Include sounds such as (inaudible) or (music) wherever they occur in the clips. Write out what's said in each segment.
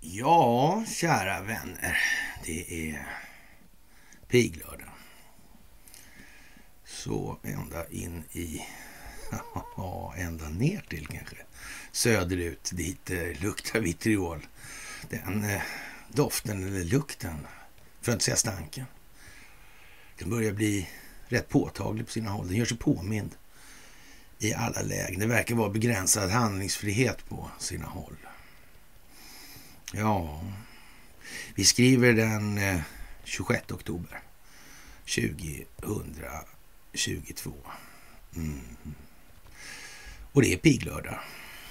Ja, kära vänner. Det är piglördag. Så ända in i, (laughs) ja, ända ner till kanske, söderut dit det luktar vitriol. Den eh, doften eller lukten, för att inte säga stanken, den börjar bli rätt påtaglig på sina håll. Den gör sig påmind i alla lägen. Det verkar vara begränsad handlingsfrihet på sina håll. Ja, vi skriver den eh, 26 oktober 2022. Mm. Och det är piglördag.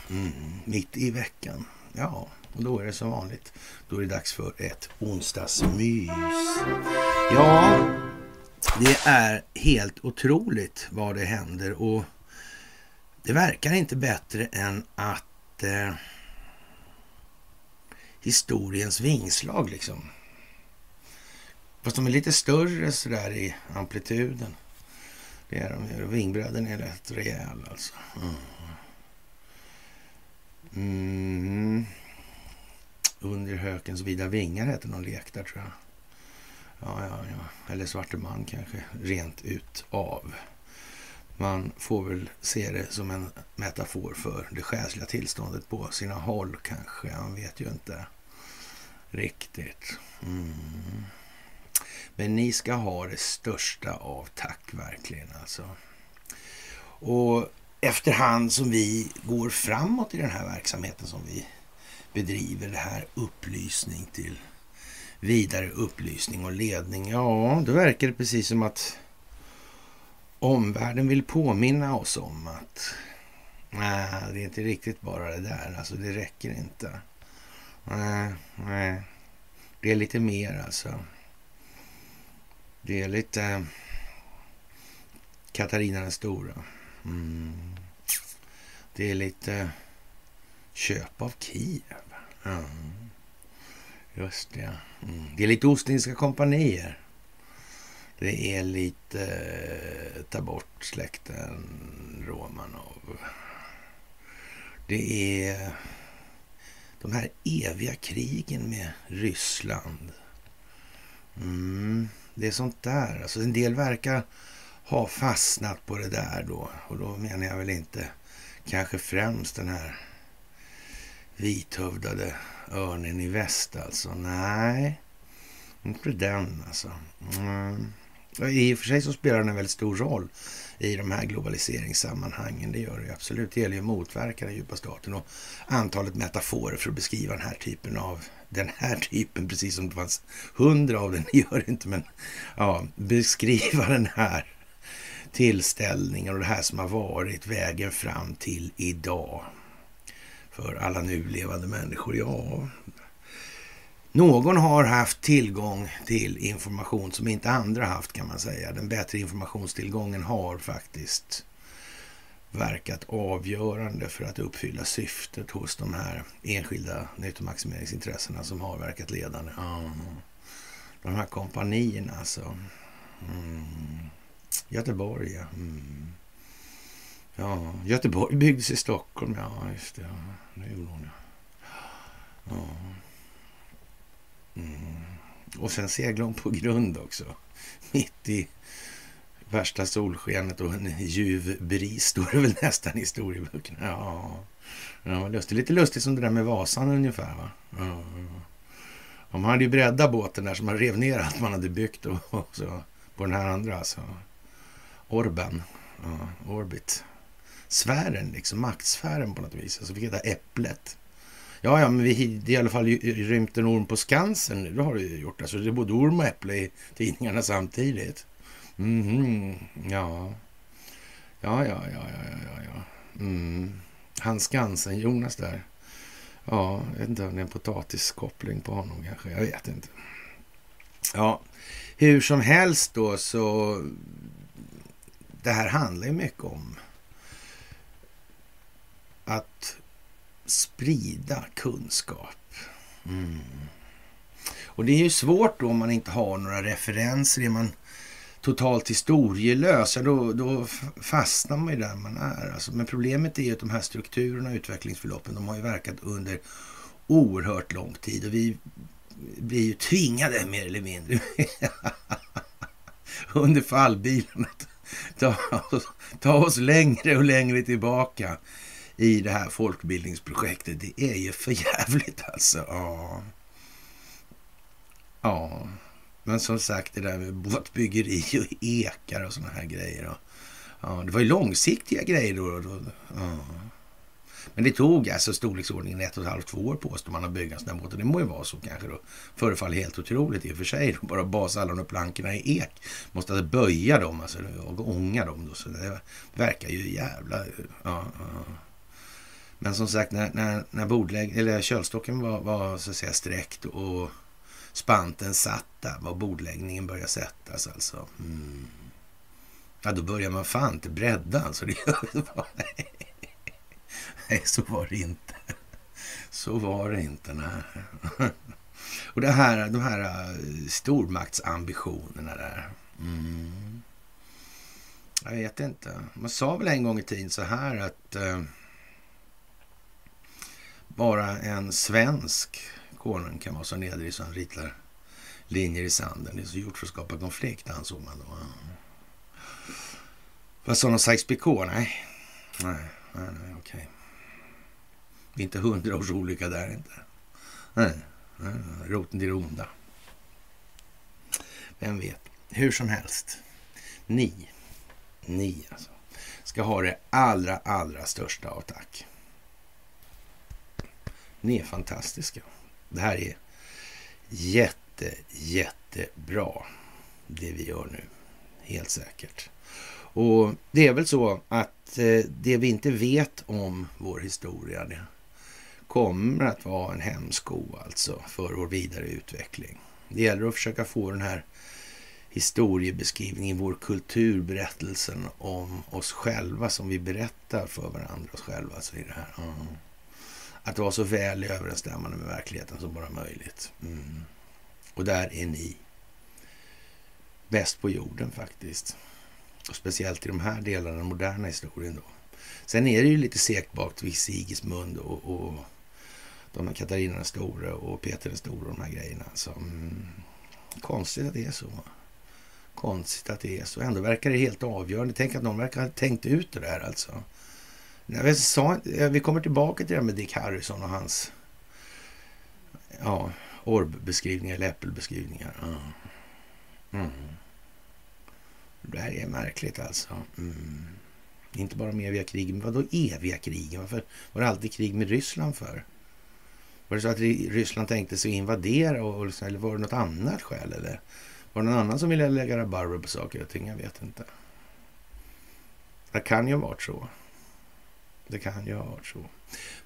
Mm. Mitt i veckan. Ja, och då är det som vanligt. Då är det dags för ett onsdagsmys. Ja, det är helt otroligt vad det händer och det verkar inte bättre än att eh, historiens vingslag liksom. Fast de är lite större sådär i amplituden. Det är de Vingbredden är rätt rejäl alltså. Mm. Mm. Under hökens vida vingar heter någon lek där tror jag. Ja, ja, ja. Eller Svarte man kanske, rent ut av. Man får väl se det som en metafor för det själsliga tillståndet på sina håll kanske. Man vet ju inte riktigt. Mm. Men ni ska ha det största av tack verkligen alltså. Och efterhand som vi går framåt i den här verksamheten som vi bedriver, det här upplysning till vidare upplysning och ledning. Ja, då verkar det precis som att omvärlden vill påminna oss om att nej, det är inte riktigt bara det där. Alltså, det räcker inte. Nej, nej. Det är lite mer alltså. Det är lite eh, Katarina den stora. Mm. Det är lite köp av Kiev. Mm. Just det. Mm. Det är lite Ostindiska kompanier. Det är lite eh, ta bort släkten Romanov. Det är de här eviga krigen med Ryssland. Mm, det är sånt där. Alltså en del verkar ha fastnat på det där då. Och då menar jag väl inte kanske främst den här vithövdade örnen i väst alltså. Nej, inte den alltså. Mm. I och för sig så spelar den en väldigt stor roll i de här globaliseringssammanhangen. Det gör det ju absolut. Det gäller ju att motverka den djupa staten och antalet metaforer för att beskriva den här typen av den här typen, precis som det fanns hundra av den, (laughs) det gör det inte, men ja, beskriva den här tillställningen och det här som har varit vägen fram till idag för alla nu levande människor. Ja, någon har haft tillgång till information som inte andra haft kan man säga. Den bättre informationstillgången har faktiskt verkat avgörande för att uppfylla syftet hos de här enskilda nyttomaximeringsintressena som har verkat ledande. Ja. De här kompanierna alltså. Mm. Göteborg, ja. Mm. ja. Göteborg byggdes i Stockholm, ja just det. Ja. Det gjorde hon, ja. ja. Mm. Och sen seglade hon på grund också. Mitt i värsta solskenet och en ljuv bris står det väl nästan i historieböckerna. Ja, ja lustigt. Lite lustigt som det där med Vasan ungefär. Va? Ja. De hade ju breddat båten där som man rev ner allt man hade byggt och, och så, på den här andra. Alltså. Orben, ja, Orbit. Sfären, liksom maktsfären på något vis. Alltså fick heta Äpplet. Ja, ja, men vi är i alla fall rymt en orm på Skansen. Det har det ju gjort. Alltså, det är både orm och äpple i tidningarna samtidigt. Mm, -hmm. ja. Ja, ja, ja, ja, ja, ja. Mm. Han Skansen-Jonas där. Ja, jag vet inte om det är en potatiskoppling på honom kanske. Jag vet inte. Ja, hur som helst då så. Det här handlar ju mycket om att sprida kunskap. Mm. Och det är ju svårt då om man inte har några referenser. Är man totalt historielös, ja, då, då fastnar man ju där man är. Alltså, men problemet är ju att de här strukturerna och utvecklingsförloppen, de har ju verkat under oerhört lång tid och vi blir ju tvingade mer eller mindre (laughs) under fallbilen att ta, ta oss längre och längre tillbaka i det här folkbildningsprojektet. Det är ju för jävligt alltså. Ja. ja. Men som sagt, det där med båtbyggeri och ekar och sådana här grejer. Ja, det var ju långsiktiga grejer då. då ja. Men det tog alltså storleksordningen ett och ett halvt, två år på man att bygga en sån här båt. Och det må ju vara så kanske då. Förefaller helt otroligt i och för sig. Då. Bara basallon och plankorna i ek. Måste alltså böja dem alltså, och ånga dem. Då. Så det verkar ju jävla... Ja, ja. Men som sagt, när, när, när bordlägg, eller kölstocken var, var så att säga sträckt och spanten satt där, var bordläggningen började sättas alltså. Mm. Ja, då börjar man fan inte bredda alltså. (laughs) Nej, så var det inte. Så var det inte. Nej. (laughs) Och det här, de här eh, stormaktsambitionerna där. Mm. Jag vet inte. Man sa väl en gång i tiden så här att eh, bara en svensk konung kan vara så nedrig så han ritar linjer i sanden. Det är så gjort för att skapa konflikt, ansåg man då. Vad sa någon Sykes-Picot? Nej. Nej, nej, nej okej. Okay. Inte hundra års olycka där inte. Nej, nej, roten till det onda. Vem vet? Hur som helst. Ni, ni alltså, ska ha det allra, allra största av tack. Ni är fantastiska. Det här är jätte, jättebra det vi gör nu. Helt säkert. Och det är väl så att eh, det vi inte vet om vår historia det kommer att vara en hämsko alltså för vår vidare utveckling. Det gäller att försöka få den här historiebeskrivningen, vår kulturberättelsen om oss själva som vi berättar för varandra oss själva. Alltså i det här. Mm att vara så väl överensstämmande med verkligheten som bara möjligt. Mm. Och där är ni bäst på jorden faktiskt. Och speciellt i de här delarna, den moderna historien då. Sen är det ju lite segt bak vid Sigismund och, och de här Katarina den store och Peter den store och de här grejerna. Så, mm, konstigt att det är så. Konstigt att det är så. Ändå verkar det helt avgörande. Tänk att någon verkar ha tänkt ut det där alltså. Jag sa, vi kommer tillbaka till det med Dick Harrison och hans ja, orbbeskrivningar eller äppelbeskrivningar. Mm. Det här är märkligt alltså. Mm. Inte bara med eviga krig, men vadå eviga krig? Varför var det alltid krig med Ryssland för? Var det så att Ryssland tänkte sig invadera och, eller var det något annat skäl? Eller var det någon annan som ville lägga rabarber på saker och ting? Jag vet inte. Det kan ju ha varit så. Det kan ju ha varit så.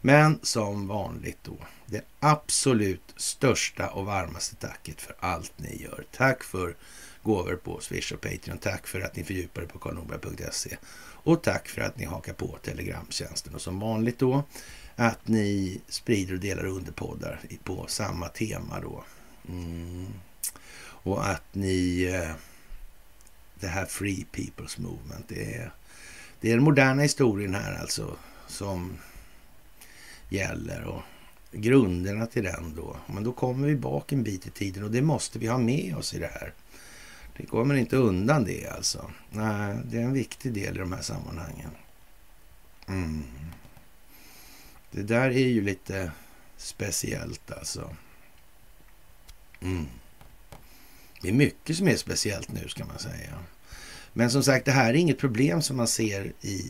Men som vanligt då, det absolut största och varmaste tacket för allt ni gör. Tack för gåvor på Swish och Patreon. Tack för att ni fördjupar er på karlnorberg.se. Och tack för att ni hakar på Telegramtjänsten. Och som vanligt då, att ni sprider och delar underpoddar på samma tema då. Mm. Och att ni... Eh, det här Free People's Movement, det är, det är den moderna historien här alltså som gäller och grunderna till den då. Men då kommer vi bak en bit i tiden och det måste vi ha med oss i det här. Det kommer inte undan det alltså. Nej, det är en viktig del i de här sammanhangen. Mm. Det där är ju lite speciellt alltså. Mm. Det är mycket som är speciellt nu ska man säga. Men som sagt, det här är inget problem som man ser i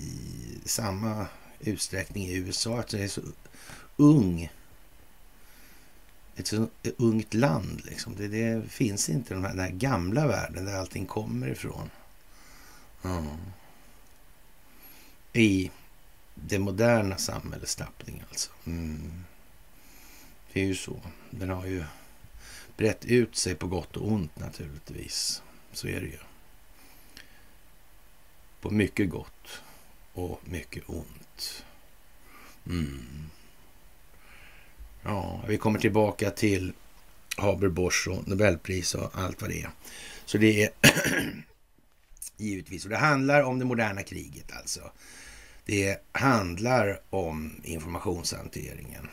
samma utsträckning i USA att det är så ung. Ett så ungt land liksom. Det, det finns inte den här, den här, gamla världen där allting kommer ifrån. Mm. I det moderna samhällets tappning alltså. Mm. Det är ju så. Den har ju brett ut sig på gott och ont naturligtvis. Så är det ju. På mycket gott och mycket ont. Mm. Ja, vi kommer tillbaka till Haber Bosch och Nobelpris och allt vad det är. Så det är (clears throat) Givetvis. Och det handlar om det moderna kriget alltså. Det handlar om informationshanteringen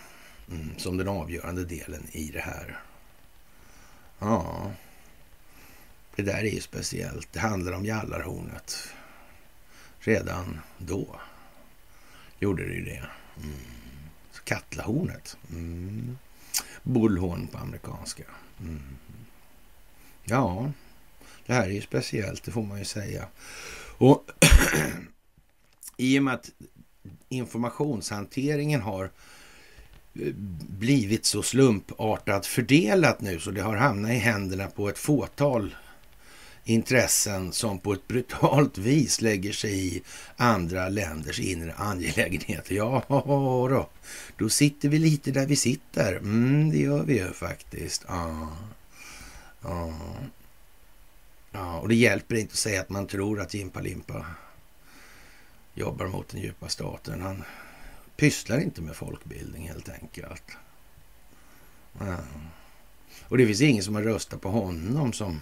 mm, som den avgörande delen i det här. Ja, det där är ju speciellt. Det handlar om Jallarhornet. Redan då gjorde det ju det. Mm. Katlahornet. Mm. Bullhorn på amerikanska. Mm. Ja, det här är ju speciellt, det får man ju säga. Och (clears throat) i och med att informationshanteringen har eh, blivit så slumpartat fördelat nu så det har hamnat i händerna på ett fåtal intressen som på ett brutalt vis lägger sig i andra länders inre angelägenheter. Ja, då, då sitter vi lite där vi sitter. Mm, det gör vi ju faktiskt. Ja, ja. ja, och det hjälper inte att säga att man tror att Jimpa Limpa jobbar mot den djupa staten. Han pysslar inte med folkbildning helt enkelt. Ja. Och det finns ingen som har röstat på honom som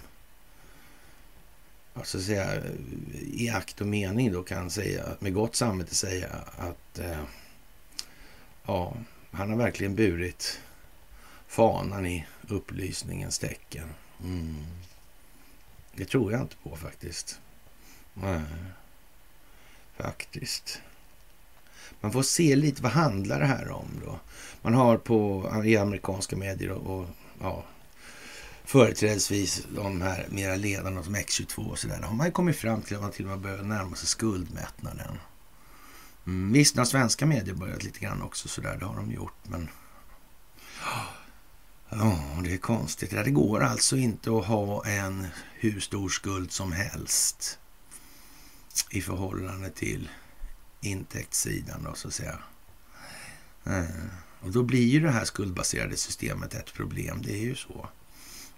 så att säga, i akt och mening då kan säga, med gott samvete säga att eh, ja, han har verkligen burit fanan i upplysningens tecken. Mm. Det tror jag inte på faktiskt. Nej, faktiskt. Man får se lite vad handlar det här om då. Man har på i amerikanska medier och, och ja, företrädesvis de här mera ledarna som X22 och sådär, har man ju kommit fram till att man till och med börjar närma sig skuldmättnaden. Mm, visst, har svenska medier börjat lite grann också sådär, det har de gjort, men ja, det är konstigt. Det går alltså inte att ha en hur stor skuld som helst i förhållande till intäktssidan då, så att säga. Eh, och då blir ju det här skuldbaserade systemet ett problem. Det är ju så.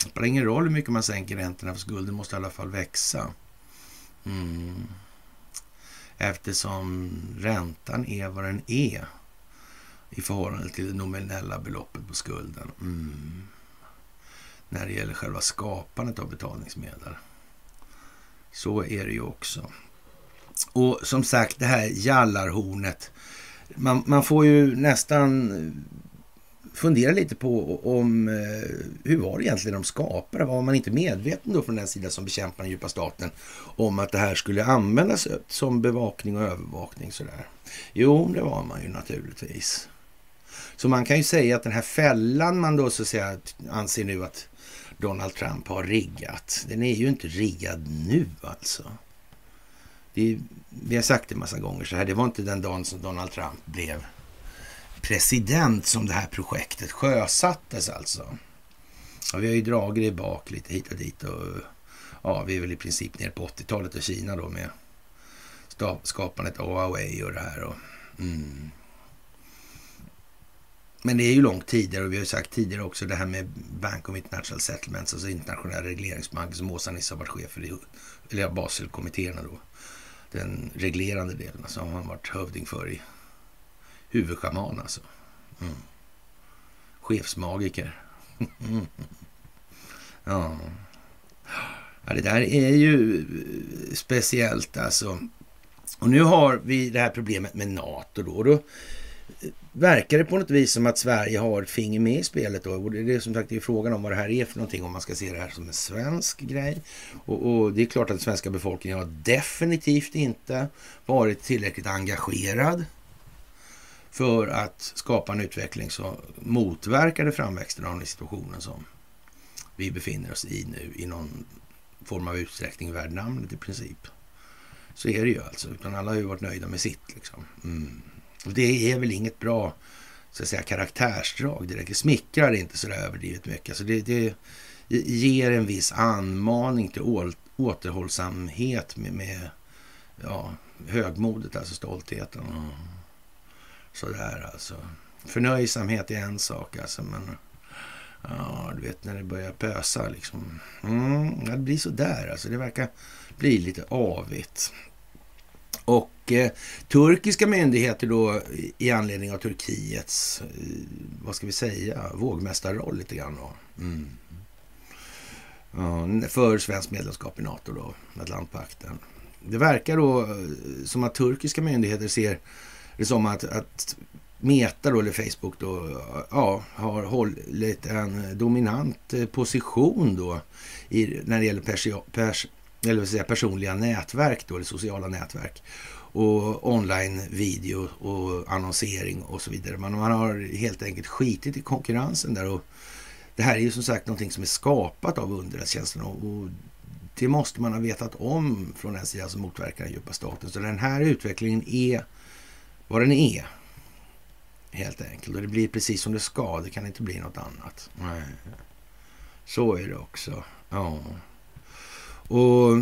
Det spelar ingen roll hur mycket man sänker räntorna, för skulden måste i alla fall växa. Mm. Eftersom räntan är vad den är i förhållande till det nominella beloppet på skulden. Mm. När det gäller själva skapandet av betalningsmedel. Så är det ju också. Och som sagt, det här jallarhornet. Man, man får ju nästan fundera lite på om eh, hur var det egentligen de skapade? Var man inte medveten då från den sida som bekämpar den djupa staten om att det här skulle användas som bevakning och övervakning sådär? Jo, det var man ju naturligtvis. Så man kan ju säga att den här fällan man då så att säga anser nu att Donald Trump har riggat, den är ju inte riggad nu alltså. Det är, vi har sagt det en massa gånger så här, det var inte den dagen som Donald Trump blev president som det här projektet sjösattes alltså. Ja, vi har ju dragit det bak lite hit och dit och ja, vi är väl i princip nere på 80-talet och Kina då med skapandet av Huawei och det här. Och, mm. Men det är ju långt tidigare och vi har ju sagt tidigare också det här med Bank of International Settlements, alltså internationella Regleringsbanken som Åsa Nisse har varit chef för, eller Baselkommittéerna då. Den reglerande delen, alltså har han varit hövding för i huvudschaman alltså. Mm. Chefsmagiker. (laughs) ja. ja, det där är ju eh, speciellt alltså. Och nu har vi det här problemet med NATO då. då eh, verkar det på något vis som att Sverige har ett finger med i spelet då. Och det är som sagt det är frågan om vad det här är för någonting, om man ska se det här som en svensk grej. Och, och det är klart att den svenska befolkningen har definitivt inte varit tillräckligt engagerad för att skapa en utveckling som motverkade framväxten av den situationen som vi befinner oss i nu i någon form av utsträckning värd namnet i princip. Så är det ju alltså, utan alla har ju varit nöjda med sitt. Liksom. Mm. Och det är väl inget bra så att säga, karaktärsdrag direkt. Det smickrar inte så där överdrivet mycket. Alltså det, det ger en viss anmaning till återhållsamhet med, med ja, högmodet, alltså stoltheten. Mm. Sådär alltså. Förnöjsamhet är en sak alltså, men ja, du vet när det börjar pösa liksom. Mm, det blir sådär alltså. Det verkar bli lite avigt. Och eh, turkiska myndigheter då i anledning av Turkiets, eh, vad ska vi säga, vågmästarroll lite grann då. Mm. Ja, för svenskt medlemskap i NATO då, Atlantpakten. det verkar då eh, som att turkiska myndigheter ser det som att, att Meta då, eller Facebook då, ja, har hållit en dominant eh, position då i, när det gäller pers, pers, eller säga, personliga nätverk då, eller sociala nätverk och online video och annonsering och så vidare. Man, man har helt enkelt skitit i konkurrensen där och det här är ju som sagt någonting som är skapat av underrättelsetjänsten och, och det måste man ha vetat om från den sida som motverkar den djupa staten. Så den här utvecklingen är vad den är. Helt enkelt. Och det blir precis som det ska. Det kan inte bli något annat. Nej. Så är det också. Ja. Och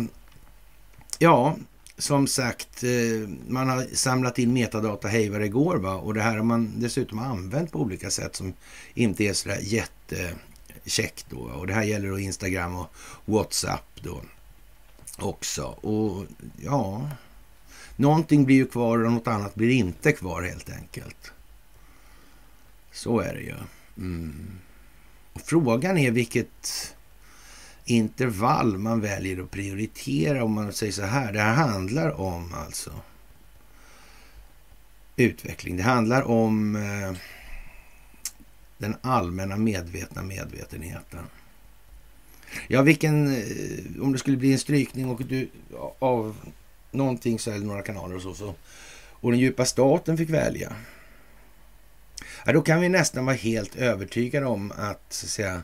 ja, som sagt, eh, man har samlat in metadata hej vad det går. Va? Och det här har man dessutom använt på olika sätt som inte är sådär jättekäckt. Då. Och det här gäller då Instagram och WhatsApp då också. Och ja, någonting blir ju kvar och något annat blir inte kvar helt enkelt. Så är det ju. Mm. Och frågan är vilket intervall man väljer att prioritera om man säger så här. Det här handlar om alltså utveckling. Det handlar om eh, den allmänna medvetna medvetenheten. Ja, vilken, eh, om det skulle bli en strykning och du, av någonting så eller några kanaler och så, så och den djupa staten fick välja. Ja, då kan vi nästan vara helt övertygade om att, så att säga,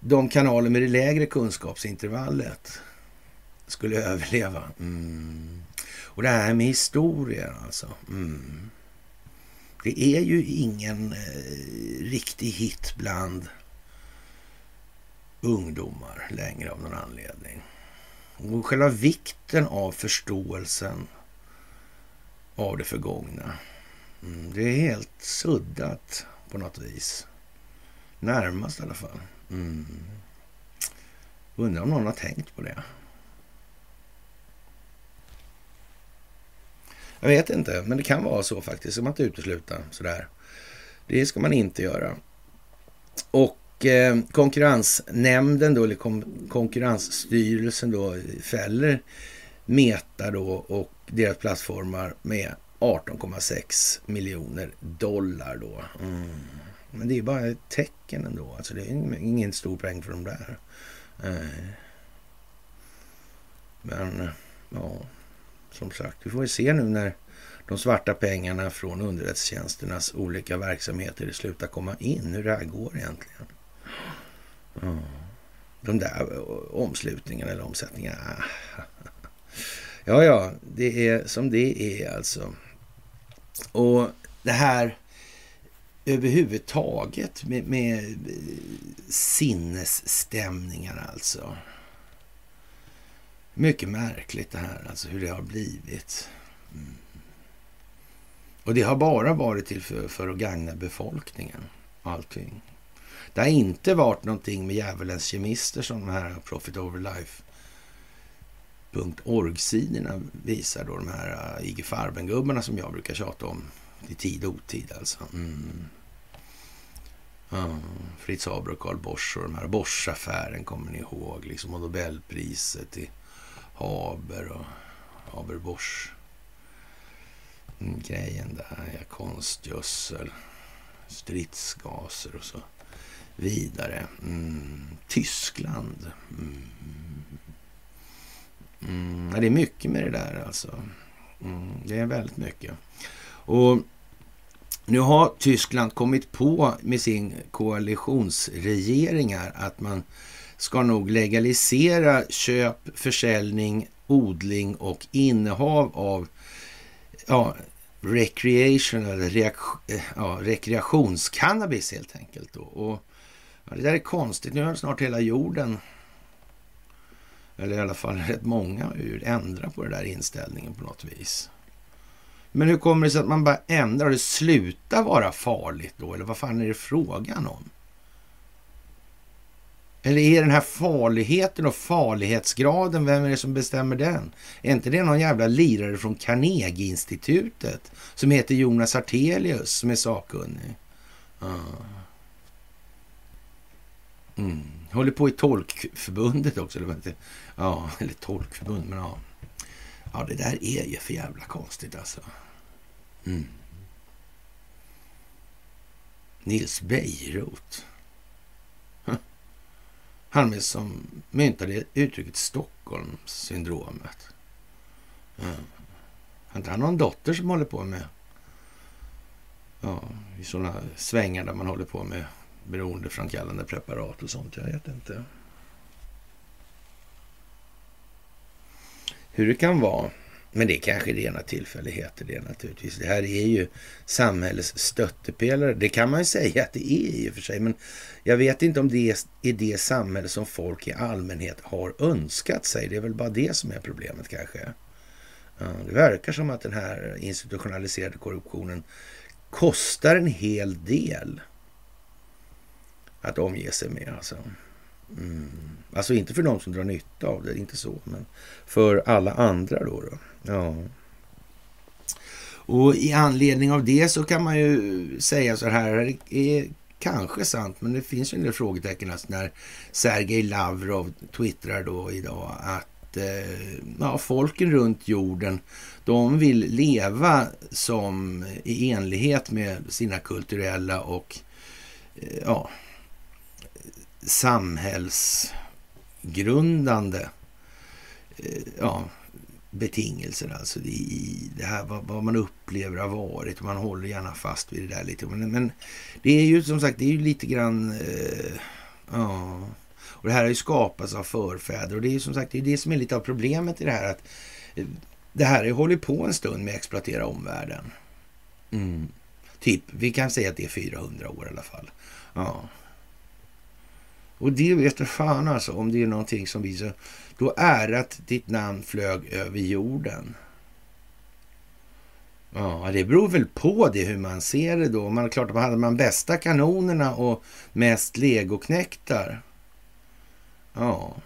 de kanaler med det lägre kunskapsintervallet skulle överleva. Mm. Och det här med historia alltså. Mm. Det är ju ingen eh, riktig hit bland ungdomar längre av någon anledning. Och själva vikten av förståelsen av det förgångna. Mm, det är helt suddat på något vis. Närmast i alla fall. Mm. Undrar om någon har tänkt på det. Jag vet inte, men det kan vara så faktiskt. Det ska man inte utesluta sådär. Det ska man inte göra. Och eh, konkurrensnämnden då, eller kon konkurrensstyrelsen då, fäller Meta då och deras plattformar med 18,6 miljoner dollar då. Mm. Men det är bara ett tecken ändå. Alltså det är ingen stor poäng för de där. Eh. Men ja, som sagt, vi får ju se nu när de svarta pengarna från underrättelsetjänsternas olika verksamheter slutar komma in. Hur det här går egentligen. De där eh, omslutningarna eller omsättningarna. Ah. Ja, ja, det är som det är alltså. Och det här överhuvudtaget med, med eh, sinnesstämningar alltså. Mycket märkligt det här, alltså hur det har blivit. Mm. Och det har bara varit till för, för att gagna befolkningen. Allting. Det har inte varit någonting med djävulens kemister som de här Profit Over Life.org-sidorna visar då. De här äh, IG Farben-gubbarna som jag brukar tjata om i tid och otid alltså. Mm. Ja, Fritz Haber och Karl Bosch och de här Bosch-affären kommer ni ihåg. Liksom, och Nobelpriset till Haber och Haber-Bosch. Mm, grejen där, ja, konstgödsel, stridsgaser och så vidare. Mm, Tyskland. Mm. Mm, ja, det är mycket med det där alltså. Mm, det är väldigt mycket. Och nu har Tyskland kommit på med sin koalitionsregeringar att man ska nog legalisera köp, försäljning, odling och innehav av ja, recreation eller eh, ja, rekreationscannabis helt enkelt. Då. Och, ja, det där är konstigt. Nu har snart hela jorden, eller i alla fall rätt många, ändrat på den där inställningen på något vis. Men hur kommer det sig att man bara ändrar det slutar vara farligt då? Eller vad fan är det frågan om? Eller är den här farligheten och farlighetsgraden, vem är det som bestämmer den? Är inte det någon jävla lirare från Carnegie-institutet som heter Jonas Artelius som är sakkunnig? Uh. Mm. Håller på i tolkförbundet också. Eller. Ja, eller tolkförbund, men ja. Ja, det där är ju för jävla konstigt alltså. Mm. Nils Bejerot. Han med som myntade uttrycket Stockholmssyndromet. Ja. Har inte han någon dotter som håller på med ja, i sådana svängar där man håller på med beroendeframkallande preparat och sånt? Jag vet inte. Hur det kan vara. Men det är kanske rena tillfälligheter det naturligtvis. Det här är ju samhällets stöttepelare. Det kan man ju säga att det är i och för sig. Men jag vet inte om det är det samhälle som folk i allmänhet har önskat sig. Det är väl bara det som är problemet kanske. Det verkar som att den här institutionaliserade korruptionen kostar en hel del att omge sig med. Alltså. Mm. Alltså inte för de som drar nytta av det, inte så, men för alla andra då. då. Ja. Och i anledning av det så kan man ju säga så här, det är kanske sant, men det finns ju en del frågetecken alltså när Sergej Lavrov twittrar då idag att eh, ja, folken runt jorden, de vill leva som i enlighet med sina kulturella och eh, ja, samhällsgrundande eh, ja, betingelser. Alltså i det här vad, vad, man upplever har varit. Man håller gärna fast vid det där lite. Men, men det är ju som sagt, det är ju lite grann... Eh, ja. Och det här har ju skapats av förfäder. Och det är ju som sagt det, är det som är lite av problemet i det här. att eh, Det här hållit på en stund med att exploatera omvärlden. Mm. Typ, vi kan säga att det är 400 år i alla fall. Ja. Och det vet du fan alltså om det är någonting som visar då ärat ditt namn flög över jorden. Ja, det beror väl på det hur man ser det då. Man, klart, hade man bästa kanonerna och mest legoknäktar. Ja.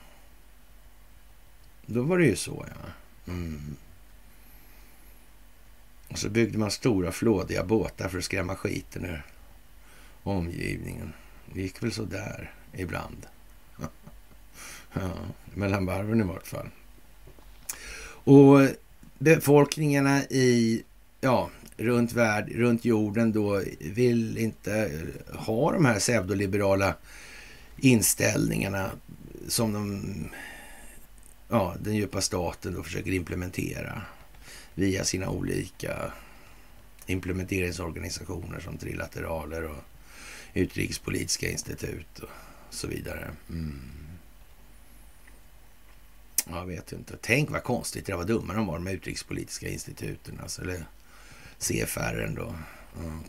Då var det ju så ja. Mm. Och så byggde man stora flådiga båtar för att skrämma skiten ur omgivningen. Det gick väl så där ibland. Ja, mellan varven i vart fall. Och befolkningarna i, ja, runt, värld, runt jorden då vill inte ha de här pseudoliberala inställningarna som de, ja, den djupa staten då försöker implementera via sina olika implementeringsorganisationer som trilateraler och utrikespolitiska institut och så vidare. Mm. Jag vet inte. Tänk vad konstigt det var dumma de var, de utrikespolitiska instituten. Alltså, eller CFR då.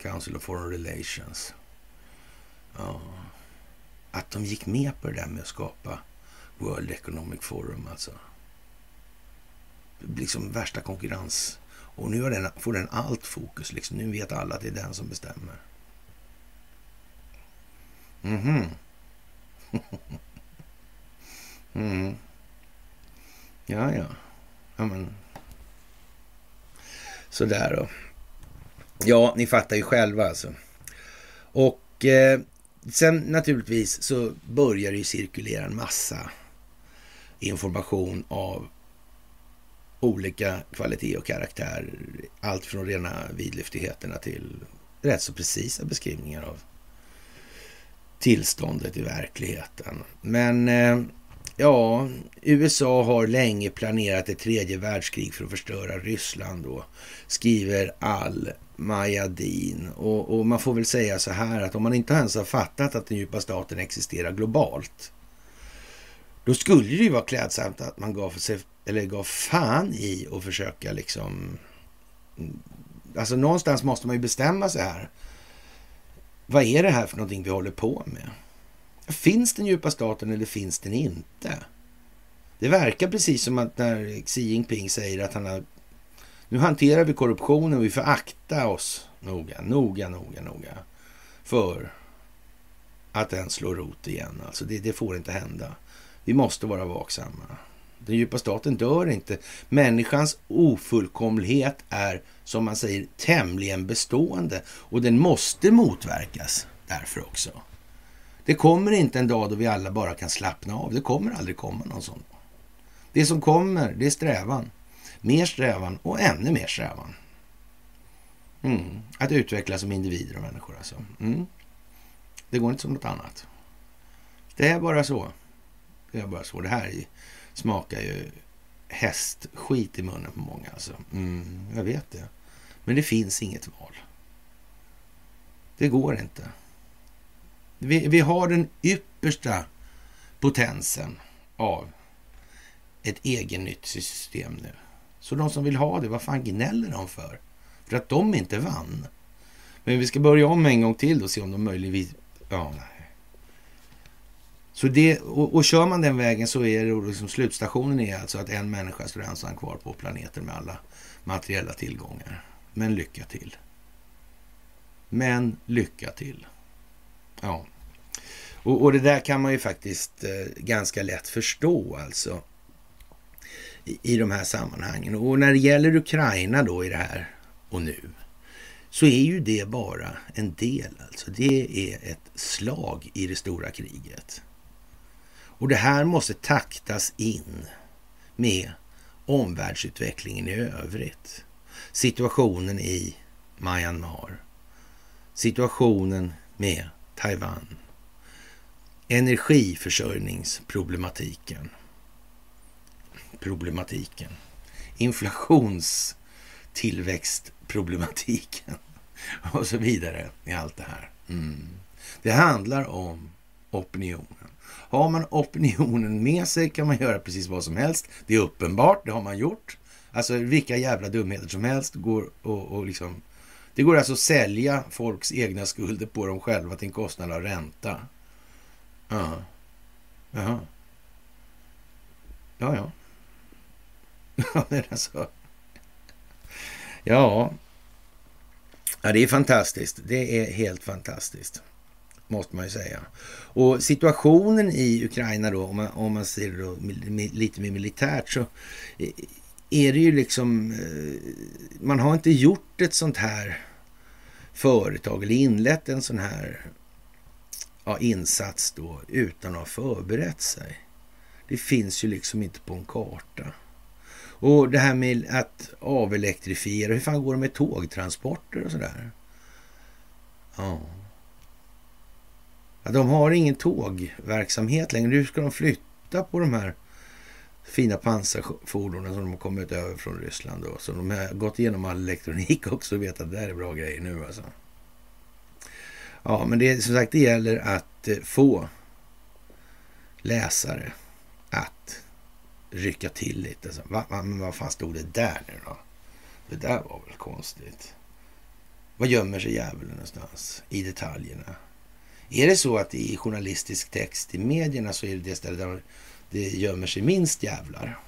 Council of Foreign Relations. Ja. Att de gick med på det där med att skapa World Economic Forum alltså. Liksom värsta konkurrens. Och nu den, får den allt fokus. Liksom. Nu vet alla att det är den som bestämmer. Mhm. mm. (laughs) Mm. Ja, ja. ja men. Sådär då. Ja, ni fattar ju själva alltså. Och eh, sen naturligtvis så börjar det ju cirkulera en massa information av olika kvalitet och karaktär. Allt från rena vidlyftigheterna till rätt så precisa beskrivningar av tillståndet i verkligheten. Men eh, Ja, USA har länge planerat ett tredje världskrig för att förstöra Ryssland då, skriver Al Mayadin. Och, och, man får väl säga så här att om man inte ens har fattat att den djupa staten existerar globalt, då skulle det ju vara klädsamt att man gav, sig, eller gav fan i att försöka liksom... Mm, alltså någonstans måste man ju bestämma sig här. Vad är det här för någonting vi håller på med? Finns den djupa staten eller finns den inte? Det verkar precis som att när Xi Jinping säger att han har... Nu hanterar vi korruptionen och vi får akta oss noga, noga, noga, noga för att den slår rot igen. Alltså det, det får inte hända. Vi måste vara vaksamma. Den djupa staten dör inte. Människans ofullkomlighet är, som man säger, tämligen bestående och den måste motverkas därför också. Det kommer inte en dag då vi alla bara kan slappna av. Det kommer aldrig komma någon sån. Det som kommer, det är strävan. mer strävan och ännu mer strävan. Mm. Att utvecklas som individer och människor alltså. Mm. Det går inte som något annat. Det är bara så. Det är bara så. Det här smakar ju hästskit i munnen på många alltså. Mm, jag vet det. Men det finns inget val. Det går inte. Vi, vi har den yppersta potensen av ett egennytt system nu. Så de som vill ha det, vad fan gnäller de för? För att de inte vann. Men vi ska börja om en gång till och se om de möjligtvis... Ja, nej. Så det, och, och kör man den vägen så är det liksom slutstationen är alltså att en människa står ensam kvar på planeten med alla materiella tillgångar. Men lycka till. Men lycka till. Ja. Och, och det där kan man ju faktiskt eh, ganska lätt förstå alltså i, i de här sammanhangen. Och när det gäller Ukraina då i det här och nu så är ju det bara en del. Alltså. Det är ett slag i det stora kriget. Och det här måste taktas in med omvärldsutvecklingen i övrigt. Situationen i Myanmar. Situationen med Taiwan. Energiförsörjningsproblematiken. Problematiken. Inflationstillväxtproblematiken. (laughs) Och så vidare i allt det här. Mm. Det handlar om opinionen. Har man opinionen med sig kan man göra precis vad som helst. Det är uppenbart, det har man gjort. Alltså vilka jävla dumheter som helst går och, och liksom... Det går alltså att sälja folks egna skulder på dem själva till en kostnad av ränta. Ja. Jaha. Ja, ja. Ja, (laughs) alltså. Ja. Ja, det är fantastiskt. Det är helt fantastiskt måste man ju säga. Och situationen i Ukraina då, om man, om man ser det då, lite mer militärt, så är det ju liksom... Eh, man har inte gjort ett sånt här företag eller inlett en sån här ja, insats då utan att ha förberett sig. Det finns ju liksom inte på en karta. Och det här med att avelektrifiera, hur fan går det med tågtransporter och sådär? Ja. De har ingen tågverksamhet längre. Hur ska de flytta på de här fina pansarfordonen som de har kommit över från Ryssland. Då. Så de har gått igenom all elektronik också och vet att det här är bra grejer nu. Alltså. Ja, men det, som sagt, det gäller att eh, få läsare att rycka till lite. Alltså, va, va, men vad fan stod det där nu då? Det där var väl konstigt. Vad gömmer sig djävulen någonstans? I detaljerna. Är det så att i journalistisk text i medierna så är det det stället där det gömmer sig minst jävlar?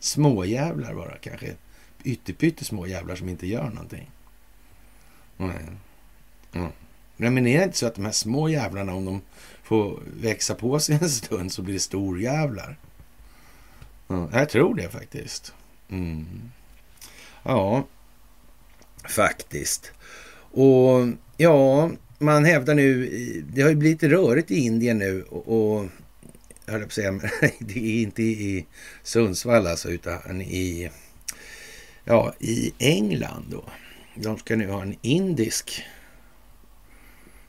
Småjävlar bara kanske. Ytterpytte små jävlar som inte gör någonting. Nej. Mm. Men är det inte så att de här små jävlarna, om de får växa på sig en stund så blir det storjävlar? Mm. Jag tror det faktiskt. Mm. Ja, faktiskt. Och ja, man hävdar nu, det har ju blivit rörigt i Indien nu och, och jag höll på att säga, (laughs) det är inte i Sundsvall alltså, utan i, ja, i England då. De ska nu ha en indisk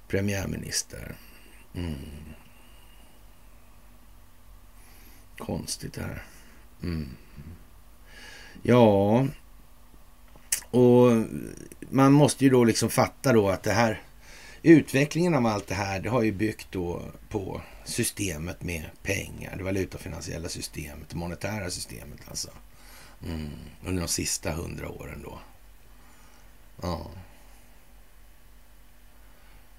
premiärminister. Mm. Konstigt det här. Mm. Ja, och man måste ju då liksom fatta då att det här utvecklingen av allt det här, det har ju byggt då på systemet med pengar, det valutafinansiella systemet, det monetära systemet alltså. Mm, under de sista hundra åren då. Ja.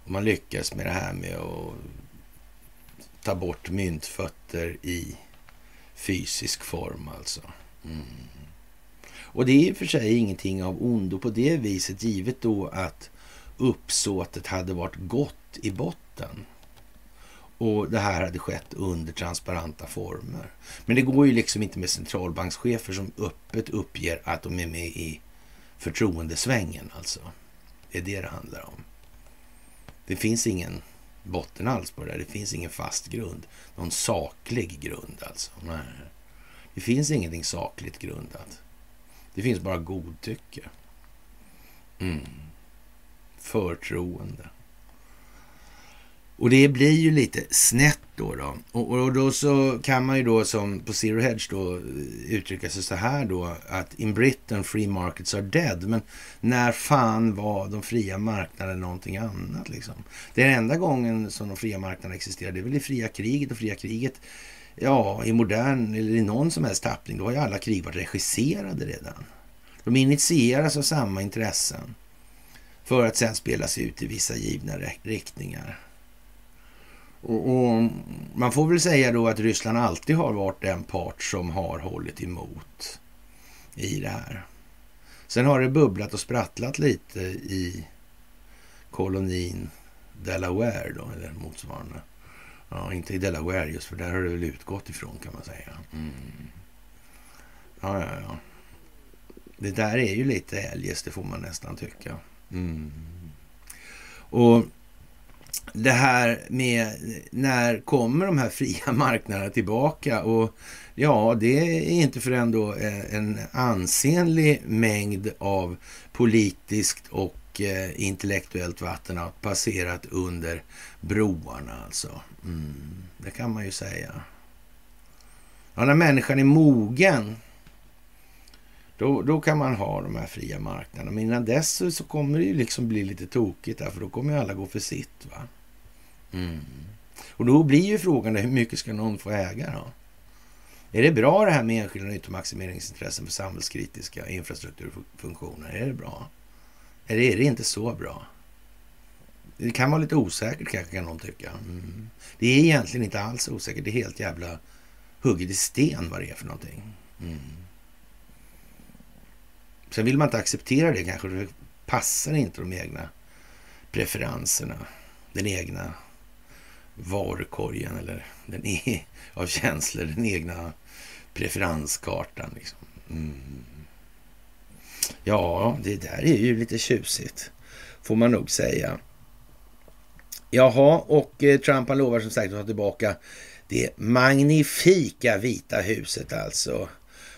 Och man lyckas med det här med att ta bort myntfötter i fysisk form alltså. Mm. Och det är i och för sig ingenting av ondo på det viset, givet då att uppsåtet hade varit gott i botten. Och det här hade skett under transparenta former. Men det går ju liksom inte med centralbankschefer som öppet uppger att de är med i förtroendesvängen alltså. Det är det det handlar om. Det finns ingen botten alls på det där. Det finns ingen fast grund. Någon saklig grund alltså. Nej. Det finns ingenting sakligt grundat. Det finns bara godtycke. Mm. Förtroende. Och det blir ju lite snett då. då. Och, och, då så kan man ju då som på Zero Hedge då eh, uttrycka sig så här då att in Britain free markets are dead. Men när fan var de fria marknaderna någonting annat liksom? Den enda gången som de fria marknaderna existerade det är väl i fria kriget och fria kriget ja, i modern eller i någon som helst tappning, då har ju alla krig varit regisserade redan. De initieras av samma intressen för att sen spelas ut i vissa givna riktningar. Och, och, Man får väl säga då att Ryssland alltid har varit den part som har hållit emot i det här. Sen har det bubblat och sprattlat lite i kolonin Delaware då, eller motsvarande. Ja, inte i Delaware just för där har det väl utgått ifrån kan man säga. Mm. Ja, ja, ja. Det där är ju lite eljest, det får man nästan tycka. Mm. Och det här med när kommer de här fria (laughs) marknaderna tillbaka? Och ja, det är inte förrän då eh, en ansenlig mängd av politiskt och eh, intellektuellt vatten har passerat under broarna alltså. Mm, det kan man ju säga. Ja, när människan är mogen då, då kan man ha de här fria marknaderna. Men innan dess så kommer det ju liksom bli lite tokigt där, för då kommer ju alla gå för sitt. va. Mm. Och då blir ju frågan hur mycket ska någon få äga då? Är det bra det här med enskilda nyttomaximeringsintressen för samhällskritiska infrastrukturfunktioner? Är det bra? Eller är det inte så bra? Det kan vara lite osäkert kanske kan någon tycka. Mm. Det är egentligen inte alls osäkert. Det är helt jävla hugget i sten vad det är för någonting. Mm. Sen vill man inte acceptera det kanske. Det passar inte de egna preferenserna. Den egna varukorgen eller den e (laughs) av känslor. Den egna preferenskartan. Liksom. Mm. Ja, det där är ju lite tjusigt. Får man nog säga. Jaha, och eh, Trump han lovar som sagt att ta tillbaka det magnifika Vita huset alltså.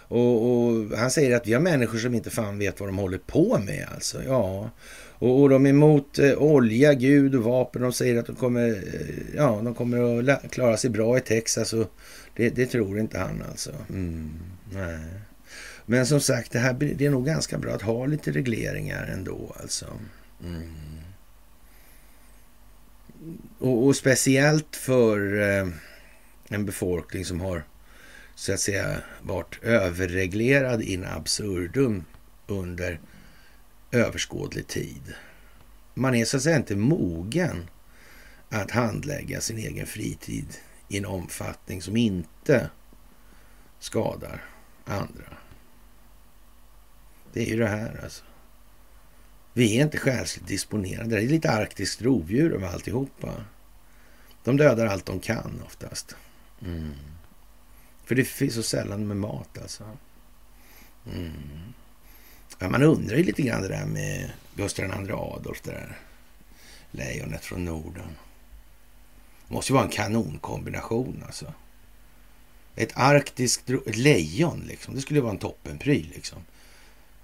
Och, och, Han säger att vi har människor som inte fan vet vad de håller på med alltså. Ja, och, och de är emot eh, olja, Gud och vapen. De säger att de kommer, eh, ja, de kommer att klara sig bra i Texas. Och det, det tror inte han alltså. Mm, nej. Men som sagt, det, här, det är nog ganska bra att ha lite regleringar ändå alltså. Mm. Och, och, speciellt för eh, en befolkning som har så att säga varit överreglerad in absurdum under överskådlig tid. Man är så att säga inte mogen att handlägga sin egen fritid i en omfattning som inte skadar andra. Det är ju det här alltså. Vi är inte själsligt disponerade. Det är lite arktiskt rovdjur av alltihopa. De dödar allt de kan oftast. Mm. För det finns så sällan med mat alltså. Mm. Ja, man undrar ju lite grann det där med Gustav II Adolf, det där lejonet från Norden. Det måste ju vara en kanonkombination alltså. Ett arktiskt ett lejon liksom. Det skulle vara en toppenpryl liksom.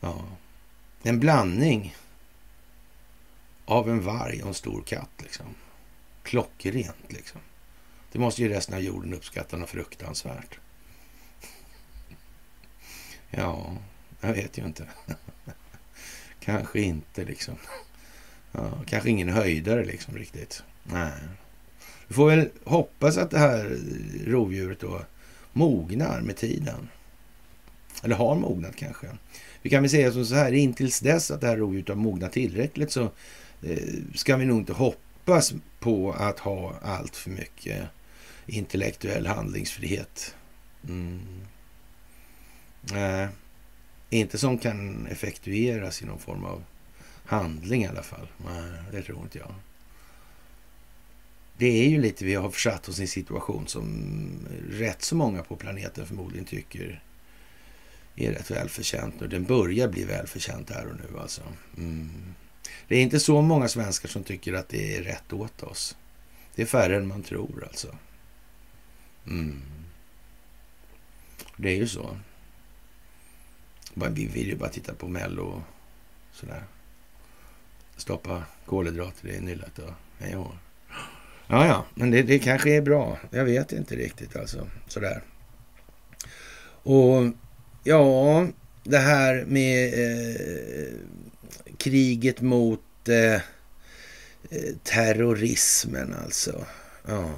Ja. En blandning av en varg och en stor katt liksom. Klockrent liksom. Det måste ju resten av jorden uppskatta något fruktansvärt. Ja, jag vet ju inte. (laughs) kanske inte liksom. Ja, kanske ingen höjdare liksom riktigt. Nej. Vi får väl hoppas att det här rovdjuret då mognar med tiden. Eller har mognat kanske. Vi kan väl säga som så här, intills dess att det här rovdjuret har mognat tillräckligt så eh, ska vi nog inte hoppas på att ha allt för mycket intellektuell handlingsfrihet. Mm. Nej, inte som kan effektueras i någon form av handling i alla fall. Nej, det tror inte jag. Det är ju lite, vi har försatt oss i en situation som rätt så många på planeten förmodligen tycker är rätt välförtjänt. Och den börjar bli välförtjänt här och nu alltså. Mm. Det är inte så många svenskar som tycker att det är rätt åt oss. Det är färre än man tror alltså. Mm. Det är ju så. Vi vill ju bara titta på Mello och sådär. Stoppa kolhydrater i nyllet och hej och Ja, ja, men det, det kanske är bra. Jag vet inte riktigt alltså. Sådär. Och ja, det här med eh, kriget mot eh, eh terrorismen alltså. Ja.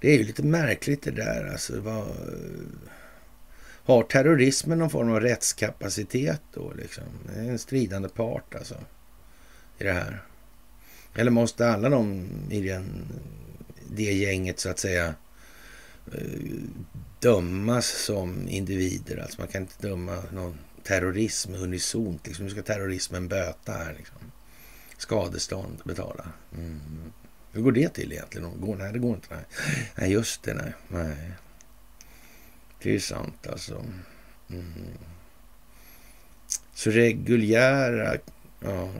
Det är ju lite märkligt det där alltså. Vad, har terrorismen någon form av rättskapacitet då liksom? Det är en stridande part alltså i det här. Eller måste alla de i den, det gänget så att säga eh, dömas som individer? Alltså man kan inte döma någon terrorism unisont. Liksom. Nu ska terrorismen böta här. Liksom. Skadestånd betala. Mm. Hur går det till egentligen? Går, nej, det går inte. Nej, nej just det. Nej. nej. Det är sant alltså. Mm. Så reguljära ja,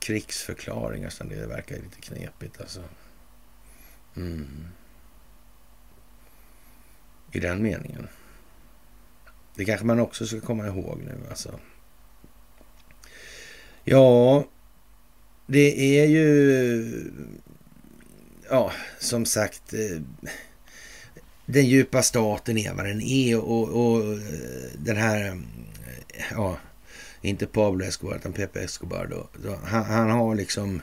krigsförklaringar, så det verkar lite knepigt alltså. Mm. I den meningen. Det kanske man också ska komma ihåg nu alltså. Ja, det är ju... Ja, som sagt... Eh, den djupa staten är vad den är och, och eh, den här... Eh, ja, inte Pablo Escobar utan Pepe Escobar då. då han, han, har liksom...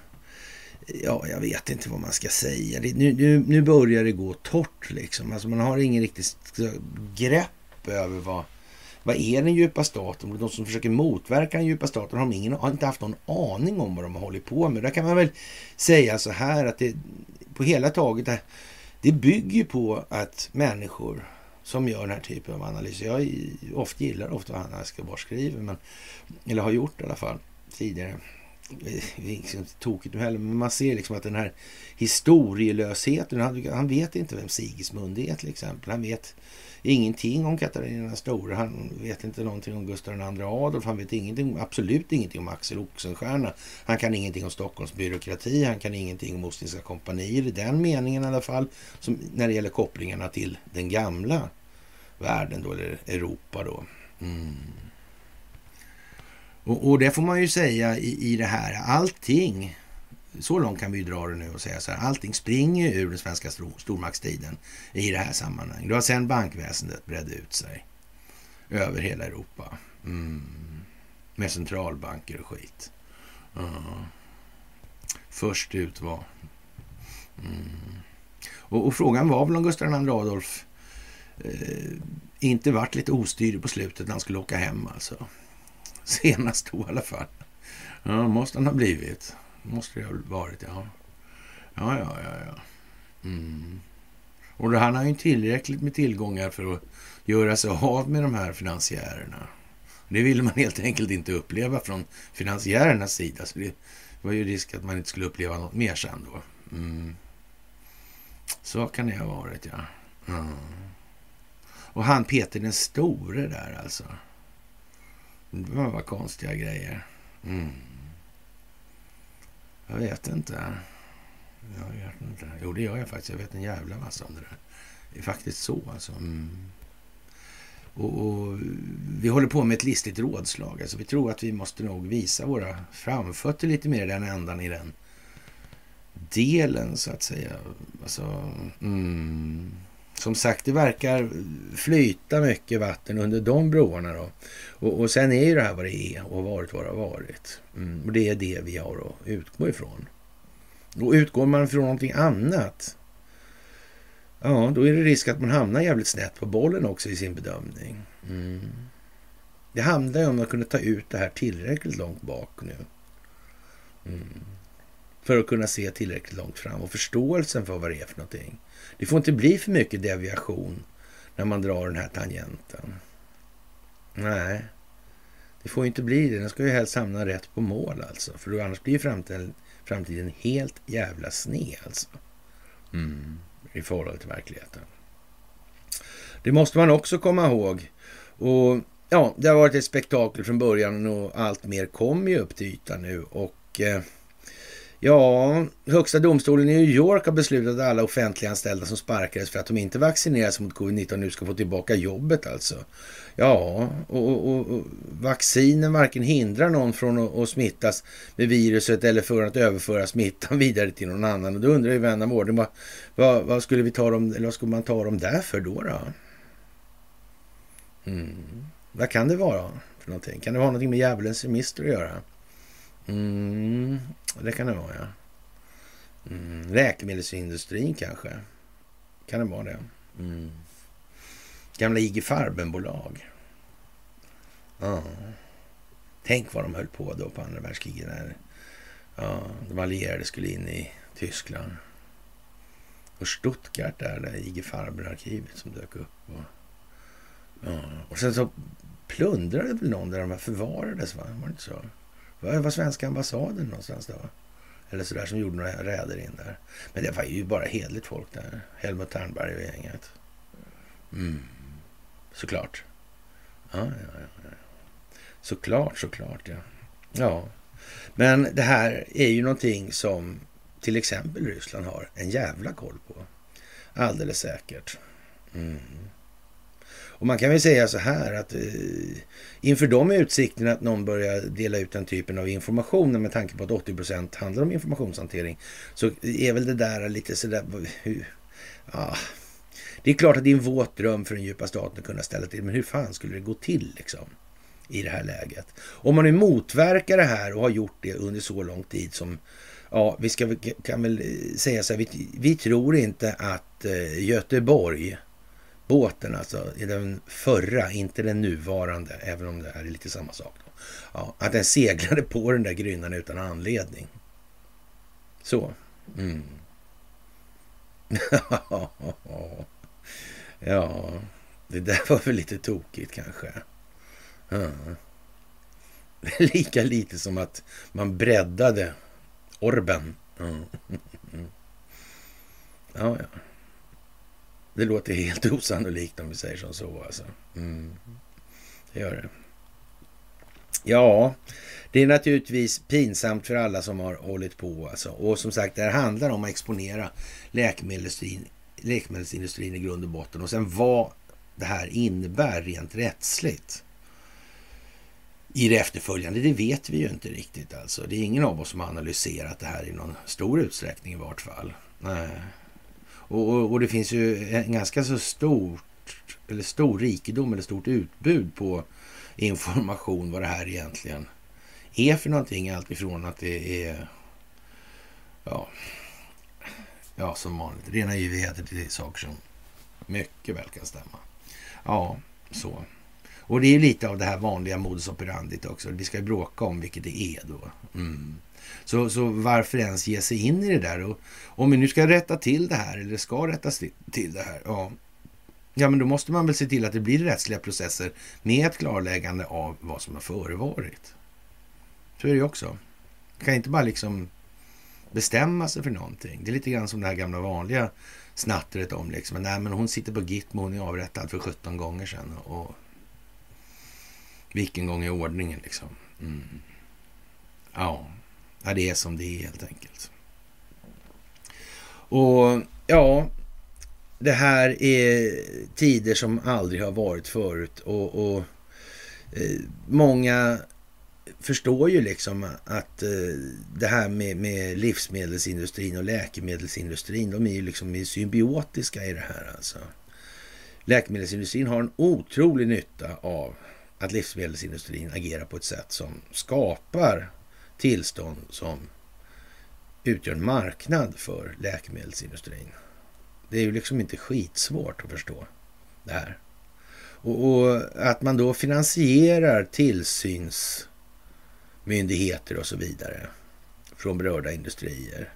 Ja, jag vet inte vad man ska säga. Det, nu, nu, nu börjar det gå torrt liksom. Alltså man har ingen riktigt grepp över vad... Vad är den djupa staten? De som försöker motverka den djupa staten har, ingen, har inte haft någon aning om vad de har hållit på med. Där kan man väl säga så här att det på hela taget, det bygger på att människor som gör den här typen av analyser, Jag ofta gillar ofta vad Hanna Escobar skriver, men, eller har gjort i alla fall tidigare. Det är inte tokigt nu heller, men man ser liksom att den här historielösheten, han, han vet inte vem Sigismund är till exempel. Han vet ingenting om Katarina den stora. Han vet inte någonting om Gustav II Adolf. Han vet ingenting, absolut ingenting om Axel Oxenstierna. Han kan ingenting om Stockholms byråkrati. Han kan ingenting om Ostindiska kompanier i den meningen i alla fall. Som när det gäller kopplingarna till den gamla världen då, eller Europa då. Mm. Och, och, det får man ju säga i, i det här. Allting så långt kan vi ju dra det nu och säga så här. Allting springer ur den svenska stormaktstiden i det här sammanhanget. Det har sen bankväsendet bredde ut sig över hela Europa. Mm. Med centralbanker och skit. Uh. Först ut var... Mm. Och, och, frågan var väl om Gustav II Adolf eh, inte vart lite ostyrig på slutet när han skulle åka hem alltså. (laughs) Senast då i alla fall. Ja, måste han ha blivit. Måste det ha varit, ja. Ja, ja, ja, ja. Mm. Och då, han har ju tillräckligt med tillgångar för att göra sig av med de här finansiärerna. Det ville man helt enkelt inte uppleva från finansiärernas sida. Så det var ju risk att man inte skulle uppleva något mer sen då. Mm. Så kan det ha varit, ja. Mm. Och han Peter den store där alltså. Det var konstiga grejer. Mm. Jag vet inte. Jag vet inte. Jo, det gör jag faktiskt. Jag vet en jävla massa om det där. Det är faktiskt så alltså. Mm. Och, och, vi håller på med ett listigt rådslag. Alltså, vi tror att vi måste nog visa våra framfötter lite mer i den ändan i den delen så att säga. Alltså, mm. Som sagt, det verkar flyta mycket vatten under de broarna. Då. Och, och sen är ju det här vad det är och varit vad det har varit. Mm, och det är det vi har att utgå ifrån. Och utgår man från någonting annat, ja, då är det risk att man hamnar jävligt snett på bollen också i sin bedömning. Mm. Det handlar ju om att kunna ta ut det här tillräckligt långt bak nu. Mm. För att kunna se tillräckligt långt fram och förståelsen för vad det är för någonting. Det får inte bli för mycket deviation när man drar den här tangenten. Nej, det får inte bli det. Den ska ju helst hamna rätt på mål alltså. För annars blir framtiden, framtiden helt jävla sned alltså. Mm, I förhållande till verkligheten. Det måste man också komma ihåg. Och ja, det har varit ett spektakel från början och allt mer kommer ju upp till ytan nu. Och eh, Ja, Högsta domstolen i New York har beslutat att alla offentliganställda som sparkades för att de inte vaccinerades mot covid-19 nu ska få tillbaka jobbet alltså. Ja, och, och, och vaccinen varken hindrar någon från att, att, smittas med viruset eller för att överföra smittan (laughs) vidare till någon annan. Och då undrar ju vän av ordning, vad, vad, vad, skulle vi ta dem, eller vad skulle man ta dem där för då? då? Mm. Vad kan det vara för någonting? Kan det ha någonting med djävulens remister att göra? Mm, det kan det vara, ja. Mm, läkemedelsindustrin kanske. Kan det vara det? Mm. Gamla IG Farben-bolag. Ja. Tänk vad de höll på då på andra världskriget när ja, de allierade skulle in i Tyskland. Och Stuttgart där, där IG Farben-arkivet som dök upp. Och, ja. och sen så plundrade väl någon där de förvarades, va? Var det inte så? Var var svenska ambassaden någonstans då? Eller sådär som gjorde några räder in där. Men det var ju bara hedligt folk där. Helmut Ternberg och gänget. Mm. Såklart. Ja, ja, ja. Såklart, såklart, ja. Ja. Men det här är ju någonting som till exempel Ryssland har en jävla koll på. Alldeles säkert. Mm. Och man kan väl säga så här att eh, inför de utsikterna att någon börjar dela ut den typen av information med tanke på att 80 procent handlar om informationshantering så är väl det där lite sådär... Hur, ja, det är klart att det är en våt dröm för den djupa staten att kunna ställa till, men hur fan skulle det gå till liksom? I det här läget. Om man nu motverkar det här och har gjort det under så lång tid som Ja, vi ska, kan väl eh, säga så här, vi, vi tror inte att eh, Göteborg båten alltså, i den förra, inte den nuvarande, även om det här är lite samma sak. Ja, att den seglade på den där grynnan utan anledning. Så. Mm. (laughs) ja, det där var väl lite tokigt kanske. Ja. Lika lite som att man breddade orben. Ja, (laughs) ja. ja. Det låter helt (laughs) osannolikt om vi säger som så. Alltså. Mm. Det gör det. Ja, det är naturligtvis pinsamt för alla som har hållit på. Alltså. Och som sagt, det här handlar om att exponera läkemedelsindustrin, läkemedelsindustrin i grund och botten. Och sen vad det här innebär rent rättsligt i det efterföljande, det vet vi ju inte riktigt. Alltså. Det är ingen av oss som har analyserat det här i någon stor utsträckning i vart fall. Nej. Och, och, och, det finns ju en ganska så stort, eller stor rikedom eller stort utbud på information vad det här egentligen är för någonting. Allt ifrån att det är, ja, ja som vanligt, rena yvigheter till saker som mycket väl kan stämma. Ja, så. Och det är lite av det här vanliga modus operandit också. Vi ska ju bråka om vilket det är då. Mm. Så, så varför ens ge sig in i det där? Och om vi nu ska rätta till det här, eller ska rättas till det här, ja, ja men då måste man väl se till att det blir rättsliga processer med ett klarläggande av vad som har förevarit. Så är det ju också. Man kan inte bara liksom bestämma sig för någonting. Det är lite grann som det här gamla vanliga snattret om liksom, nej men hon sitter på Gitmo, hon är avrättad för 17 gånger sedan. Och vilken gång i ordningen liksom? Mm. Ja. Ja, det är som det är helt enkelt. Och ja, det här är tider som aldrig har varit förut och, och eh, många förstår ju liksom att eh, det här med, med, livsmedelsindustrin och läkemedelsindustrin, de är ju liksom symbiotiska i det här alltså. Läkemedelsindustrin har en otrolig nytta av att livsmedelsindustrin agerar på ett sätt som skapar tillstånd som utgör en marknad för läkemedelsindustrin. Det är ju liksom inte skitsvårt att förstå det här. Och, och att man då finansierar tillsynsmyndigheter och så vidare från berörda industrier.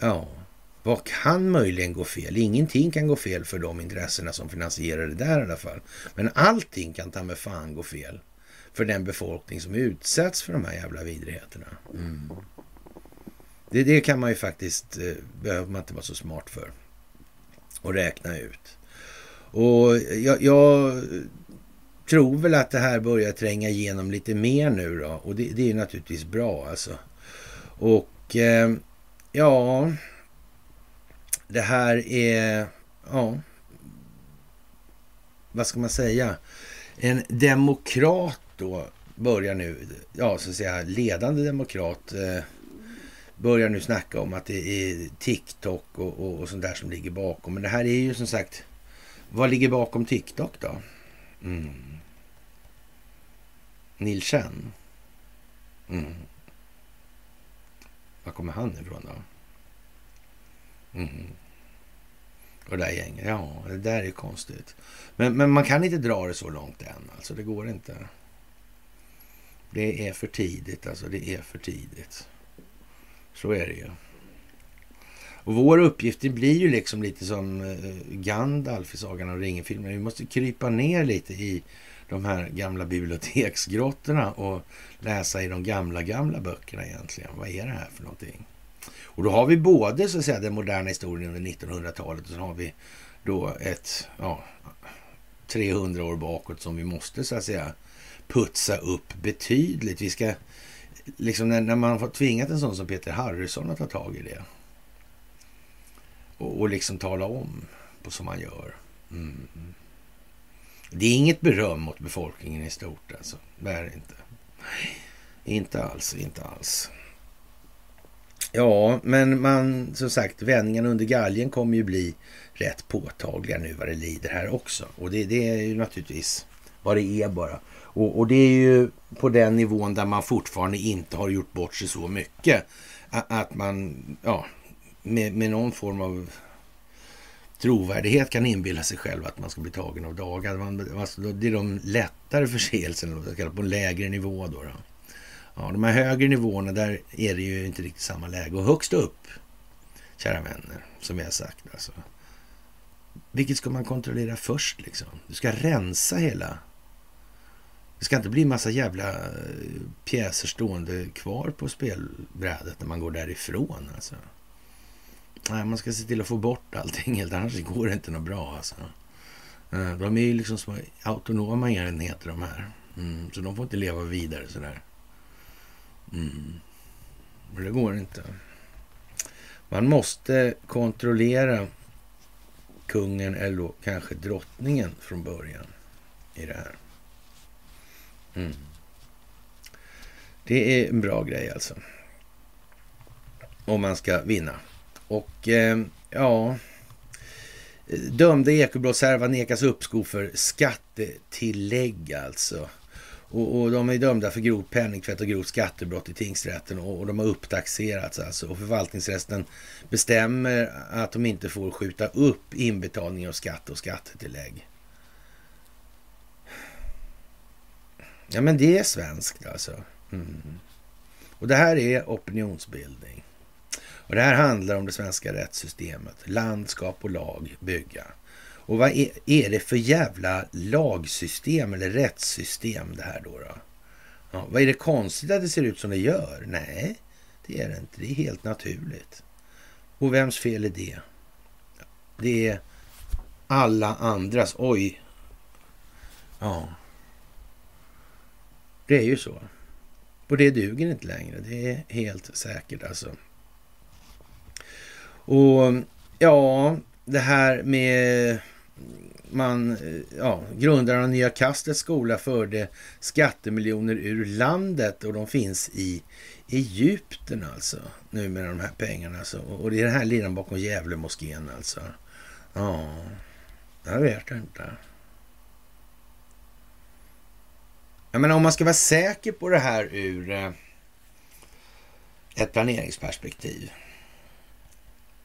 Ja, vad kan möjligen gå fel? Ingenting kan gå fel för de intressena som finansierar det där i alla fall. Men allting kan ta med fan gå fel för den befolkning som utsätts för de här jävla vidrigheterna. Mm. Det, det, kan man ju faktiskt, eh, behöver man inte vara så smart för att räkna ut. Och jag, jag, tror väl att det här börjar tränga igenom lite mer nu då. Och det, det är naturligtvis bra alltså. Och Och eh, ja, det här är, ja, vad ska man säga? En demokrat då börjar nu, ja så att säga ledande demokrat eh, börjar nu snacka om att det är TikTok och, och, och sånt där som ligger bakom. Men det här är ju som sagt, vad ligger bakom TikTok då? Mm. Neil Chen. Mm. Var kommer han ifrån då? Mm. Och det där gänget, ja, det där är konstigt. Men, men man kan inte dra det så långt än, alltså. Det går inte. Det är för tidigt, alltså. Det är för tidigt. Så är det ju. Och vår uppgift det blir ju liksom lite som eh, Gandalf i Sagan om ringen-filmen. Vi måste krypa ner lite i de här gamla biblioteksgrottorna och läsa i de gamla, gamla böckerna egentligen. Vad är det här för någonting? Och då har vi både så att säga den moderna historien under 1900-talet och så har vi då ett ja, 300 år bakåt som vi måste så att säga putsa upp betydligt. Vi ska liksom när, när man har tvingat en sån som Peter Harrison att ta tag i det och, och liksom tala om på som man gör. Mm. Det är inget beröm mot befolkningen i stort alltså. Det är det inte. Inte alls, inte alls. Ja, men man, som sagt, vändningen under galgen kommer ju bli rätt påtagliga nu vad det lider här också. Och det, det är ju naturligtvis vad det är bara. Och, och, det är ju på den nivån där man fortfarande inte har gjort bort sig så mycket. Att, man, ja, med, med någon form av trovärdighet kan inbilla sig själv att man ska bli tagen av dagar. alltså, det är de lättare förseelserna, på en lägre nivå. Då, då. Ja, de här högre nivåerna, där är det ju inte riktigt samma läge. Och högst upp, kära vänner, som jag har sagt. Alltså, vilket ska man kontrollera först? liksom? Du ska rensa hela... Det ska inte bli massa jävla eh, pjäser stående kvar på spelbrädet när man går därifrån. Alltså. Nej, man ska se till att få bort allting helt, annars går det inte något bra. Alltså. Eh, de är ju liksom små autonoma enheter de här. Mm, så de får inte leva vidare sådär. Mm. Men det går inte. Man måste kontrollera kungen eller kanske drottningen från början i det här. Mm. Det är en bra grej alltså. Om man ska vinna. Och eh, ja, dömda ekobrottshärva nekas uppskov för skattetillägg alltså. Och, och, de är dömda för grovt penningtvätt och grovt skattebrott i tingsrätten och, och de har upptaxerats alltså. Och förvaltningsrätten bestämmer att de inte får skjuta upp inbetalning av skatt och skattetillägg. Ja, men det är svenskt alltså. Mm. Och det här är opinionsbildning. Och det här handlar om det svenska rättssystemet. Landskap och lag bygga. Och vad är, är det för jävla lagsystem eller rättssystem det här då? då? Ja, vad är det konstigt att det ser ut som det gör? Nej, det är det inte. Det är helt naturligt. Och vems fel är det? Det är alla andras. Oj. Ja. Det är ju så. Och det duger inte längre. Det är helt säkert alltså. Och ja, det här med man, ja, grundaren av Nya Kastets skola förde skattemiljoner ur landet och de finns i Egypten alltså. Nu med de här pengarna alltså. Och det är den här liran bakom Gävlemoskén alltså. Ja, jag vet inte. Jag menar om man ska vara säker på det här ur eh, ett planeringsperspektiv.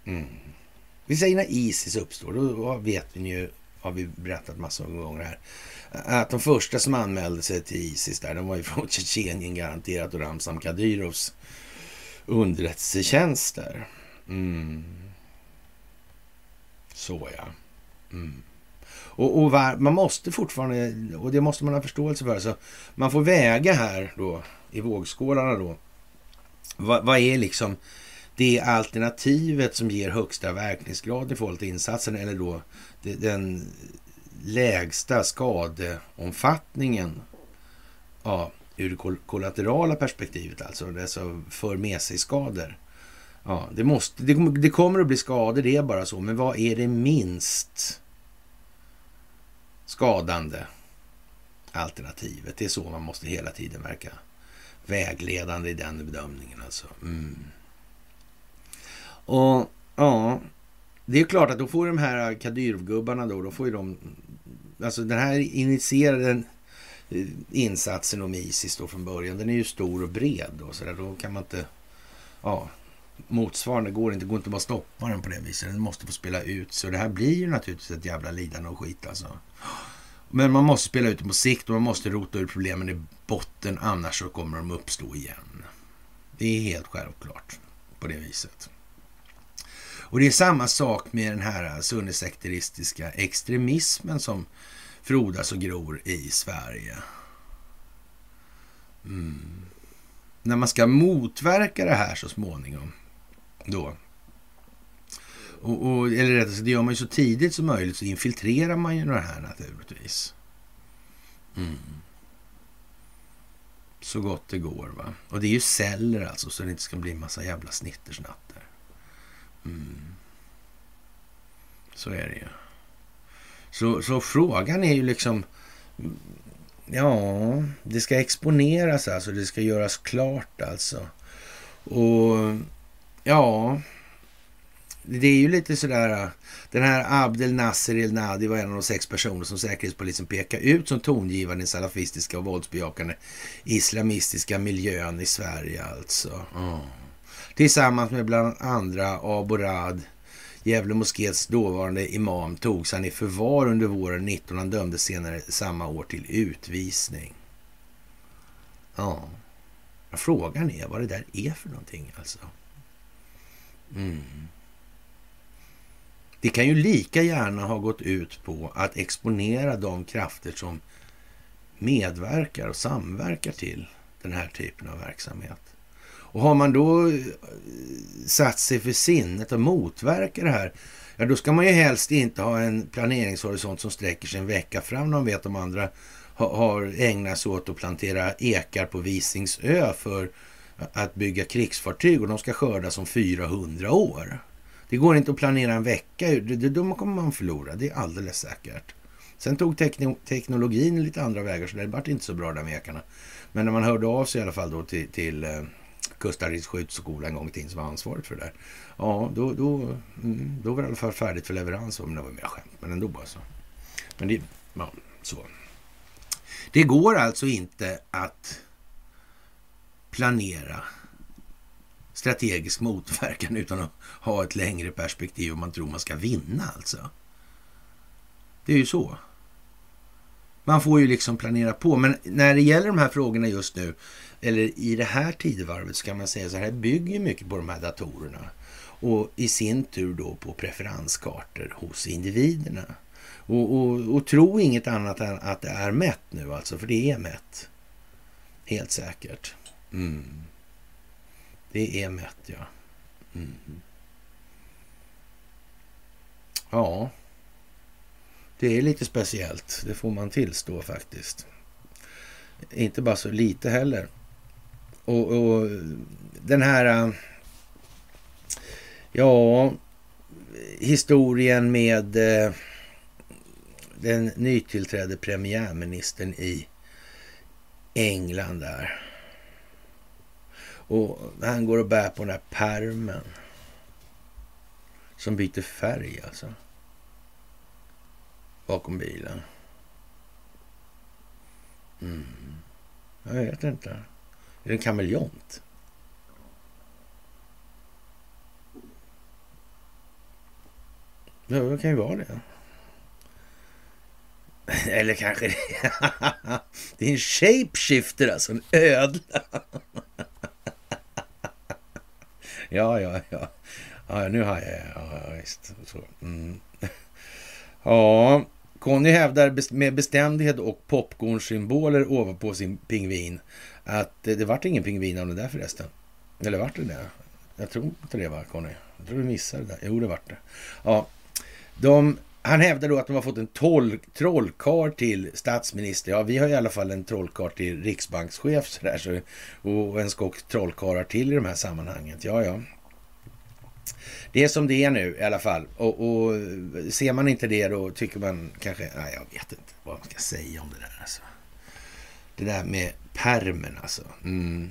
Mm. Vi säger när Isis uppstår, då vet vi ju, har vi berättat massor av gånger här, att de första som anmälde sig till Isis där, de var ju från (laughs) Tjetjenien garanterat och Ramzan Kadyrovs underrättelsetjänster. Mm. Så ja. Mm. Och, och var, man måste fortfarande, och det måste man ha förståelse för, så man får väga här då i vågskålarna då. Vad, vad är liksom det alternativet som ger högsta verkningsgrad i förhållande till insatsen eller då den lägsta skadeomfattningen ja, ur det kollaterala perspektivet, alltså det som för med sig skador Ja, det, måste, det, det kommer att bli skador, det är bara så. Men vad är det minst skadande alternativet? Det är så man måste hela tiden verka vägledande i den bedömningen. Alltså. Mm. Och ja, det är klart att då får de här Kadyrov-gubbarna då, då får ju de... Alltså den här initierade insatsen om Isis då från början, den är ju stor och bred då, så där, då kan man inte... Ja, motsvarande går inte, går inte bara att stoppa den på det viset. Den måste få spela ut så det här blir ju naturligtvis ett jävla lidande och skit alltså. Men man måste spela ut det på sikt och man måste rota ur problemen i botten, annars så kommer de uppstå igen. Det är helt självklart på det viset. Och det är samma sak med den här sunnisekteristiska extremismen som frodas och gror i Sverige. Mm. När man ska motverka det här så småningom då. Och, och, eller rättare sagt, det gör man ju så tidigt som möjligt så infiltrerar man ju det här naturligtvis. Mm. Så gott det går. va. Och det är ju celler alltså, så det inte ska bli massa jävla snittersnatter. Mm. Så är det ju. Så, så frågan är ju liksom... Ja, det ska exponeras alltså. Det ska göras klart alltså. Och ja, det är ju lite sådär... Äh, den här Abdel Nasser El Nadi var en av de sex personer som Säkerhetspolisen pekar ut som tongivande i salafistiska och våldsbejakande islamistiska miljön i Sverige alltså. Mm. Tillsammans med bland andra Aborad, Gävle moskés dåvarande imam, togs han i förvar under våren 19. Han dömdes senare samma år till utvisning. Ja, frågan är vad det där är för någonting alltså. Mm. Det kan ju lika gärna ha gått ut på att exponera de krafter som medverkar och samverkar till den här typen av verksamhet. Och har man då eh, satt sig för sinnet att motverka det här, ja då ska man ju helst inte ha en planeringshorisont som sträcker sig en vecka fram. Man vet de andra har ägnat sig åt att plantera ekar på Visingsö för att bygga krigsfartyg och de ska skördas om 400 år. Det går inte att planera en vecka. Då kommer man förlora, det är alldeles säkert. Sen tog teknologin lite andra vägar så det vart inte så bra där med ekarna. Men när man hörde av sig i alla fall då till, till eh, skjutskola en gång i tiden som var ansvarig för det där. Ja, då, då, mm, då var det i alla fall färdigt för leverans. Men det var mer skämt, men ändå alltså. Men det, ja, så. Det går alltså inte att planera strategisk motverkan utan att ha ett längre perspektiv om man tror man ska vinna alltså. Det är ju så. Man får ju liksom planera på. Men när det gäller de här frågorna just nu, eller i det här tidevarvet, så kan man säga så här, bygger mycket på de här datorerna. Och i sin tur då på preferenskartor hos individerna. Och, och, och tro inget annat än att det är mätt nu alltså, för det är mätt. Helt säkert. Mm. Det är mätt, ja. Mm. Ja, det är lite speciellt. Det får man tillstå faktiskt. Inte bara så lite heller. Och, och den här... Äh, ja, historien med äh, den nytillträdde premiärministern i England där. Och han går och bär på den här permen som byter färg alltså. Bakom bilen. Mm. Jag vet inte. Är det en kameleont? Ja, det kan ju vara det. (laughs) Eller kanske det. (laughs) det är en shapeshifter alltså, en ödla. (laughs) ja, ja, ja. Ja, nu har jag... Ja, visst. Så. Mm. (laughs) Ja, Conny hävdar med bestämdhet och popcornsymboler ovanpå sin pingvin att det, vart ingen pingvin av det där förresten. Eller vart det det? Jag tror inte det var Conny. Jag tror du missade det. Jo, det vart det. Ja, de, han hävdar då att de har fått en tol, trollkar till statsminister. Ja, vi har i alla fall en trollkar till riksbankschef sådär, så, och en skock trollkarlar till i de här sammanhanget. Ja, ja. det är som det är nu i alla fall. Och, och ser man inte det då tycker man kanske, nej jag vet inte vad man ska säga om det där alltså. Det där med permen alltså. Mm.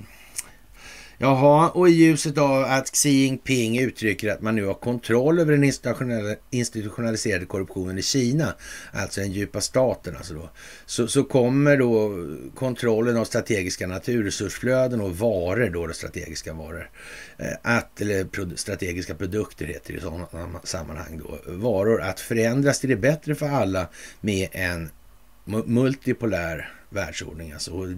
Jaha, och i ljuset av att Xi Jinping uttrycker att man nu har kontroll över den institutionaliserade korruptionen i Kina, alltså den djupa staten alltså då, så, så kommer då kontrollen av strategiska naturresursflöden och varor då, då strategiska varor, eh, att, eller strategiska produkter heter det i sådana sammanhang då, varor att förändras till det bättre för alla med en multipolär världsordning. Alltså,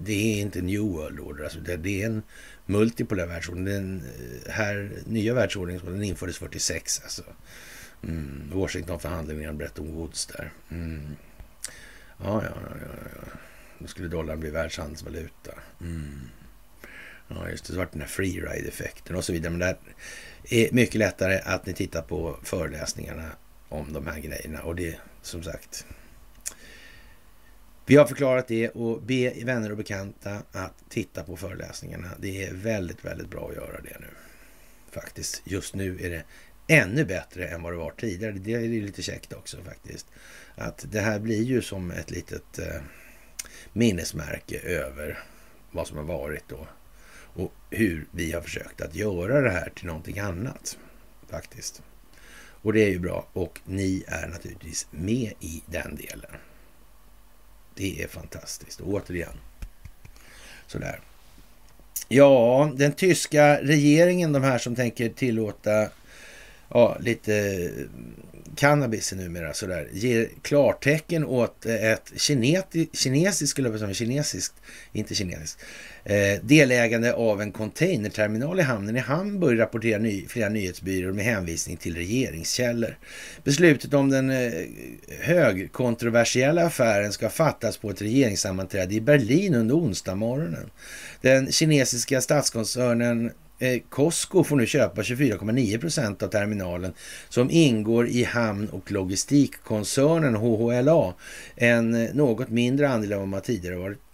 det är inte New World Order, alltså det, det är en multipolär världsordning. Den eh, här nya världsordningen den infördes 46. Alltså. Mm, Washingtonförhandlingarna, Bretton Woods där. Mm. Ja, ja, ja, ja. Då skulle dollarn bli världshandelsvaluta. Mm. Ja, just det. Så vart den här freeride-effekten och så vidare. Men det är mycket lättare att ni tittar på föreläsningarna om de här grejerna. Och det, som sagt, vi har förklarat det och be vänner och bekanta att titta på föreläsningarna. Det är väldigt, väldigt bra att göra det nu. Faktiskt. Just nu är det ännu bättre än vad det var tidigare. Det är lite käckt också faktiskt. Att det här blir ju som ett litet eh, minnesmärke över vad som har varit då. Och hur vi har försökt att göra det här till någonting annat. Faktiskt. Och det är ju bra. Och ni är naturligtvis med i den delen. Det är fantastiskt. Och återigen. Sådär. Ja, den tyska regeringen, de här som tänker tillåta ja, lite eh, cannabis numera sådär, ger klartecken åt eh, ett kineti, kinesiskt, skulle jag säga, kinesiskt, inte kinesiskt, eh, delägande av en containerterminal i hamnen i Hamburg, rapporterar ny, flera nyhetsbyråer med hänvisning till regeringskällor. Beslutet om den eh, högkontroversiella affären ska fattas på ett regeringssammanträde i Berlin under onsdag morgonen. Den kinesiska statskoncernen Eh, Costco får nu köpa 24,9 procent av terminalen som ingår i hamn och logistikkoncernen HHLA. En eh, något mindre andel än vad man tidigare varit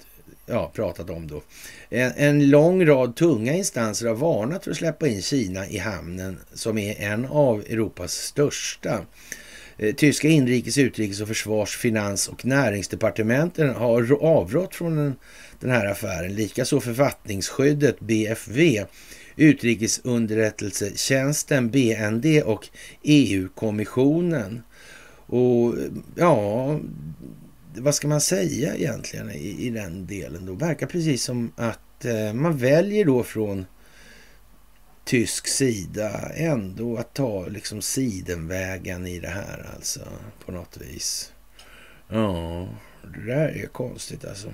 ja, pratat om då. En, en, lång rad tunga instanser har varnat för att släppa in Kina i hamnen som är en av Europas största. Eh, tyska inrikes, utrikes och försvars, finans och näringsdepartementen har avrått från den, den här affären. Likaså författningsskyddet BFV Utrikesunderrättelsetjänsten, BND och EU-kommissionen. Och ja, vad ska man säga egentligen i, i den delen då? Verkar precis som att eh, man väljer då från tysk sida ändå att ta liksom sidenvägen i det här alltså på något vis. Ja, det där är konstigt alltså.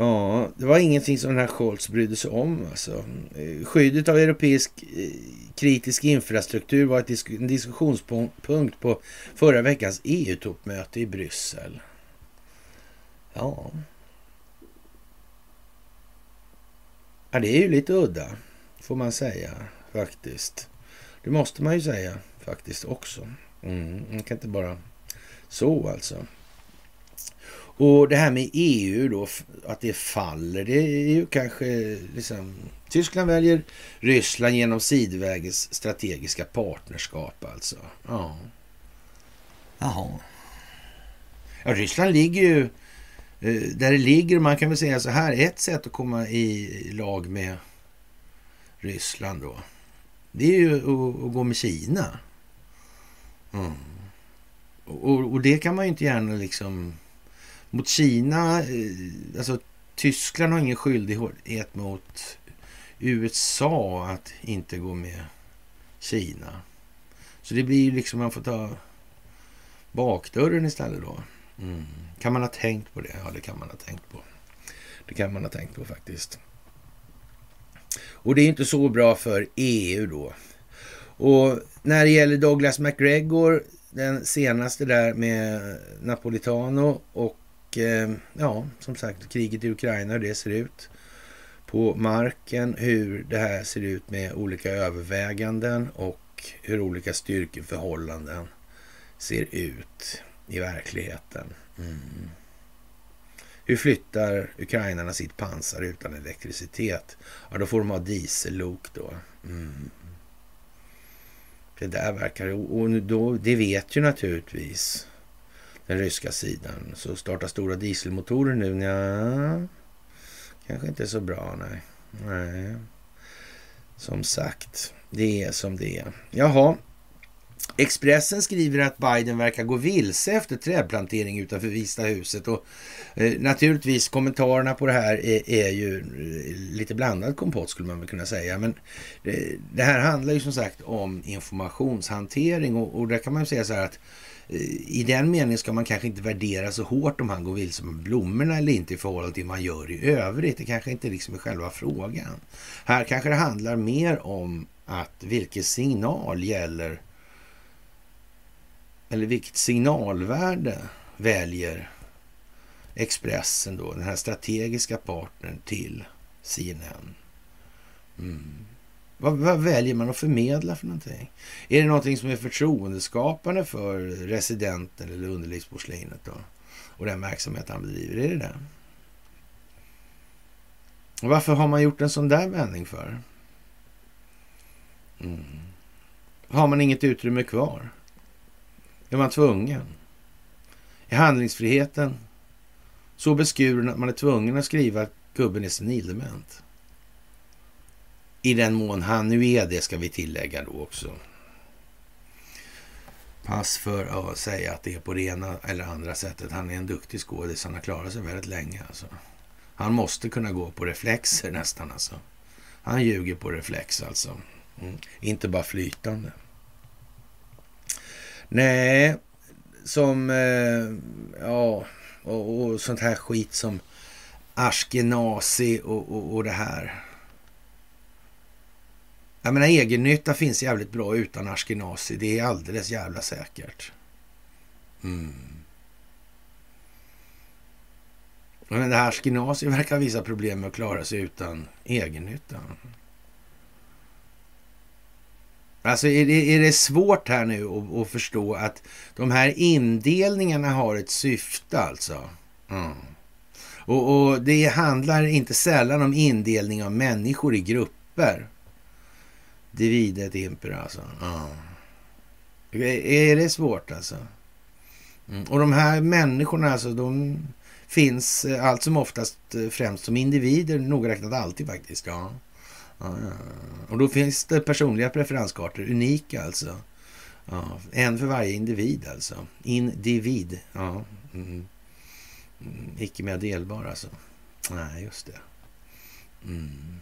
Ja, det var ingenting som den här Scholz brydde sig om. Alltså. Eh, skyddet av europeisk eh, kritisk infrastruktur var en diskussionspunkt på förra veckans EU-toppmöte i Bryssel. Ja. ja, det är ju lite udda, får man säga faktiskt. Det måste man ju säga faktiskt också. Mm, man kan inte bara så alltså. Och det här med EU då, att det faller, det är ju kanske liksom... Tyskland väljer Ryssland genom sidvägens strategiska partnerskap alltså. Ja. Jaha. Ja, Ryssland ligger ju eh, där det ligger. Man kan väl säga så här, ett sätt att komma i lag med Ryssland då. Det är ju att, att gå med Kina. Mm. Och, och, det kan man ju inte gärna liksom mot Kina, eh, alltså Tyskland har ingen skyldighet mot USA att inte gå med Kina. Så det blir ju liksom, man får ta bakdörren istället då. Mm. Kan man ha tänkt på det? Ja, det kan man ha tänkt på. Det kan man ha tänkt på faktiskt. Och det är inte så bra för EU då. Och när det gäller Douglas McGregor, den senaste där med Napolitano och och eh, ja, som sagt, kriget i Ukraina, hur det ser ut på marken, hur det här ser ut med olika överväganden och hur olika styrkeförhållanden ser ut i verkligheten. Mm. Hur flyttar ukrainarna sitt pansar utan elektricitet? Ja, då får de ha diesellok då. Mm. Det där verkar... Och då, det vet ju naturligtvis den ryska sidan. Så starta stora dieselmotorer nu, ja, kanske inte så bra, nej. nej. Som sagt, det är som det är. Jaha, Expressen skriver att Biden verkar gå vilse efter trädplantering utanför Vita huset. Och, eh, naturligtvis, kommentarerna på det här är, är, ju eh, lite blandad kompott skulle man väl kunna säga. Men det, eh, det här handlar ju som sagt om informationshantering och, och där kan man säga så här att eh, i den meningen ska man kanske inte värdera så hårt om han går vilse med blommorna eller inte i förhållande till vad man gör i övrigt. Det kanske inte liksom är själva frågan. Här kanske det handlar mer om att vilken signal gäller eller vilket signalvärde väljer Expressen då, den här strategiska partnern till CNN? Mm. Vad, vad, väljer man att förmedla för någonting? Är det någonting som är förtroendeskapande för residenten eller underlivsporslinet då? Och den verksamhet han bedriver, är det det? Och varför har man gjort en sån där vändning för? Mm. Har man inget utrymme kvar? Är man tvungen? Är handlingsfriheten så beskuren att man är tvungen att skriva att gubben är senildement? I den mån han nu är det, ska vi tillägga då också. Pass för att säga att det är på det ena eller andra sättet. Han är en duktig skådis. Han har klarat sig väldigt länge. Alltså. Han måste kunna gå på reflexer nästan. Alltså. Han ljuger på reflex alltså. Mm. Inte bara flytande. Nej, som... Eh, ja, och, och, sånt här skit som Ashkenazi och, och, och det här. Jag menar egennytta finns jävligt bra utan Ashkenazi. Det är alldeles jävla säkert. Mm. Men det här Ashkenazi verkar visa problem med att klara sig utan egennytta. Alltså är det, är det svårt här nu att, att, förstå att de här indelningarna har ett syfte alltså? Mm. Och, och, det handlar inte sällan om indelning av människor i grupper. Divide ett impera alltså. Ja. Är det svårt alltså? Mm. Och de här människorna alltså, de finns eh, allt som oftast eh, främst som individer, nogräknat alltid faktiskt. Ja. Ja, ja. Och då finns det personliga preferenskartor, unika alltså. Ja, en för varje individ alltså. Individ, ja. Mm. Mm. Icke mer delbar alltså. Nej, just det. Mm.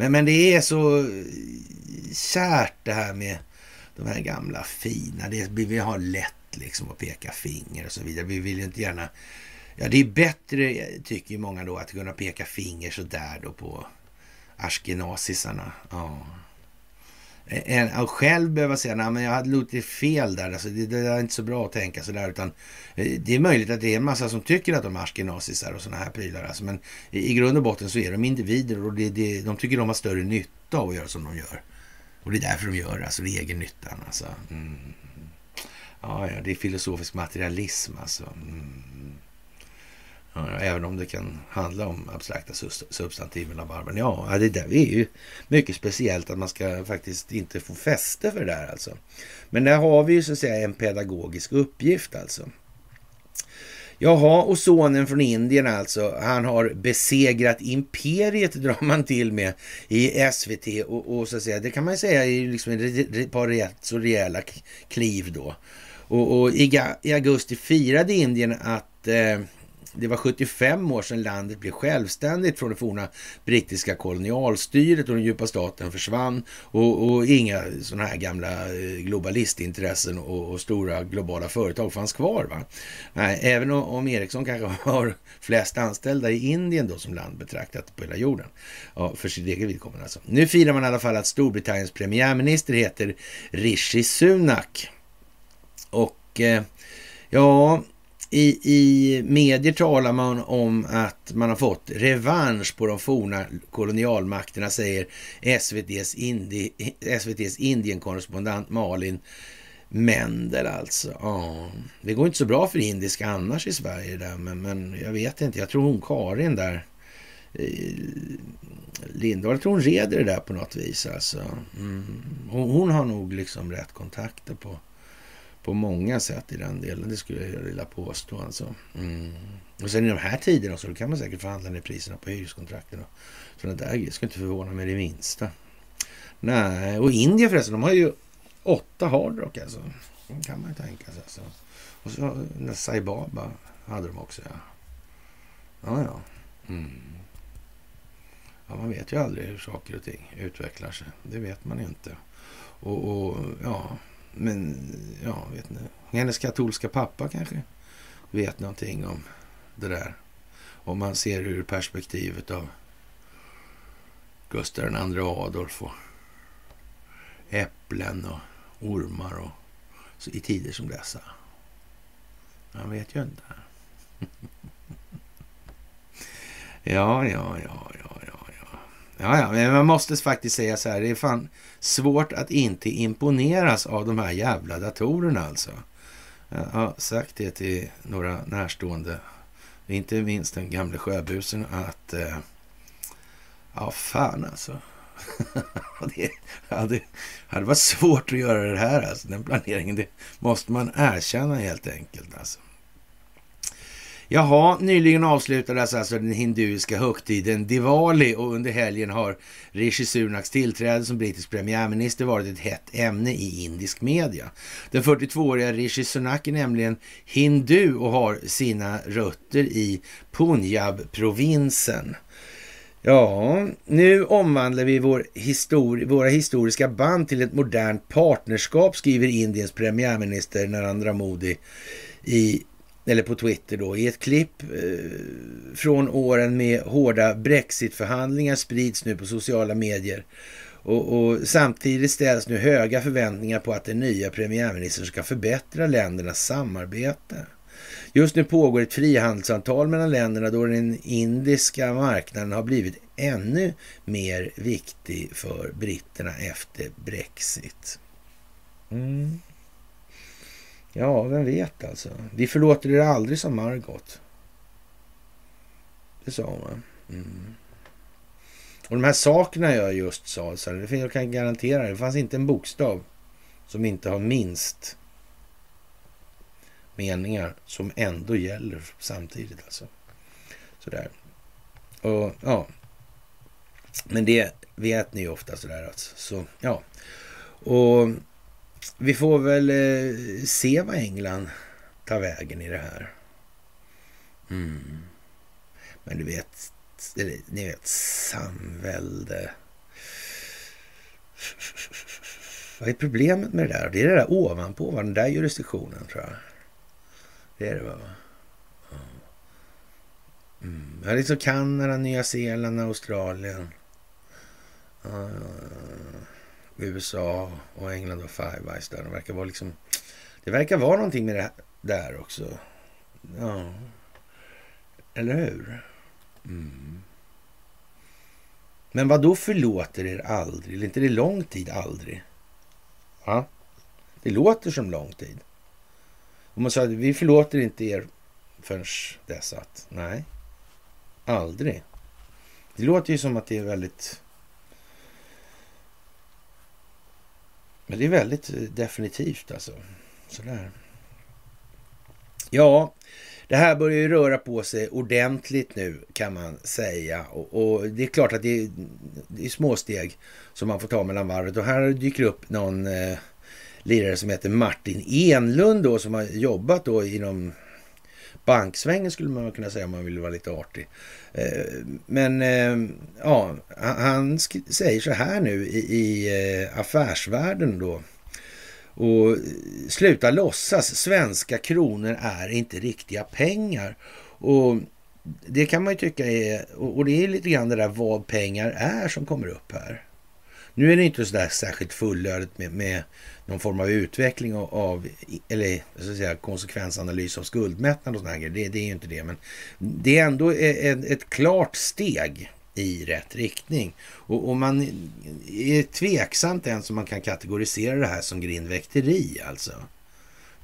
Men, men det är så eh, kärt det här med de här gamla fina. Det, vi vill ha lätt liksom att peka finger och så vidare. Vi vill ju inte gärna... Ja, det är bättre, tycker många då, att kunna peka finger så där då på askenasisarna. Ja. En, själv behöva säga nej men jag hade låtit fel där. Alltså, det, det är inte så bra att tänka sådär. Utan, eh, det är möjligt att det är en massa som tycker att de är askenazisar och sådana här prylar. Alltså, men i, i grund och botten så är de individer och det, det, de tycker de har större nytta av att göra som de gör. Och det är därför de gör det, alltså det är egennyttan. Alltså. Mm. Ja, ja, det är filosofisk materialism alltså. Mm. Ja, även om det kan handla om abstrakta substantiv mellan varven. Ja, det där är ju mycket speciellt att man ska faktiskt inte få fäste för det där alltså. Men där har vi ju så att säga en pedagogisk uppgift alltså. Jaha, och sonen från Indien alltså, han har besegrat imperiet (laughs) drar man till med i SVT och, och så att säga, det kan man ju säga är liksom ett par rätt så rejäla kliv då. Och, och i, i, augusti firade Indien att eh, det var 75 år sedan landet blev självständigt från det forna brittiska kolonialstyret och den djupa staten försvann och, och inga sådana här gamla eh, globalistintressen och, och, stora globala företag fanns kvar. Va? Nej, även om, om Ericsson kanske (laughs) har flest anställda i Indien då som land betraktat på hela jorden. Ja, för sitt eget vidkommande alltså. Nu firar man i alla fall att Storbritanniens premiärminister heter Rishi Sunak. Och eh, ja, i, I medier talar man om att man har fått revansch på de forna kolonialmakterna, säger SVTs, Indi, SVTs Indienkorrespondent Malin Mendel alltså. Ja, det går inte så bra för indiska annars i Sverige där, men, men jag vet inte. Jag tror hon Karin där eh, Lindahl, jag tror hon reder det där på något vis. Alltså. Mm. Hon, hon, har nog liksom rätt kontakter på, på många sätt i den delen. Det skulle jag vilja påstå. Alltså. Mm. Och sen i de här tiderna så kan man säkert förhandla ner priserna på hyreskontrakten. Och sådana där grejer. skulle inte förvåna mig det minsta. Nej, och Indien förresten, de har ju åtta hardrock alltså. Det kan man ju tänka sig. Alltså. Och så Saibaba hade de också, ja. Ja, ja. Mm. Ja, man vet ju aldrig hur saker och ting utvecklar sig. Det vet man inte. Och, och ja, men ja, vet ni. Hennes katolska pappa kanske vet någonting om det där. Om man ser ur perspektivet av Gustav II Adolf och äpplen och ormar och så, i tider som dessa. Man vet ju inte. (laughs) ja, ja, ja, ja, ja, men man måste faktiskt säga så här. Det är fan svårt att inte imponeras av de här jävla datorerna alltså. Jag har sagt det till några närstående, inte minst den gamle sjöbusen, att eh, ja, fan alltså. (laughs) det hade, hade varit svårt att göra det här, alltså, den planeringen. Det måste man erkänna helt enkelt. Alltså. Jaha, nyligen avslutades alltså den hinduiska högtiden Diwali och under helgen har Rishi Sunaks tillträde som brittisk premiärminister varit ett hett ämne i indisk media. Den 42-åriga Rishi Sunak är nämligen hindu och har sina rötter i Punjab-provinsen. Ja, nu omvandlar vi vår histori våra historiska band till ett modernt partnerskap, skriver Indiens premiärminister Narendra Modi i, eller på Twitter då. I ett klipp eh, från åren med hårda brexitförhandlingar sprids nu på sociala medier. Och, och, samtidigt ställs nu höga förväntningar på att den nya premiärministern ska förbättra ländernas samarbete. Just nu pågår ett frihandelsavtal mellan länderna då den indiska marknaden har blivit ännu mer viktig för britterna efter Brexit. Mm. Ja, vem vet alltså. Vi förlåter er aldrig som Margot. Det sa hon. Mm. Och de här sakerna jag just sa, så det jag kan garantera, det fanns inte en bokstav som inte har minst meningar som ändå gäller samtidigt. Alltså. Sådär. Och ja, men det vet ni ju ofta sådär alltså. Så ja, och vi får väl eh, se vad England tar vägen i det här. Mm. Men du vet, ni vet samvälde. Vad är problemet med det där? Det är det där ovanpå, den där jurisdiktionen tror jag. Det är det va? Mm. Ja, liksom Kanada, Nya Zeeland, Australien. Uh, USA och England och Five Eyes där. Det verkar vara liksom... Det verkar vara någonting med det där också. Ja. Eller hur? Mm. Men vad då förlåter er aldrig? Eller inte det lång tid aldrig? Ja. Det låter som lång tid. Om man sa att vi förlåter inte er förrän dess att, nej, aldrig. Det låter ju som att det är väldigt... Men det är väldigt eh, definitivt alltså. Sådär. Ja, det här börjar ju röra på sig ordentligt nu kan man säga. Och, och det är klart att det är, det är små steg som man får ta mellan varvet. Och här dyker upp någon eh, lirare som heter Martin Enlund då som har jobbat då inom banksvängen skulle man kunna säga om man vill vara lite artig. Eh, men eh, ja, han säger så här nu i eh, affärsvärlden då. Och sluta låtsas, svenska kronor är inte riktiga pengar. Och det kan man ju tycka är, och det är lite grann det där vad pengar är som kommer upp här. Nu är det inte så där särskilt fullödigt med, med någon form av utveckling av, av eller så att säga, konsekvensanalys av skuldmättnad och sådana grejer. Det, det, är ju inte det, men det är ändå ett, ett klart steg i rätt riktning. Och, och man är tveksamt ens om man kan kategorisera det här som grindväkteri alltså.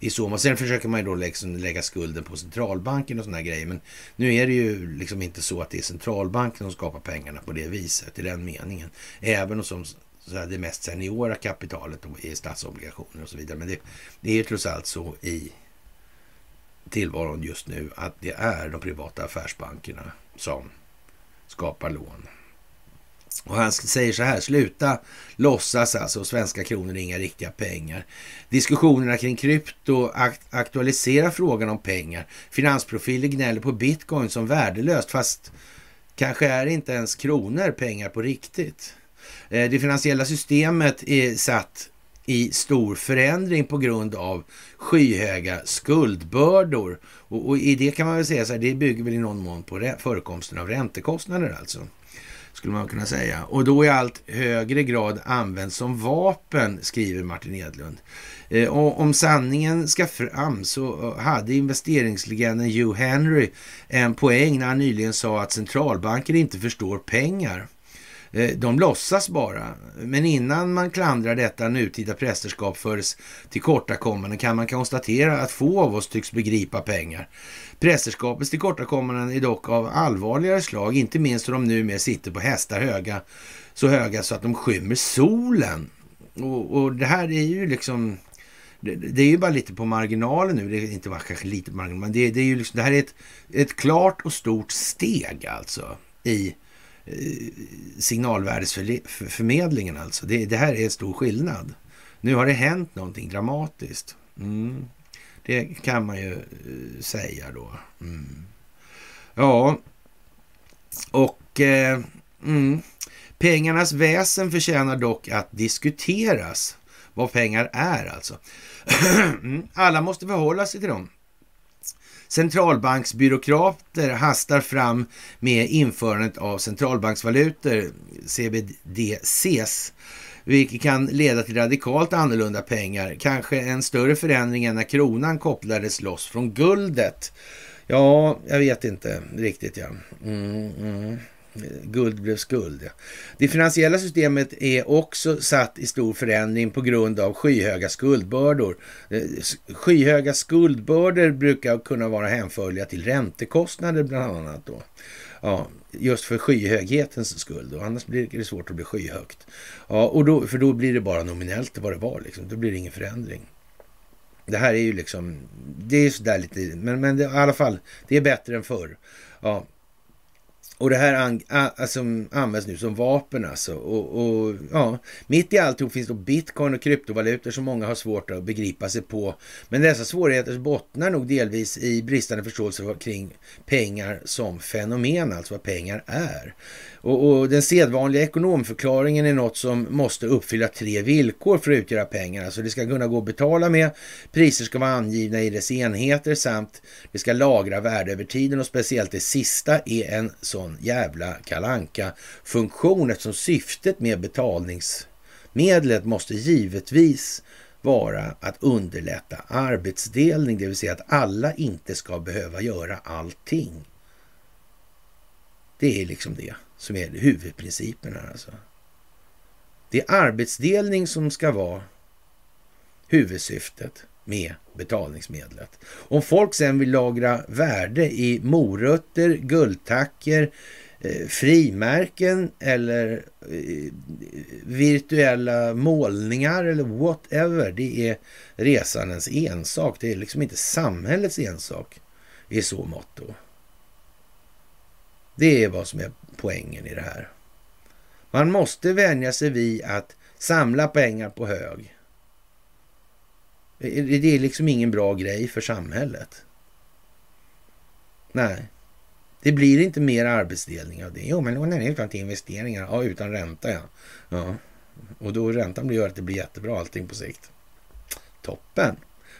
i så Sen försöker man ju då liksom lägga skulden på centralbanken och sådana grejer. Men nu är det ju liksom inte så att det är centralbanken som skapar pengarna på det viset, i den meningen. Även som så här, det mest seniora kapitalet då, i statsobligationer och så vidare. Men det, det är ju trots allt så i tillvaron just nu att det är de privata affärsbankerna som skapar lån. Och han säger så här, sluta låtsas alltså, svenska kronor är inga riktiga pengar. Diskussionerna kring krypto aktualiserar frågan om pengar. Finansprofiler gnäller på bitcoin som värdelöst, fast kanske är inte ens kronor pengar på riktigt. Eh, det finansiella systemet är satt i stor förändring på grund av skyhöga skuldbördor. Och, och, i det kan man väl säga så här, det bygger väl i någon mån på förekomsten av räntekostnader alltså skulle man kunna säga. Och då i allt högre grad används som vapen, skriver Martin Edlund. Eh, och om sanningen ska fram så eh, hade investeringslegenden Hugh Henry en poäng när han nyligen sa att centralbanker inte förstår pengar. Eh, de låtsas bara. Men innan man klandrar detta nutida prästerskap för tillkortakommanden kan man konstatera att få av oss tycks begripa pengar. Prästerskapets tillkortakommanden är dock av allvarligare slag, inte minst då de numera sitter på hästar höga, så höga så att de skymmer solen. Och, och det här är ju liksom... Det, det, är ju bara lite på marginalen nu, det är inte bara kanske lite på marginalen, men det, det är ju liksom, det här är ett, ett klart och stort steg alltså i eh, Eh, signalvärdesförmedlingen alltså. Det, det här är stor skillnad. Nu har det hänt någonting dramatiskt. Mm. Det kan man ju eh, säga då. Mm. Ja, och eh, mm. pengarnas väsen förtjänar dock att diskuteras. Vad pengar är alltså. (clears throat) Mm. Alla måste förhålla sig till dem. Centralbanksbyråkrater hastar fram med införandet av centralbanksvalutor, CBDCs, vilket kan leda till radikalt annorlunda pengar. Kanske en större förändring än när kronan kopplades loss från guldet. Ja, jag vet inte riktigt. ja. Mm, mm. Guld blev skuld. Ja. Det finansiella systemet är också satt i stor förändring på grund av skyhöga skuldbördor. Eh, skyhöga skuldbördor brukar kunna vara hänförliga till räntekostnader bland annat. Då. Ja, just för skyhöghetens skull. Då. Annars blir det svårt att bli skyhögt. Ja, och då, för då blir det bara nominellt vad det var. Liksom. Då blir det ingen förändring. Det här är ju liksom, det är sådär lite, men, men det, i alla fall, det är bättre än förr. Ja, och det här an, alltså, används nu som vapen alltså. Och, och, ja, mitt i alltihop finns då bitcoin och kryptovalutor som många har svårt att begripa sig på. Men dessa svårigheter bottnar nog delvis i bristande förståelse kring pengar som fenomen, alltså vad pengar är. Och, och, den sedvanliga ekonomförklaringen är något som måste uppfylla tre villkor för att utgöra pengar. Alltså det ska kunna gå att betala med, priser ska vara angivna i dess enheter samt det ska lagra värde över tiden och speciellt det sista är en sån jävla kalanka funktion eftersom syftet med betalningsmedlet måste givetvis vara att underlätta arbetsdelning, det vill säga att alla inte ska behöva göra allting. Det är liksom det som är huvudprincipen här alltså. Det är arbetsdelning som ska vara huvudsyftet med betalningsmedlet. Om folk sen vill lagra värde i morötter, guldtacker, eh, frimärken eller eh, virtuella målningar eller whatever. Det är resandens ensak. Det är liksom inte samhällets ensak i så mått då. Det är vad som är poängen i det här. Man måste vänja sig vid att samla pengar på hög. Det är liksom ingen bra grej för samhället. Nej, det blir inte mer arbetsdelning av det. Jo, men låna ut till investeringar. Ja, utan ränta ja. ja. Och då räntan gör att det blir jättebra allting på sikt. Toppen!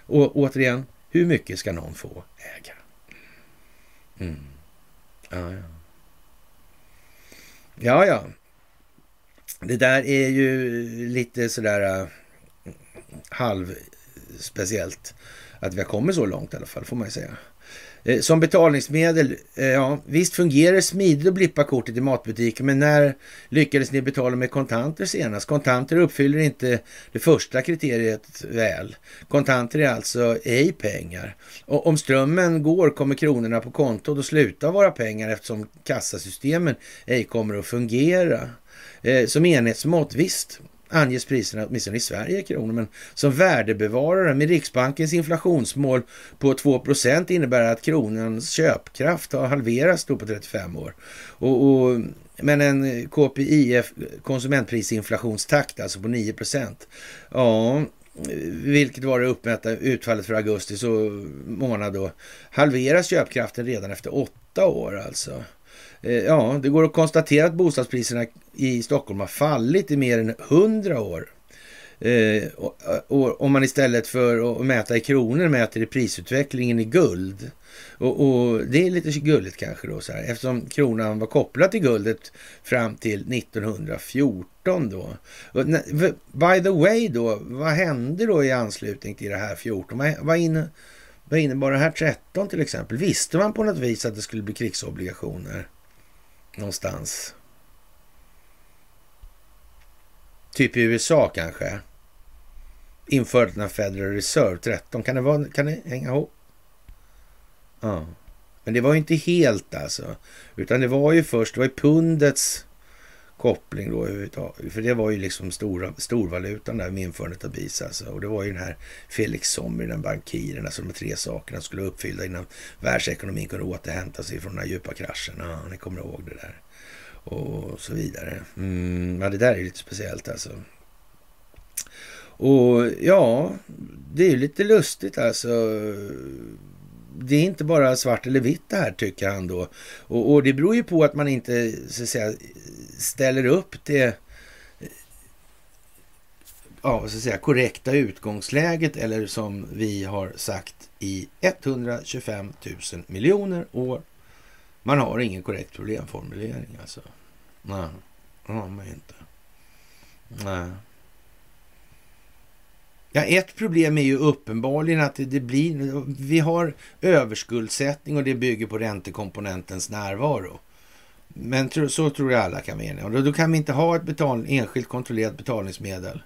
Och återigen, hur mycket ska någon få äga? Mm. Ja, ja. Ja, ja. Det där är ju lite sådär äh, halvspeciellt. att vi har kommit så långt i alla fall, får man ju säga. Eh, som betalningsmedel, eh, ja visst fungerar det smidigt att blippa kortet i matbutiken, men när lyckades ni betala med kontanter senast? Kontanter uppfyller inte det första kriteriet väl. Kontanter är alltså ej pengar. Och om strömmen går kommer kronorna på kontot att sluta vara pengar eftersom kassasystemen ej kommer att fungera. Eh, som enhetsmått, visst, anges priserna åtminstone i Sverige i kronor, men som värdebevarare med Riksbankens inflationsmål på 2% innebär att kronans köpkraft har halverats då på 35 år. Och, och, men en KPIF, konsumentprisinflationstakt, alltså på 9 Ja, vilket var det uppmätta utfallet för augusti så månad då, halveras köpkraften redan efter åtta år alltså. Eh, ja, det går att konstatera att bostadspriserna i Stockholm har fallit i mer än hundra år. Eh, och, eh, och, om man istället för att mäta i kronor mäter i prisutvecklingen i guld. Och, och, det är lite gulligt kanske då så här, eftersom kronan var kopplad till guldet fram till 1914 då. Och, by the way då, vad hände då i anslutning till det här 14? Vad, vad, inne, vad innebar det här 13 till exempel? Visste man på något vis att det skulle bli krigsobligationer? Någonstans. Typ i USA kanske. Införandet av Federal Reserve 13. Kan det, vara, kan det hänga ihop? Ja. Men det var ju inte helt alltså. Utan det var ju först, det var ju pundets koppling då överhuvudtaget. För det var ju liksom stora, storvalutan där med införandet av BIS alltså. Och det var ju den här Felix Sommer, den bankiren, alltså de tre sakerna skulle uppfylla innan världsekonomin kunde återhämta sig från den här djupa kraschen. Ja, ni kommer ihåg det där. Och så vidare. Mm, ja, det där är lite speciellt alltså. Och ja, det är ju lite lustigt alltså det är inte bara svart eller vitt det här tycker han då. Och, och det beror ju på att man inte så att säga, ställer upp det ja, så att säga, korrekta utgångsläget eller som vi har sagt i 125 000 miljoner år. Man har ingen korrekt problemformulering alltså. Nej, det har man inte. Nej. Ja, ett problem är ju uppenbarligen att det, det, blir... Vi har överskuldsättning och det bygger på räntekomponentens närvaro. Men så tror jag alla kan vara eniga. Och då, då kan vi inte ha ett betal, enskilt kontrollerat betalningsmedel.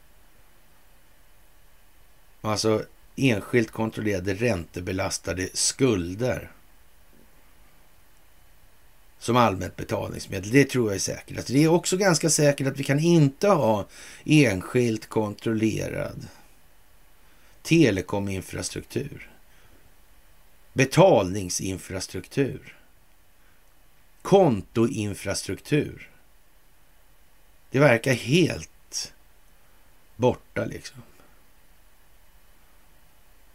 Alltså enskilt kontrollerade räntebelastade skulder. Som allmänt betalningsmedel. Det tror jag är säkert. Alltså det är också ganska säkert att vi kan inte ha enskilt kontrollerad telekominfrastruktur, betalningsinfrastruktur, kontoinfrastruktur. Det verkar helt borta liksom.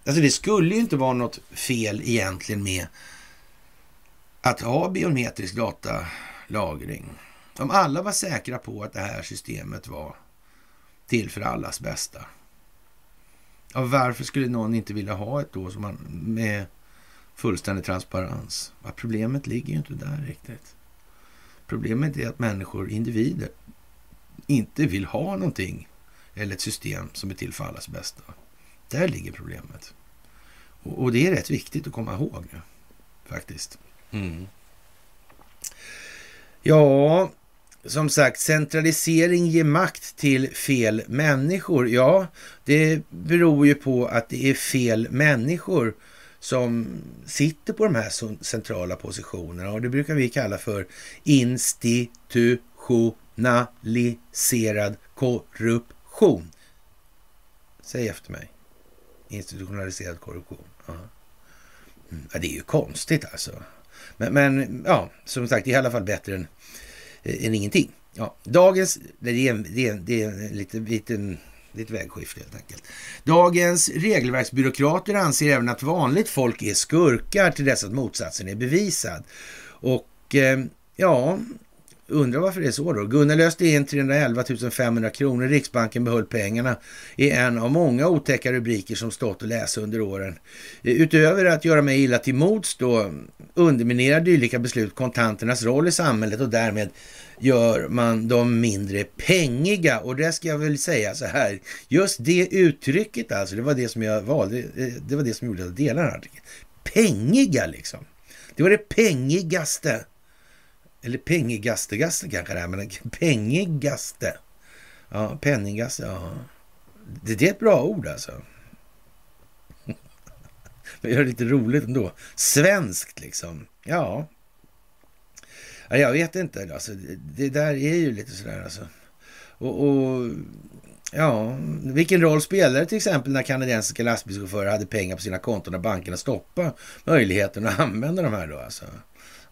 Alltså det skulle ju inte vara något fel egentligen med att ha biometrisk datalagring. Om alla var säkra på att det här systemet var till för allas bästa. Ja, varför skulle någon inte vilja ha ett då som man, med fullständig transparens? Ja, problemet ligger ju inte där riktigt. Problemet är att människor, individer, inte vill ha någonting eller ett system som är till för allas bästa. Där ligger problemet. Och, och det är rätt viktigt att komma ihåg nu, faktiskt. Mm. Ja, som sagt, centralisering ger makt till fel människor. Ja, det beror ju på att det är fel människor som sitter på de här centrala positionerna och det brukar vi kalla för institutionaliserad korruption. Säg efter mig. Institutionaliserad korruption. Ja. Mm. Ja, det är ju konstigt alltså. Men, men ja, som sagt, det är i alla fall bättre än Eh, än ingenting. Ja, dagens, det är, en, det är, en, det är en liten, liten, det lite vägskifte helt enkelt. Dagens regelverksbyråkrater anser även att vanligt folk är skurkar till dess att motsatsen är bevisad. Och eh, ja, Undrar varför det är så då. Gunnar löste in 311 500 kronor. Riksbanken behöll pengarna är en av många otäcka rubriker som stått att läsa under åren. Utöver att göra mig illa till mods då underminerar dylika beslut kontanternas roll i samhället och därmed gör man dem mindre pengiga. Och det ska jag väl säga så här, just det uttrycket alltså, det var det som jag valde, det var det som gjorde att jag delade den här artikeln. Pengiga liksom. Det var det pengigaste, eller pengigaste-gaste kanske det är, men pengigaste. Ja, penningaste, ja. Det, det är ett bra ord alltså. (laughs) Det gör det lite roligt ändå. Svenskt liksom. Ja. ja jag vet inte. Alltså, det där är ju lite sådär alltså. Och, och Ja, vilken roll spelade det till exempel när kanadensiska lastbilschaufförer hade pengar på sina konton när bankerna stoppade möjligheten att använda de här då alltså?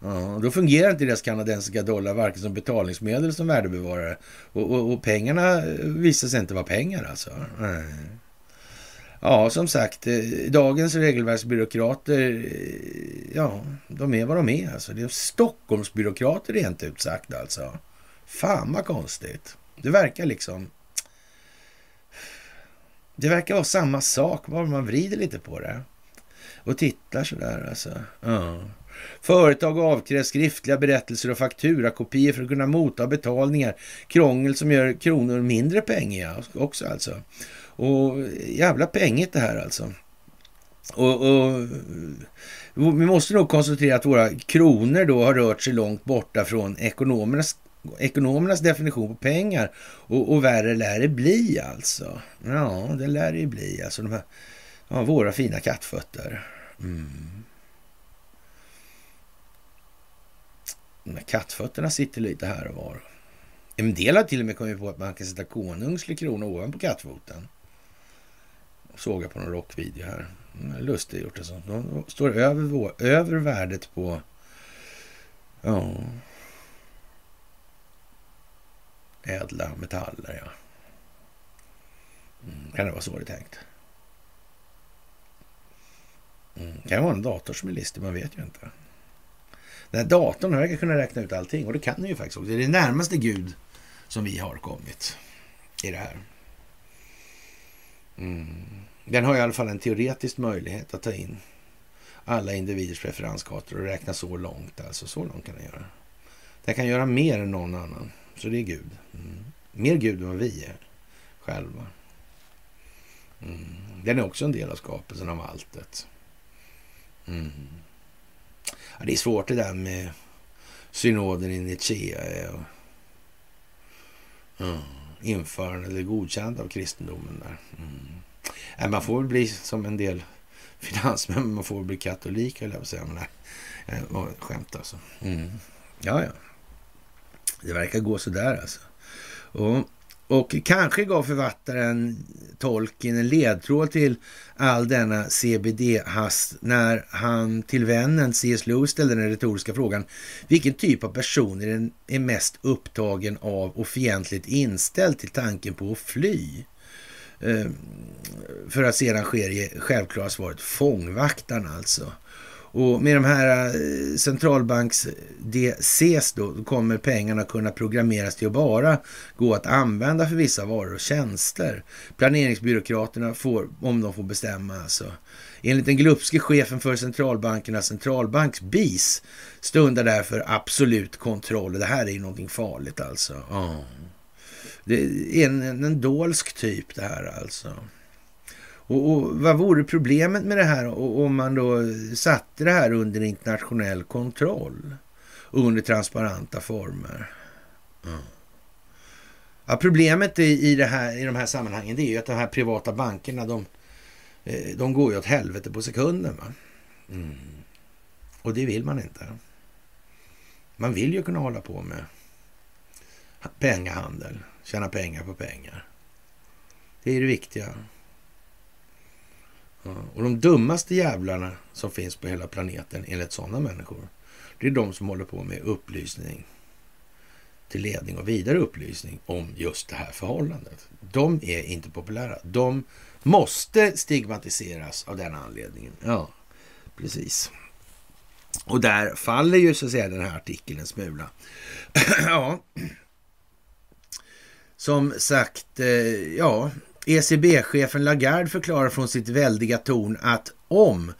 Ja, då fungerar inte deras kanadensiska dollar varken som betalningsmedel eller som värdebevarare. Och, och, och pengarna eh, visar sig inte vara pengar alltså. Nej. Ja, som sagt, eh, dagens regelverksbyråkrater, eh, ja, de är vad de är. Alltså. Det är Stockholmsbyråkrater rent ut sagt alltså. Fan vad konstigt. Det verkar liksom det verkar vara samma sak, bara man vrider lite på det. Och tittar sådär alltså. Ja. Företag avkrävs skriftliga berättelser och fakturakopior för att kunna motta betalningar. Krångel som gör kronor mindre pengiga också alltså. Och jävla pengigt det här alltså. Och, och, vi måste nog konstatera att våra kronor då har rört sig långt borta från ekonomernas ekonomernas definition på pengar. Och, och värre lär det bli alltså. Ja, det lär det bli. Alltså de här, ja, våra fina kattfötter. Mm. De här kattfötterna sitter lite här och var. En del har till och med kommit på att man kan sätta konungslig krona ovanpå kattfoten. Såg jag på någon rockvideo här. Mm, lustigt gjort. Alltså. De står över, över värdet på ja, ädla metaller. Ja. Mm, kan det vara så det är tänkt? Mm, kan det vara en dator som är listig? Man vet ju inte. Den här datorn verkar kunna räkna ut allting och det kan den ju faktiskt också. Det är det närmaste Gud som vi har kommit i det här. Mm. Den har i alla fall en teoretisk möjlighet att ta in alla individers preferenskartor och räkna så långt. Alltså så långt kan den göra. Den kan göra mer än någon annan. Så det är Gud. Mm. Mer Gud än vad vi är själva. Mm. Den är också en del av skapelsen av alltet. Mm. Ja, det är svårt det där med synoden i Nicea. Eh, och, mm, införande eller godkännande av kristendomen där. Mm. Nej, man får väl bli som en del (laughs) finansmän, man får väl bli katolik höll jag på att säga. Men nej, eh, skämt alltså. Mm. Ja, ja. Det verkar gå sådär alltså. Och, och kanske gav författaren Tolkien en ledtråd till all denna CBD-hast när han till vännen C.S. Lewis ställde den retoriska frågan vilken typ av person är, är mest upptagen av och fientligt inställd till tanken på att fly? Ehm, för att sedan sker självklara svaret fångvaktaren alltså. Och med de här eh, centralbanks DCs då kommer pengarna kunna programmeras till att bara gå att använda för vissa varor och tjänster. Planeringsbyråkraterna får, om de får bestämma alltså. Enligt den glupske chefen för centralbankernas centralbanks BIS stundar därför absolut kontroll. Det här är ju någonting farligt alltså. Oh. Det är en, en dolsk typ det här alltså. Och, och, vad vore problemet med det här om man då satte det här under internationell kontroll? Under transparenta former. Mm. Ja, problemet i, i, det här, i de här sammanhangen det är ju att de här privata bankerna de, eh, de går ju åt helvete på sekunden. Va? Mm. Och det vill man inte. Man vill ju kunna hålla på med pengahandel, tjäna pengar på pengar. Det är det viktiga. Och de dummaste jävlarna som finns på hela planeten enligt sådana människor, det är de som håller på med upplysning till ledning och vidare upplysning om just det här förhållandet. De är inte populära. De måste stigmatiseras av den anledningen. Ja, precis. Och där faller ju så att säga den här artikeln en smula. (clears throat) ja, som sagt, eh, ja, ECB-chefen Lagarde förklarar från sitt väldiga torn att om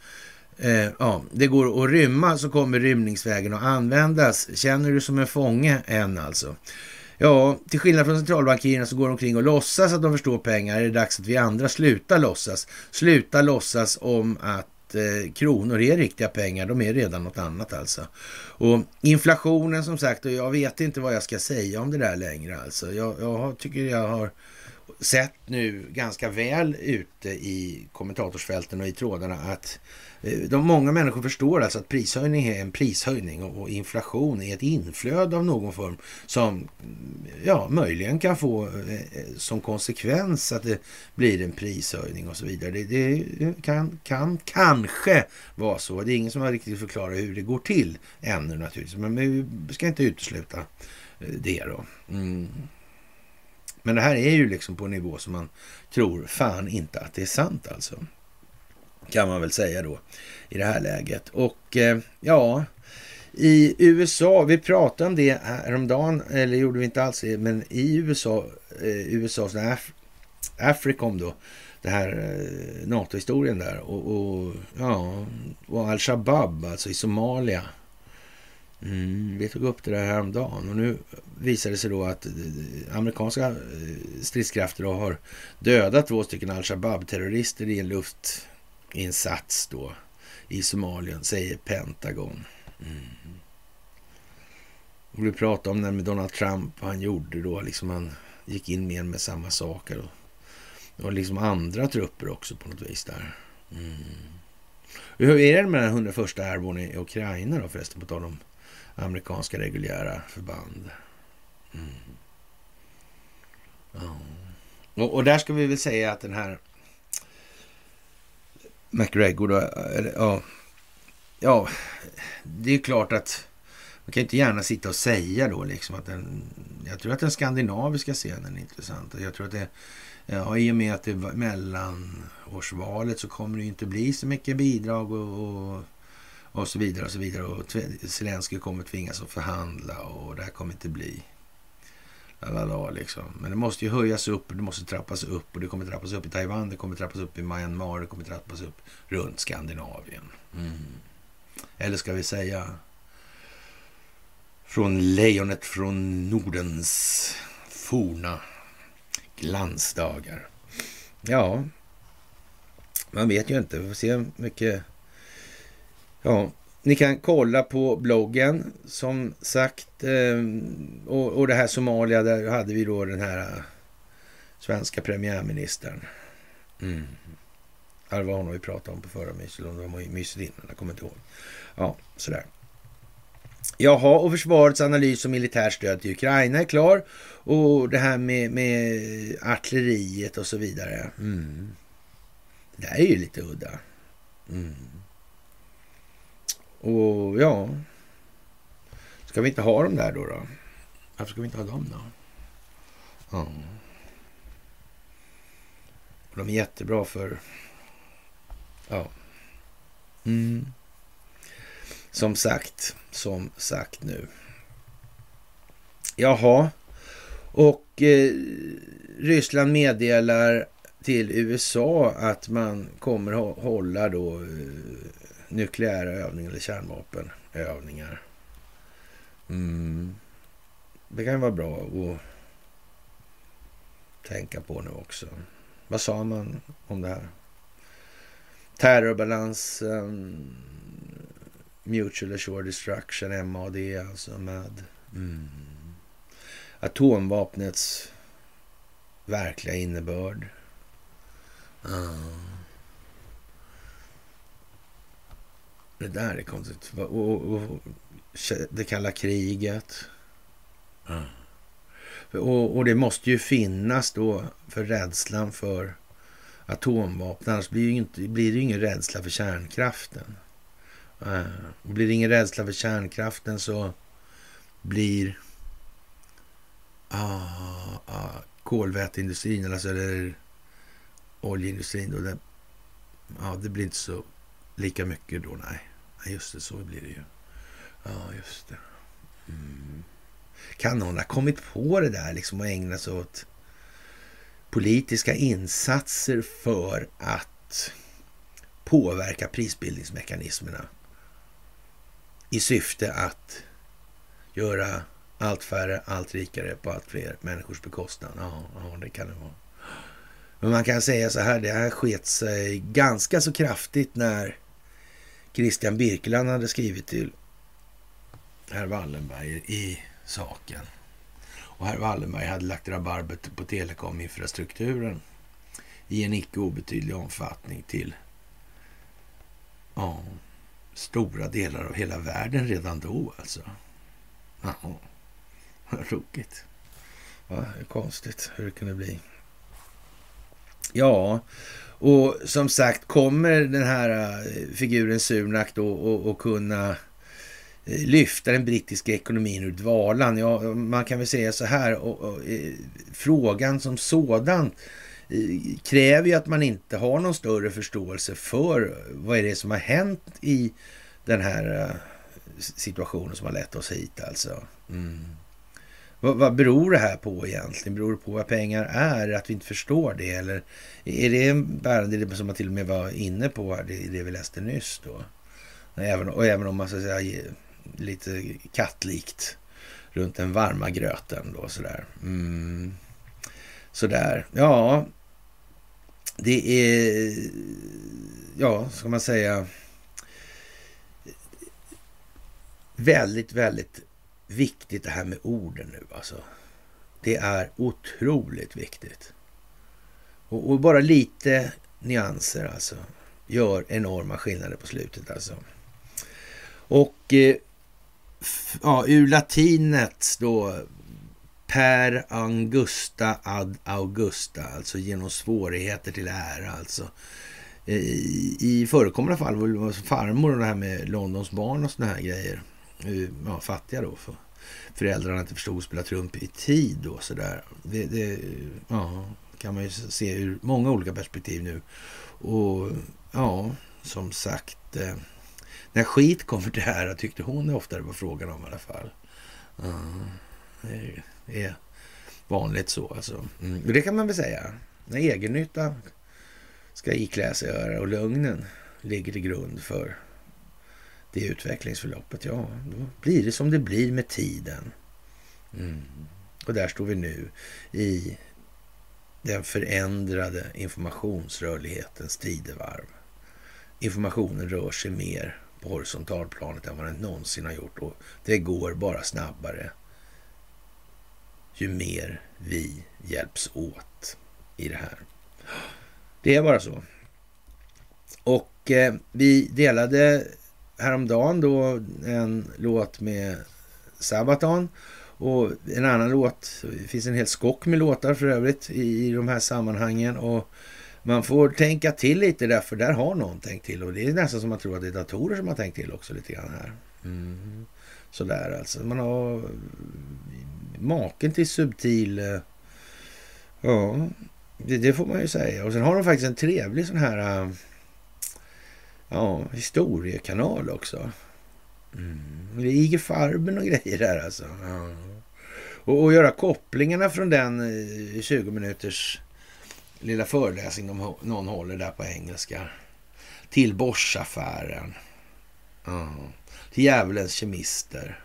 eh, ja, det går att rymma så kommer rymningsvägen att användas. Känner du som en fånge än alltså? Ja, till skillnad från centralbankirerna så går de omkring och låtsas att de förstår pengar. Är det dags att vi andra slutar låtsas? Sluta låtsas om att eh, kronor är riktiga pengar. De är redan något annat alltså. Och inflationen som sagt, och jag vet inte vad jag ska säga om det där längre alltså. Jag, jag tycker jag har sett nu ganska väl ute i kommentatorsfälten och i trådarna att eh, de många människor förstår alltså att prishöjning är en prishöjning och inflation är ett inflöde av någon form som mm, ja, möjligen kan få eh, eh, som konsekvens att det blir en prishöjning och så vidare. Det, det kan, kan kanske vara så. Det är ingen som har riktigt förklarat hur det går till ännu naturligtvis. Men vi ska inte utesluta det då. Mm. Men det här är ju liksom på en nivå som man tror fan inte att det är sant alltså. Kan man väl säga då i det här läget. Och eh, ja, i USA, vi pratade om det häromdagen, eller gjorde vi inte alls det, men i USA, eh, USAs Af Afrikom då, det här eh, NATO-historien där och, och ja, och al-Shabab alltså i Somalia Mm, vi tog upp det där häromdagen och nu visar det sig då att eh, amerikanska eh, stridskrafter har dödat två stycken al-Shabaab-terrorister i en luftinsats då i Somalien, säger Pentagon. Mm. Och vi pratade om det med Donald Trump, vad han gjorde då, liksom han gick in mer med samma saker. Och, och liksom andra trupper också på något vis där. Mm. Hur är det med den 101 Airborne i Ukraina då förresten, på tal om amerikanska reguljära förband. Mm. Ja. Och, och, där ska vi väl säga att den här McGregor då, eller, ja, ja, det är klart att man kan inte gärna sitta och säga då liksom att den, jag tror att den skandinaviska scenen är intressant. Jag tror att det, ja, i och med att det är mellanårsvalet så kommer det inte bli så mycket bidrag och, och och så vidare och så vidare. Och Zelenskyj kommer tvingas att förhandla och det här kommer inte bli lalala liksom. Men det måste ju höjas upp och det måste trappas upp och det kommer trappas upp i Taiwan, det kommer trappas upp i Myanmar, det kommer trappas upp runt Skandinavien. Mm. Eller ska vi säga från lejonet från Nordens forna glansdagar. Ja, man vet ju inte. Vi får se mycket Ja, ni kan kolla på bloggen som sagt. Ehm, och, och det här Somalia, där hade vi då den här äh, svenska premiärministern. Mm. Det var honom vi pratade om på förra myset, om det var myset innan, jag kommer inte ihåg. Ja, sådär. Jaha, och försvarets analys och militärt stöd till Ukraina är klar. Och det här med, med artilleriet och så vidare. Mm. Det här är ju lite udda. Mm. Och ja, ska vi inte ha dem där då? då? Varför ska vi inte ha dem då? Ja. Och de är jättebra för... Ja. Mm. Som sagt, som sagt nu. Jaha. Och eh, Ryssland meddelar till USA att man kommer hålla då eh, nukleära övningar eller kärnvapenövningar. Mm. Det kan ju vara bra att tänka på nu också. Vad sa man om det här? Terrorbalansen, Mutual Assured Destruction, MAD alltså med mm. atomvapnets verkliga innebörd. Mm Det där är konstigt. Och, och, och det kalla kriget. Mm. Och, och, det måste ju finnas då för rädslan för atomvapen. Annars blir, ju inte, blir det ju ingen rädsla för kärnkraften. Mm. Blir det ingen rädsla för kärnkraften så blir ah, ah, kolväteindustrin, alltså eller oljeindustrin, då, det, ah, det blir inte så lika mycket då. Nej, just det, så blir det ju. Ja, just det. Mm. Kan någon ha kommit på det där liksom och ägna sig åt politiska insatser för att påverka prisbildningsmekanismerna i syfte att göra allt färre, allt rikare på allt fler människors bekostnad. Ja, ja det kan det vara. Men man kan säga så här, det här sket sig ganska så kraftigt när Christian Birkeland hade skrivit till herr Wallenberg i saken. Och herr Wallenberg hade lagt rabarbet på telekominfrastrukturen i en icke obetydlig omfattning till ja, stora delar av hela världen redan då alltså. Ja, vad roligt. Ja, konstigt hur det kunde bli. Ja, och som sagt, kommer den här äh, figuren Sunak då att kunna äh, lyfta den brittiska ekonomin ur dvalan? Ja, man kan väl säga så här, och, och, äh, frågan som sådan kräver ju att man inte har någon större förståelse för vad är det som har hänt i den här situationen som har lett oss hit alltså. Mm. Vad, vad beror det här på egentligen? Beror det på vad pengar är? Att vi inte förstår det? Eller är det en bärande idé som man till och med var inne på här, det, det vi läste nyss då? Även, och även om man så att säga lite kattlikt runt den varma gröten då sådär. Mm. Sådär, ja. Det är, ja, ska man säga, väldigt, väldigt viktigt det här med orden nu alltså. Det är otroligt viktigt. Och, och, bara lite nyanser alltså gör enorma skillnader på slutet alltså. Och eh, ja, ur latinets då per angusta ad augusta, alltså genom svårigheter till ära alltså. Eh, I, i förekommande fall var farmor och det här med Londons barn och såna här grejer. Eh, ja, fattiga då. För föräldrarna inte förstod att spela trump i tid då sådär. Det, det ja, kan man ju se ur många olika perspektiv nu. Och ja, som sagt, eh, när skit kommer till här tyckte hon det ofta det var frågan om i alla fall. Ja, det är vanligt så alltså. Mm. Det kan man väl säga. När egennytta ska iklä sig och lögnen ligger till grund för det utvecklingsförloppet, ja, då blir det som det blir med tiden. Mm. Och där står vi nu i den förändrade informationsrörlighetens tidevarv. Informationen rör sig mer på horisontalplanet än vad den någonsin har gjort och det går bara snabbare ju mer vi hjälps åt i det här. Det är bara så. Och eh, vi delade häromdagen då en låt med Sabaton och en annan låt. Det finns en hel skock med låtar för övrigt i, i de här sammanhangen. Och man får tänka till lite där, för där har någon tänkt till. Och det är nästan som man tror att det är datorer som har tänkt till också lite grann här. Mm. Sådär alltså. Man har maken till subtil... Eh, ja, det, det, får man ju säga. Och sen har de faktiskt en trevlig sån här... Ja, historiekanal också. Mm. Det är IG Farben och grejer där alltså. Ja. Och, och göra kopplingarna från den eh, 20 minuters lilla föreläsning de, någon håller där på engelska. Till Boschaffären. Ja. Till Djävulens kemister.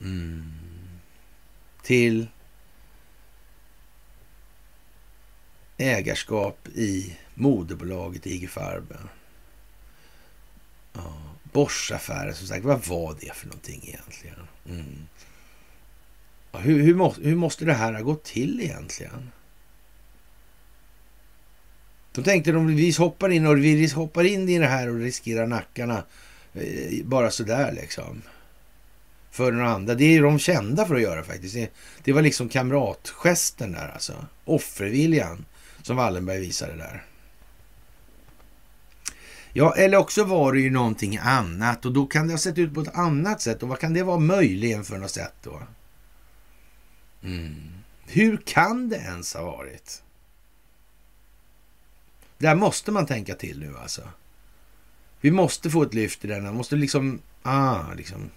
Mm. Till ägarskap i moderbolaget IG Farben. Ja. Boschaffären, som sagt, vad var det för någonting egentligen? Mm. Ja, hur, hur, må, hur måste det här ha gått till egentligen? De tänkte att vi hoppar in och vi hoppar in i det här och riskerar nackarna eh, bara sådär liksom. För några andra. Det är de kända för att göra faktiskt. Det, det var liksom kamratgesten där alltså. Offerviljan som Wallenberg visade där. Ja, eller också var det ju någonting annat och då kan det ha sett ut på ett annat sätt. Och vad kan det vara möjligen för något sätt då? Mm. Hur kan det ens ha varit? Där måste man tänka till nu alltså. Vi måste få ett lyft i denna. Måste liksom, ah, liksom.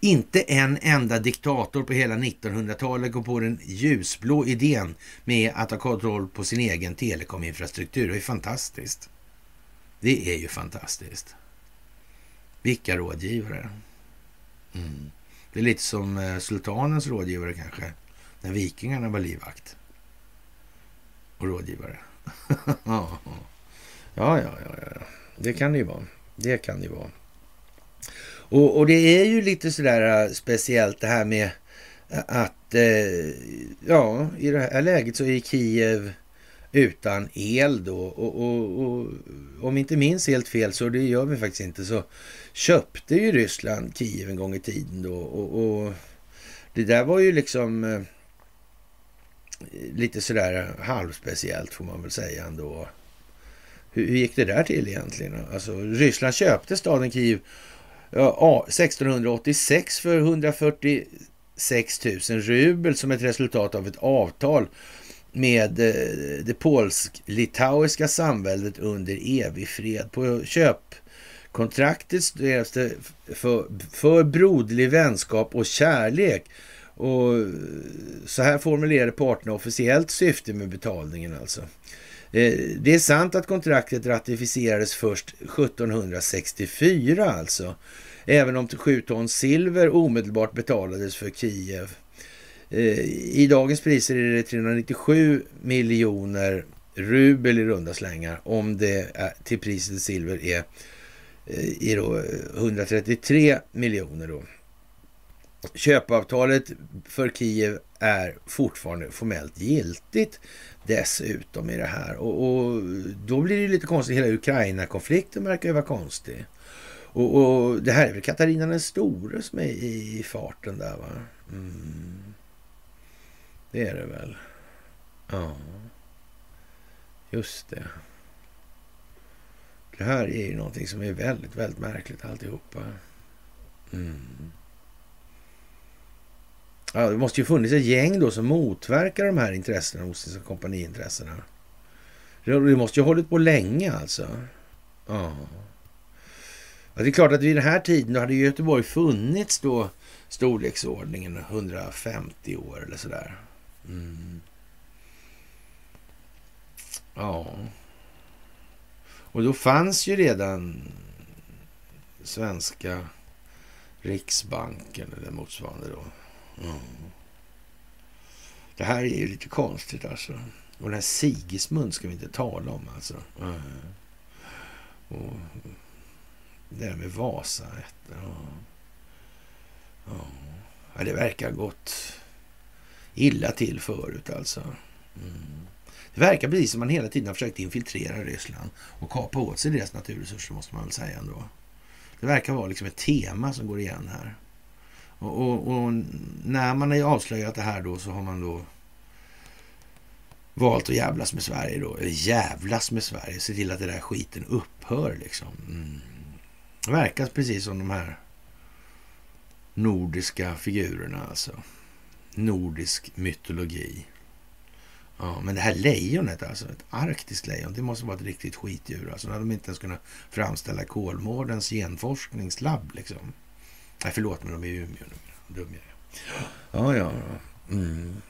Inte en enda diktator på hela 1900-talet går på den ljusblå idén med att ha kontroll på sin egen telekominfrastruktur. Det är fantastiskt. Det är ju fantastiskt. Vilka rådgivare. Mm. Det är lite som eh, sultanens rådgivare kanske, när vikingarna var livvakt och rådgivare. (laughs) ja, ja, ja, ja, det kan det ju vara. Det kan det ju vara. Och, och det är ju lite sådär eh, speciellt det här med eh, att eh, ja, i det här läget så är Kiev utan el då. Och, och, och, om vi inte minns helt fel, så det gör vi faktiskt inte, så köpte ju Ryssland Kiev en gång i tiden då. Och, och det där var ju liksom eh, lite sådär halvspeciellt får man väl säga ändå. Hur, hur gick det där till egentligen? Alltså Ryssland köpte staden Kiev ja, 1686 för 146 000 rubel som ett resultat av ett avtal med eh, det polsk-litauiska samväldet under evig fred. På köpkontraktet skrevs det för, för broderlig vänskap och kärlek. Och eh, så här formulerade parterna officiellt syfte med betalningen alltså. Eh, det är sant att kontraktet ratificerades först 1764 alltså. Även om 7 ton silver omedelbart betalades för Kiev. Eh, I dagens priser är det 397 miljoner rubel i runda slängar om det är, till priset silver är eh, i då 133 miljoner. Då. Köpavtalet för Kiev är fortfarande formellt giltigt dessutom i det här. Och, och då blir det lite konstigt. Hela Ukraina-konflikten verkar ju vara konstig. Och, och, det här är väl Katarina den store som är i farten där va? Mm. Det är det väl. Ja. Just det. Det här är ju någonting som är väldigt, väldigt märkligt alltihopa. Mm. Ja, det måste ju funnits ett gäng då som motverkar de här intressena, Ostindiska kompaniintressena. Det måste ju ha hållit på länge alltså. Ja. ja. Det är klart att vid den här tiden då hade Göteborg funnits då storleksordningen 150 år eller sådär. Mm. Ja. Och då fanns ju redan svenska Riksbanken eller motsvarande då. Mm. Det här är ju lite konstigt alltså. Och den här Sigismund ska vi inte tala om alltså. Mm. Och det där med Vasa. Ja. Ja. det verkar gott illa till förut alltså. Mm. Det verkar precis som man hela tiden har försökt infiltrera Ryssland och kapa åt sig deras naturresurser måste man väl säga ändå. Det verkar vara liksom ett tema som går igen här. Och, och, och, när man har avslöjat det här då så har man då valt att jävlas med Sverige då. Eller jävlas med Sverige. Se till att den där skiten upphör liksom. Mm. Det verkar precis som de här nordiska figurerna alltså. Nordisk mytologi. Ja, men det här lejonet alltså, ett arktiskt lejon, det måste vara ett riktigt skitdjur. Alltså, hade de inte ens kunnat framställa Kolmårdens genforskningslabb liksom. Nej, förlåt, men de är ju Umeå nu. Dum jag Ja, ja. Mm.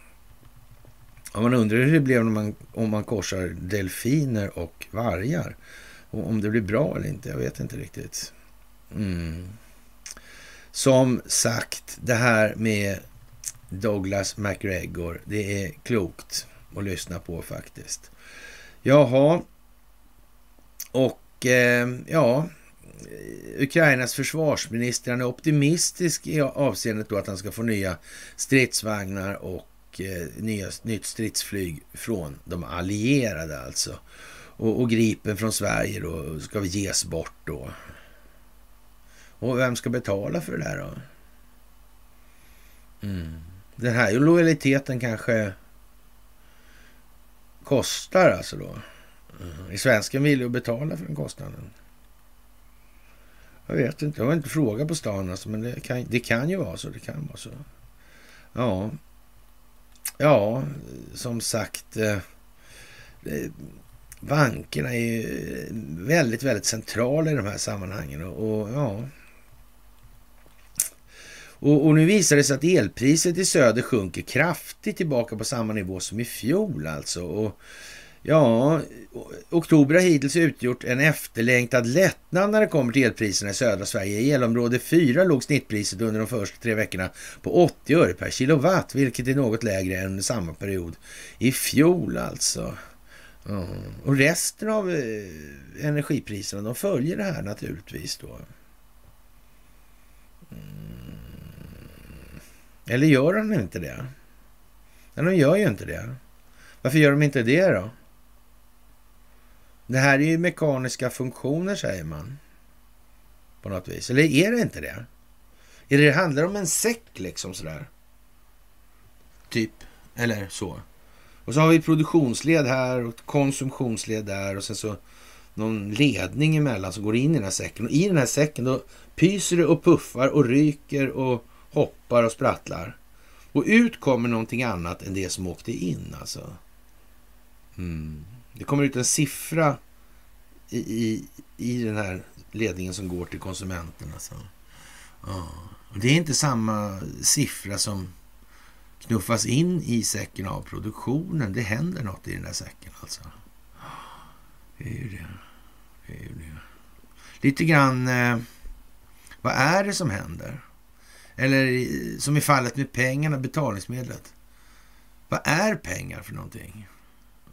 ja. Man undrar hur det blev om man, om man korsar delfiner och vargar. Och om det blir bra eller inte, jag vet inte riktigt. Mm. Som sagt, det här med Douglas McGregor, det är klokt att lyssna på faktiskt. Jaha, och eh, ja, Ukrainas försvarsminister han är optimistisk i avseendet då att han ska få nya stridsvagnar och eh, nya, nytt stridsflyg från de allierade alltså. Och, och Gripen från Sverige då ska ges bort då. Och vem ska betala för det där då? Mm. Den här lojaliteten kanske kostar alltså då. Mm. Är svensken villig att betala för den kostnaden? Jag vet inte. Jag har inte frågat på stan alltså, men det kan, det kan ju vara så. Det kan vara så. Ja, ja som sagt. Eh, bankerna är ju väldigt, väldigt centrala i de här sammanhangen. Och, och ja, och, och, nu visar det sig att elpriset i söder sjunker kraftigt tillbaka på samma nivå som i fjol alltså. Och Ja, oktober har hittills utgjort en efterlängtad lättnad när det kommer till elpriserna i södra Sverige. I elområde 4 låg snittpriset under de första tre veckorna på 80 öre per kilowatt, vilket är något lägre än under samma period i fjol alltså. Mm. Och resten av eh, energipriserna, de följer det här naturligtvis då. Mm. Eller gör de inte det? Nej, de gör ju inte det. Varför gör de inte det då? Det här är ju mekaniska funktioner säger man. På något vis. Eller är det inte det? Är det, handlar om en säck liksom sådär? Typ. Eller så. Och så har vi produktionsled här och konsumtionsled där och sen så någon ledning emellan som går in i den här säcken. Och i den här säcken då pyser det och puffar och ryker och hoppar och sprattlar. Och ut kommer någonting annat än det som åkte in alltså. Mm. Det kommer ut en siffra i, i, i den här ledningen som går till konsumenten. Alltså. Ja. Det är inte samma siffra som knuffas in i säcken av produktionen. Det händer något i den där säcken alltså. Det är ju det. det, är ju det. Lite grann, eh, vad är det som händer? Eller som i fallet med pengarna, betalningsmedlet. Vad är pengar för någonting?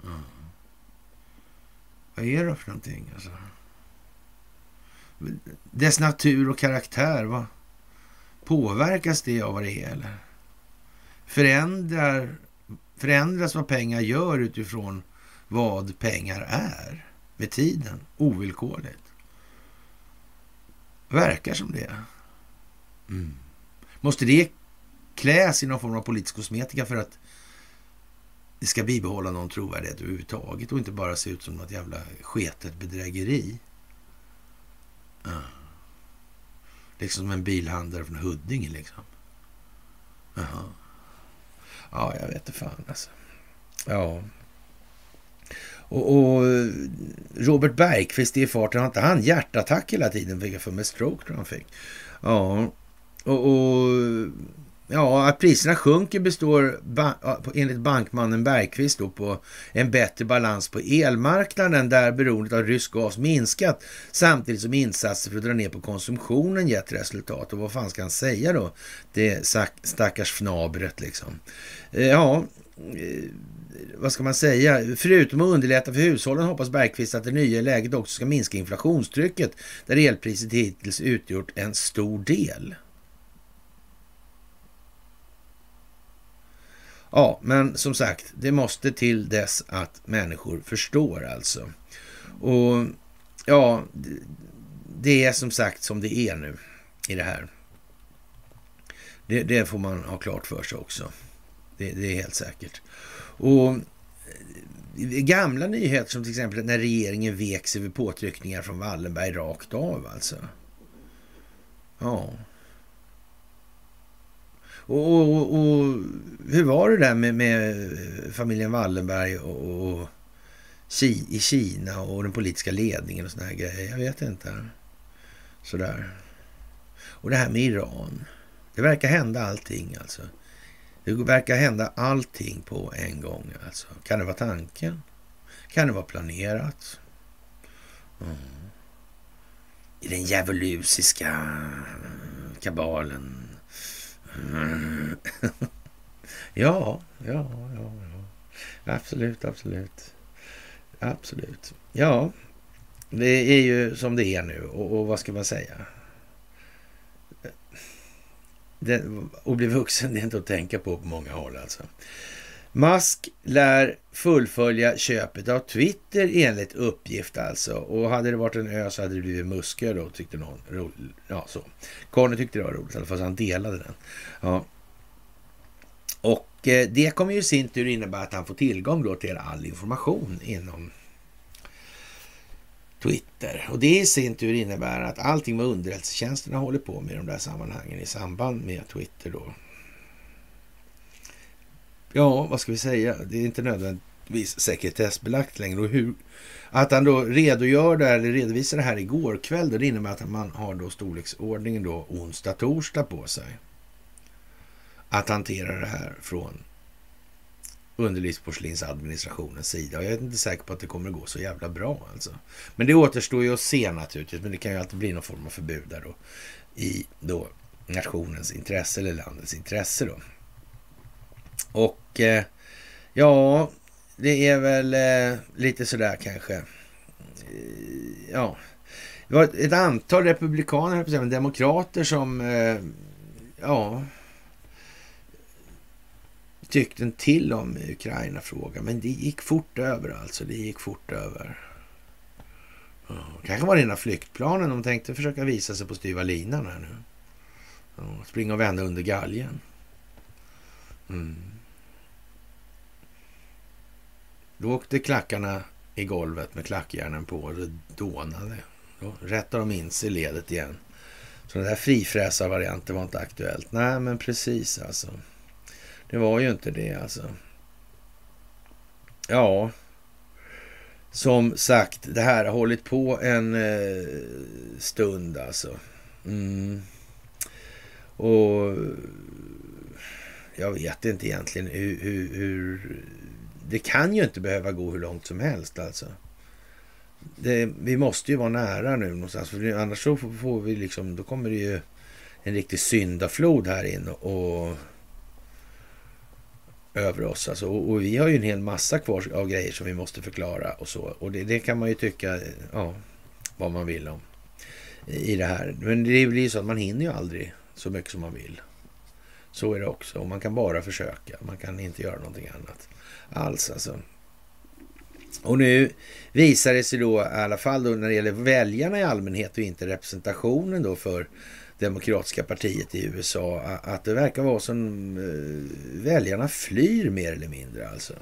Mm. Vad är det för någonting? Alltså? Dess natur och karaktär, vad påverkas det av vad det är? Eller? Förändrar, förändras vad pengar gör utifrån vad pengar är med tiden, ovillkorligt? Verkar som det. Mm. Måste det kläs i någon form av politisk kosmetika för att det ska bibehålla någon trovärdighet överhuvudtaget och inte bara se ut som något jävla sketet bedrägeri. Ja. Liksom som en bilhandlare från Huddinge liksom. Jaha. Ja, jag vet inte fan alltså. Ja. Och, och, Robert Bergqvist i farten. Har inte han hjärtattack hela tiden? Fick jag för mig stroke tror han fick. Ja. Och, och Ja, att priserna sjunker består enligt bankmannen Bergqvist då på en bättre balans på elmarknaden där beroendet av rysk gas minskat samtidigt som insatser för att dra ner på konsumtionen gett resultat. Och vad fan ska han säga då? Det stackars fnabret liksom. Eh, ja, eh, vad ska man säga? Förutom att underlätta för hushållen hoppas Bergqvist att det nya läget också ska minska inflationstrycket där elpriset hittills utgjort en stor del. Ja, men som sagt, det måste till dess att människor förstår alltså. Och ja, det är som sagt som det är nu i det här. Det, det får man ha klart för sig också. Det, det, är helt säkert. Och eh, gamla nyheter som till exempel när regeringen vek sig vid påtryckningar från Wallenberg rakt av alltså. Ja, och, och, och, hur var det där med, med familjen Wallenberg och, och i Kina och den politiska ledningen och såna här grejer? Jag vet inte. Sådär. Och det här med Iran. Det verkar hända allting alltså. Det verkar hända allting på en gång alltså. Kan det vara tanken? Kan det vara planerat? Mm. I den djävulusiska kabalen (laughs) ja, ja, ja, ja. Absolut, absolut. Absolut. Ja, det är ju som det är nu och, och vad ska man säga? Det, att bli vuxen det är inte att tänka på på många håll alltså. Musk lär fullfölja köpet av Twitter enligt uppgift alltså. Och hade det varit en ö så hade det blivit muskö då tyckte någon. Ja, så. Conny tyckte det var roligt, i alla fall han delade den. Ja. Och eh, det kommer ju i sin tur innebära att han får tillgång då till all information inom Twitter. Och det i sin tur innebär att allting med underrättelsetjänsterna håller på med i de där sammanhangen i samband med Twitter då ja, vad ska vi säga, det är inte nödvändigtvis sekretessbelagt längre. Och hur, att han då redogör det, eller redovisar det här igår kväll, det innebär att man har då storleksordningen då onsdag, torsdag på sig. Att hantera det här från underlivsporslinsadministrationens sida. Och jag är inte säker på att det kommer att gå så jävla bra alltså. Men det återstår ju att se naturligtvis. Men det kan ju alltid bli någon form av förbud där då i då nationens intresse eller landets intresse då. Och eh, ja, det är väl eh, lite sådär kanske. Eh, ja, det var ett antal republikaner, demokrater som, eh, ja, tyckte en till om Ukraina-frågan. Men det gick fort över alltså. Det gick fort över. Ja, kanske var det ena flyktplanen de tänkte försöka visa sig på styva linan här nu. Ja, springa och vända under galgen. Mm. Då åkte klackarna i golvet med klackjärnen på och det dånade. Då rättade de in sig i ledet igen. Så den där frifräsarvarianten var inte aktuellt. Nej, men precis alltså. Det var ju inte det alltså. Ja, som sagt, det här har hållit på en eh, stund alltså. Mm. Och jag vet inte egentligen hur, hur, hur, det kan ju inte behöva gå hur långt som helst alltså. Det, vi måste ju vara nära nu någonstans, för annars så får vi liksom, då kommer det ju en riktig syndaflod här in och över oss. Alltså, och, och, vi har ju en hel massa kvar av grejer som vi måste förklara och så. Och det, det kan man ju tycka ja, vad man vill om i det här. Men det blir ju så att man hinner ju aldrig så mycket som man vill. Så är det också. Och man kan bara försöka. Man kan inte göra någonting annat alls alltså. Och nu visar det sig då i alla fall då när det gäller väljarna i allmänhet och inte representationen då för Demokratiska partiet i USA att det verkar vara som eh, väljarna flyr mer eller mindre alltså.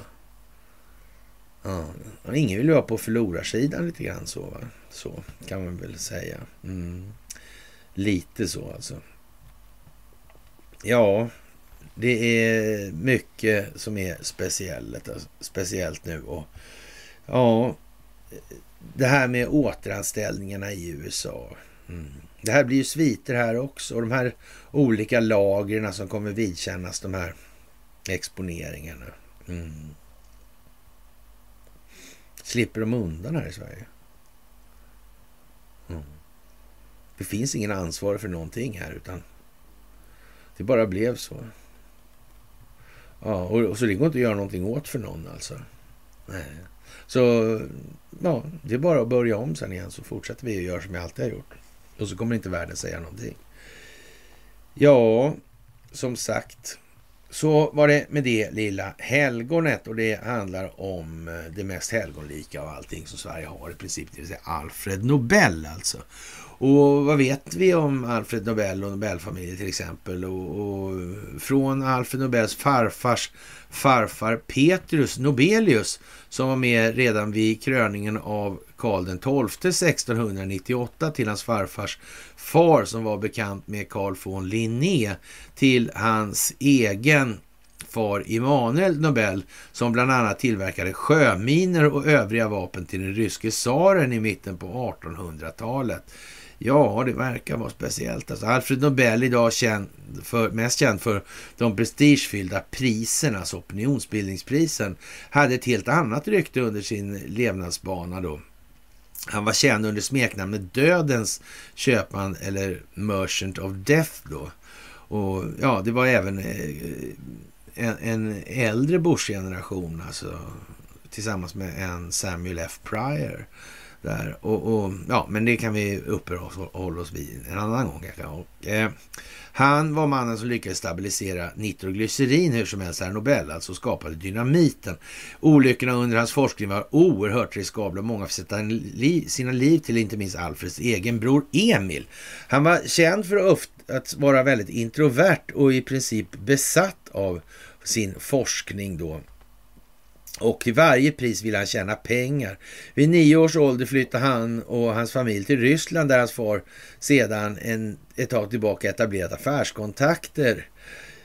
Ja, ingen vill vara på förlorarsidan lite grann så. Va? Så kan man väl säga. Mm. Lite så alltså. Ja, det är mycket som är speciellt, alltså, speciellt nu. Och ja, det här med återanställningarna i USA. Mm. Det här blir ju sviter här också. Och de här olika lagren som kommer vidkännas de här exponeringarna. Mm. Slipper de undan här i Sverige? Mm. Det finns ingen ansvar för någonting här utan det bara blev så. Ja, och, och så det går inte att göra någonting åt för någon alltså. Nej. Så ja, det är bara att börja om sen igen så fortsätter vi att göra som jag alltid har gjort. Och så kommer inte världen säga någonting. Ja, som sagt. Så var det med det lilla helgonet och det handlar om eh, det mest helgonlika av allting som Sverige har i princip, det vill säga Alfred Nobel alltså. Och vad vet vi om Alfred Nobel och Nobelfamiljen till exempel? Och, och, från Alfred Nobels farfars farfar Petrus Nobelius som var med redan vid kröningen av Karl XII 1698 till hans farfars far som var bekant med Carl von Linné till hans egen far Immanuel Nobel som bland annat tillverkade sjöminer och övriga vapen till den ryske tsaren i mitten på 1800-talet. Ja, det verkar vara speciellt. Alltså Alfred Nobel idag känd för, mest känd för de prestigefyllda priserna, alltså opinionsbildningsprisen, hade ett helt annat rykte under sin levnadsbana då. Han var känd under smeknamnet Dödens köpman eller Merchant of Death då. Och ja, det var även eh, en, en äldre Bush-generation, alltså tillsammans med en Samuel F. Pryor där. Och, och, ja, men det kan vi uppehålla oss vid en annan gång kanske. Och, eh, han var mannen som lyckades stabilisera nitroglycerin hur som helst, här Nobel, alltså skapade dynamiten. Olyckorna under hans forskning var oerhört riskabla och många fick sätta sina liv till, inte minst Alfreds egen bror Emil. Han var känd för att vara väldigt introvert och i princip besatt av sin forskning då. Och till varje pris ville han tjäna pengar. Vid nio års ålder flyttade han och hans familj till Ryssland där hans far sedan en, ett tag tillbaka etablerat affärskontakter.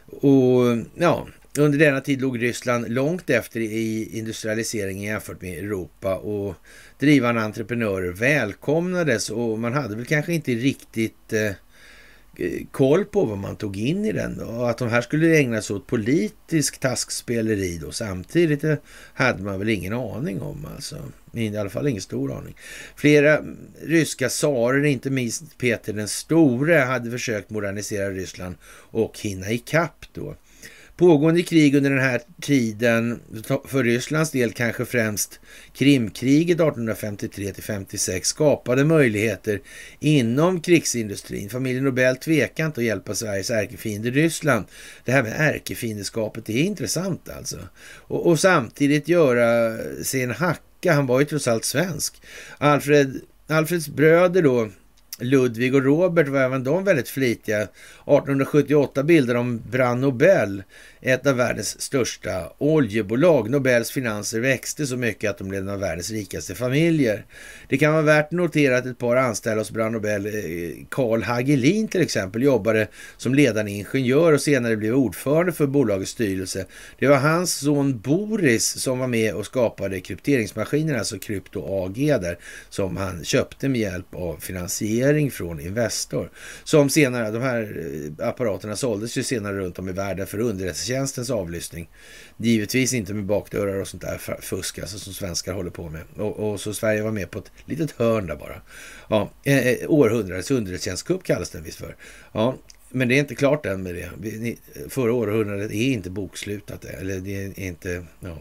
Och ja, under denna tid låg Ryssland långt efter i industrialiseringen jämfört med Europa och drivande entreprenörer välkomnades och man hade väl kanske inte riktigt eh, Eh, koll på vad man tog in i den. Och att de här skulle ägna sig åt politisk taskspeleri då samtidigt det hade man väl ingen aning om alltså. I alla fall ingen stor aning. Flera ryska tsarer, inte minst Peter den store, hade försökt modernisera Ryssland och hinna ikapp då. Pågående krig under den här tiden, för Rysslands del kanske främst Krimkriget 1853 till 56, skapade möjligheter inom krigsindustrin. Familjen Nobel tvekar inte att hjälpa Sveriges ärkefiende Ryssland. Det här med ärkefiendeskapet, det är intressant alltså. Och, och samtidigt göra sig en hacka, han var ju trots allt svensk. Alfred, Alfreds bröder då, Ludvig och Robert var även de väldigt flitiga. 1878 bildade de Brand Nobel, ett av världens största oljebolag. Nobels finanser växte så mycket att de blev en av världens rikaste familjer. Det kan vara värt att notera att ett par anställda hos Brand Nobel, eh, Carl Hagelin till exempel, jobbade som ledande ingenjör och senare blev ordförande för bolagets styrelse. Det var hans son Boris som var med och skapade krypteringsmaskinen, alltså Krypto AG där, som han köpte med hjälp av finansiering från Investor. Som senare, de här eh, apparaterna såldes ju senare runt om i världen för underrättelse säkerhetstjänstens avlyssning. Givetvis inte med bakdörrar och sånt där fusk alltså, som svenskar håller på med. Och, och, så Sverige var med på ett litet hörn där bara. Ja, eh, eh århundradets underrättelsetjänstkupp kallas den visst för. Ja, men det är inte klart än med det. Förra århundradet är inte bokslutat. Eller det är inte... Ja,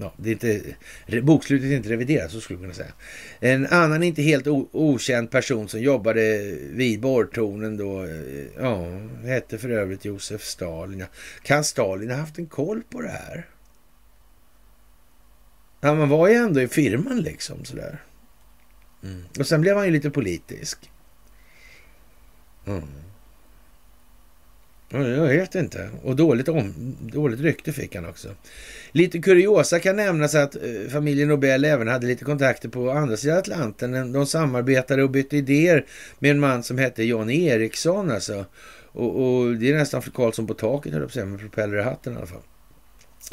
ja, det är inte, bokslutet är inte reviderat, så skulle man kunna säga. En annan inte helt okänd person som jobbade vid borrtornen då, eh, ja, hette för övrigt Josef Stalin. Kan Stalin ha haft en koll på det här? Ja, man var ju ändå i firman liksom sådär. Mm. Och sen blev han ju lite politisk. Mm. Jag vet inte. Och dåligt, om, dåligt rykte fick han också. Lite kuriosa kan nämnas att eh, familjen Nobel även hade lite kontakter på andra sidan Atlanten. De samarbetade och bytte idéer med en man som hette John Eriksson. Alltså. Och, och det är nästan för Karlsson på taket, höll jag på med propeller i hatten i alla fall.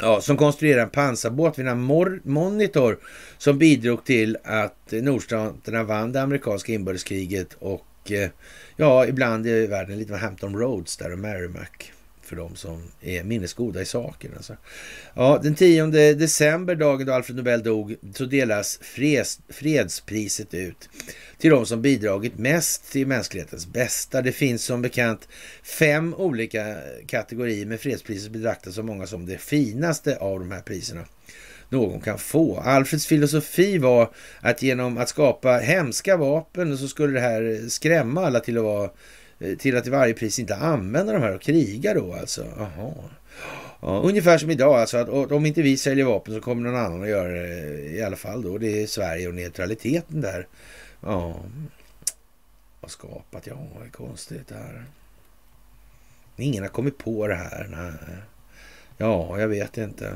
Ja, som konstruerade en pansarbåt vid namn Monitor som bidrog till att nordstaterna vann det amerikanska inbördeskriget och eh, ja, ibland är världen lite med Hampton Roads där och Merrimack för de som är minnesgoda i saken. Alltså. Ja, den 10 december, dagen då Alfred Nobel dog, så delas freds, fredspriset ut till de som bidragit mest till mänsklighetens bästa. Det finns som bekant fem olika kategorier, med fredspriset betraktas som många som det finaste av de här priserna någon kan få. Alfreds filosofi var att genom att skapa hemska vapen så skulle det här skrämma alla till att vara eh, till att till varje pris inte använda de här och kriga då alltså. Aha. Ja, ungefär som idag alltså att om inte vi säljer vapen så kommer någon annan att göra det eh, i alla fall då. Det är Sverige och neutraliteten där. Ja, vad skapat. Ja, vad är konstigt det här. Ingen har kommit på det här. Nej. Ja, jag vet inte.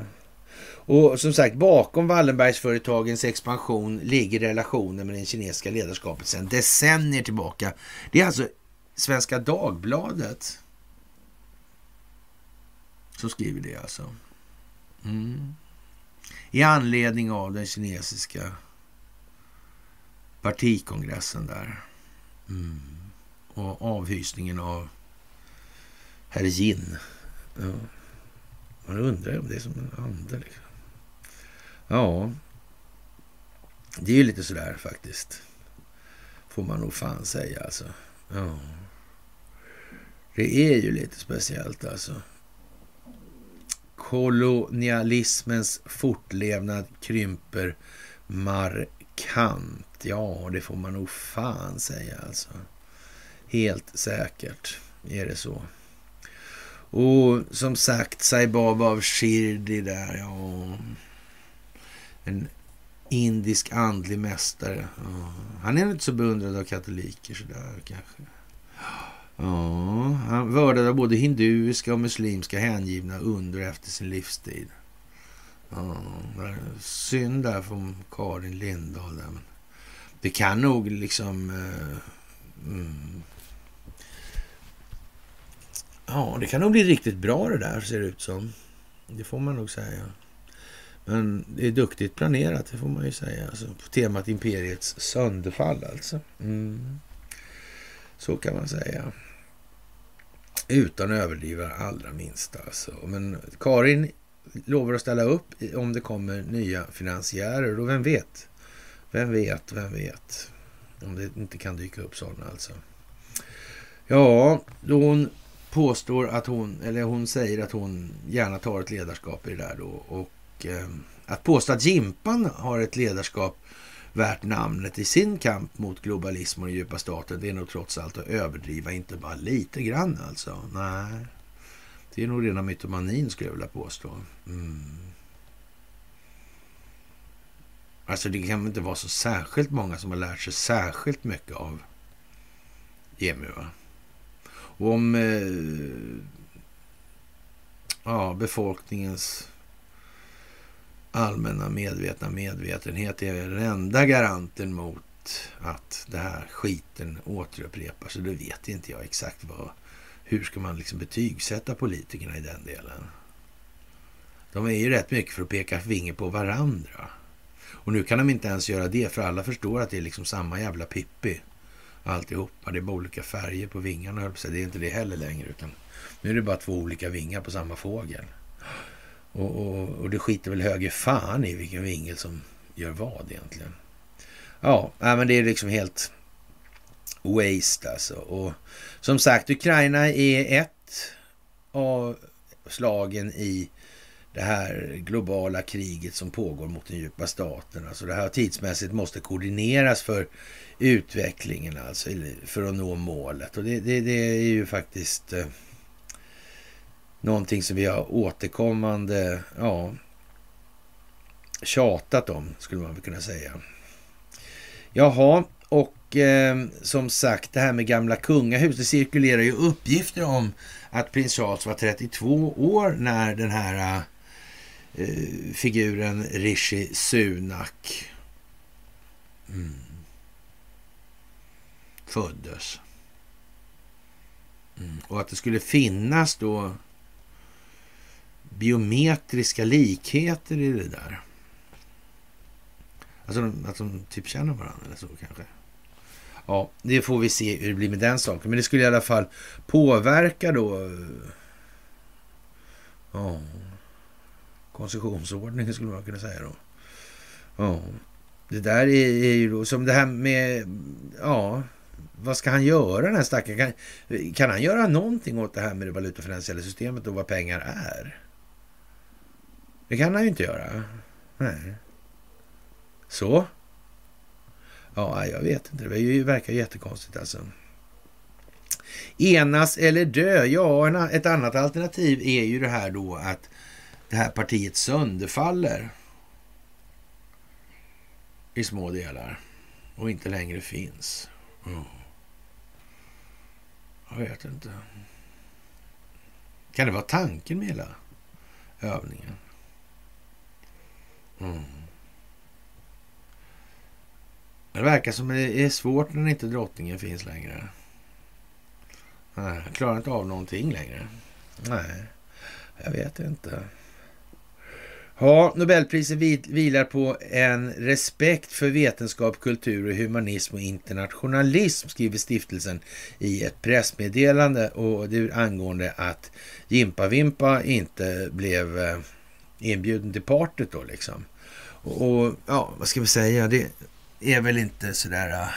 Och som sagt, bakom Wallenbergsföretagens expansion ligger relationen med det kinesiska ledarskapet sedan decennier tillbaka. Det är alltså Svenska Dagbladet som skriver det alltså. Mm. I anledning av den kinesiska partikongressen där. Mm. Och avhysningen av herr Jin. Ja. Man undrar om det är som en ande. Liksom. Ja, det är ju lite sådär faktiskt. Får man nog fan säga alltså. Ja. Det är ju lite speciellt alltså. Kolonialismens fortlevnad krymper markant. Ja, det får man nog fan säga alltså. Helt säkert är det så. Och som sagt, Saibaba av Shirdi där, ja. En indisk andlig mästare. Ja. Han är inte så beundrad av katoliker sådär kanske. Ja, han vördade både hinduiska och muslimska hängivna under och efter sin livstid. Ja, synd där från Karin Lindahl. Där. Men det kan nog liksom... Eh, mm, ja, det kan nog bli riktigt bra det där ser det ut som. Det får man nog säga. Men det är duktigt planerat, det får man ju säga. Alltså, på temat Imperiets sönderfall alltså. Mm. Så kan man säga. Utan att överdriva allra minsta. Alltså. Men Karin lovar att ställa upp om det kommer nya finansiärer. Och vem vet? Vem vet, vem vet? Om det inte kan dyka upp sådana alltså. Ja, då hon påstår att hon, eller hon säger att hon gärna tar ett ledarskap i det där då. Och Eh, att påstå att Jimpan har ett ledarskap värt namnet i sin kamp mot globalism och den djupa staten, det är nog trots allt att överdriva, inte bara lite grann alltså. Nej, det är nog rena mytomanin skulle jag vilja påstå. Mm. Alltså det kan väl inte vara så särskilt många som har lärt sig särskilt mycket av EMU. Va? Och om eh, ja, befolkningens allmänna medvetna medvetenhet är den enda garanten mot att det här skiten återupprepar sig. Då vet inte jag exakt vad, hur ska man liksom betygsätta politikerna i den delen. De är ju rätt mycket för att peka finger på varandra. Och nu kan de inte ens göra det, för alla förstår att det är liksom samma jävla Pippi. Alltihopa. Det är bara olika färger på vingarna, höll Det är inte det heller längre, utan nu är det bara två olika vingar på samma fågel. Och, och, och det skiter väl höger fan i vilken vingel som gör vad egentligen. Ja, men det är liksom helt waste alltså. Och som sagt, Ukraina är ett av slagen i det här globala kriget som pågår mot den djupa staten. Alltså det här tidsmässigt måste koordineras för utvecklingen, alltså för att nå målet. Och det, det, det är ju faktiskt eh, någonting som vi har återkommande ja, tjatat om, skulle man kunna säga. Jaha, och eh, som sagt, det här med gamla kungahus. Det cirkulerar ju uppgifter om att prins Charles var 32 år när den här eh, figuren Rishi Sunak mm, föddes. Mm. Och att det skulle finnas då biometriska likheter i det där. Alltså att de typ känner varandra eller så kanske. Ja, det får vi se hur det blir med den saken. Men det skulle i alla fall påverka då... Eh, ja, koncessionsordningen skulle man kunna säga då. Ja, det där är, är ju då som det här med... Ja, vad ska han göra den här stackaren? Kan, kan han göra någonting åt det här med det valutafinansiella systemet och vad pengar är? Det kan han ju inte göra. Nej. Så? Ja, jag vet inte. Det verkar jättekonstigt alltså. Enas eller dö? Ja, ett annat alternativ är ju det här då att det här partiet sönderfaller i små delar och inte längre finns. Mm. Jag vet inte. Kan det vara tanken med hela övningen? Mm. Det verkar som det är svårt när inte drottningen finns längre. Nej, jag klarar inte av någonting längre. Nej, jag vet inte. Ja, Nobelpriset vilar på en respekt för vetenskap, kultur och humanism och internationalism, skriver stiftelsen i ett pressmeddelande och det är angående att Jimpa Vimpa inte blev eh, inbjuden till partyt då liksom. Och, ja, vad ska vi säga? Det är väl inte sådär uh,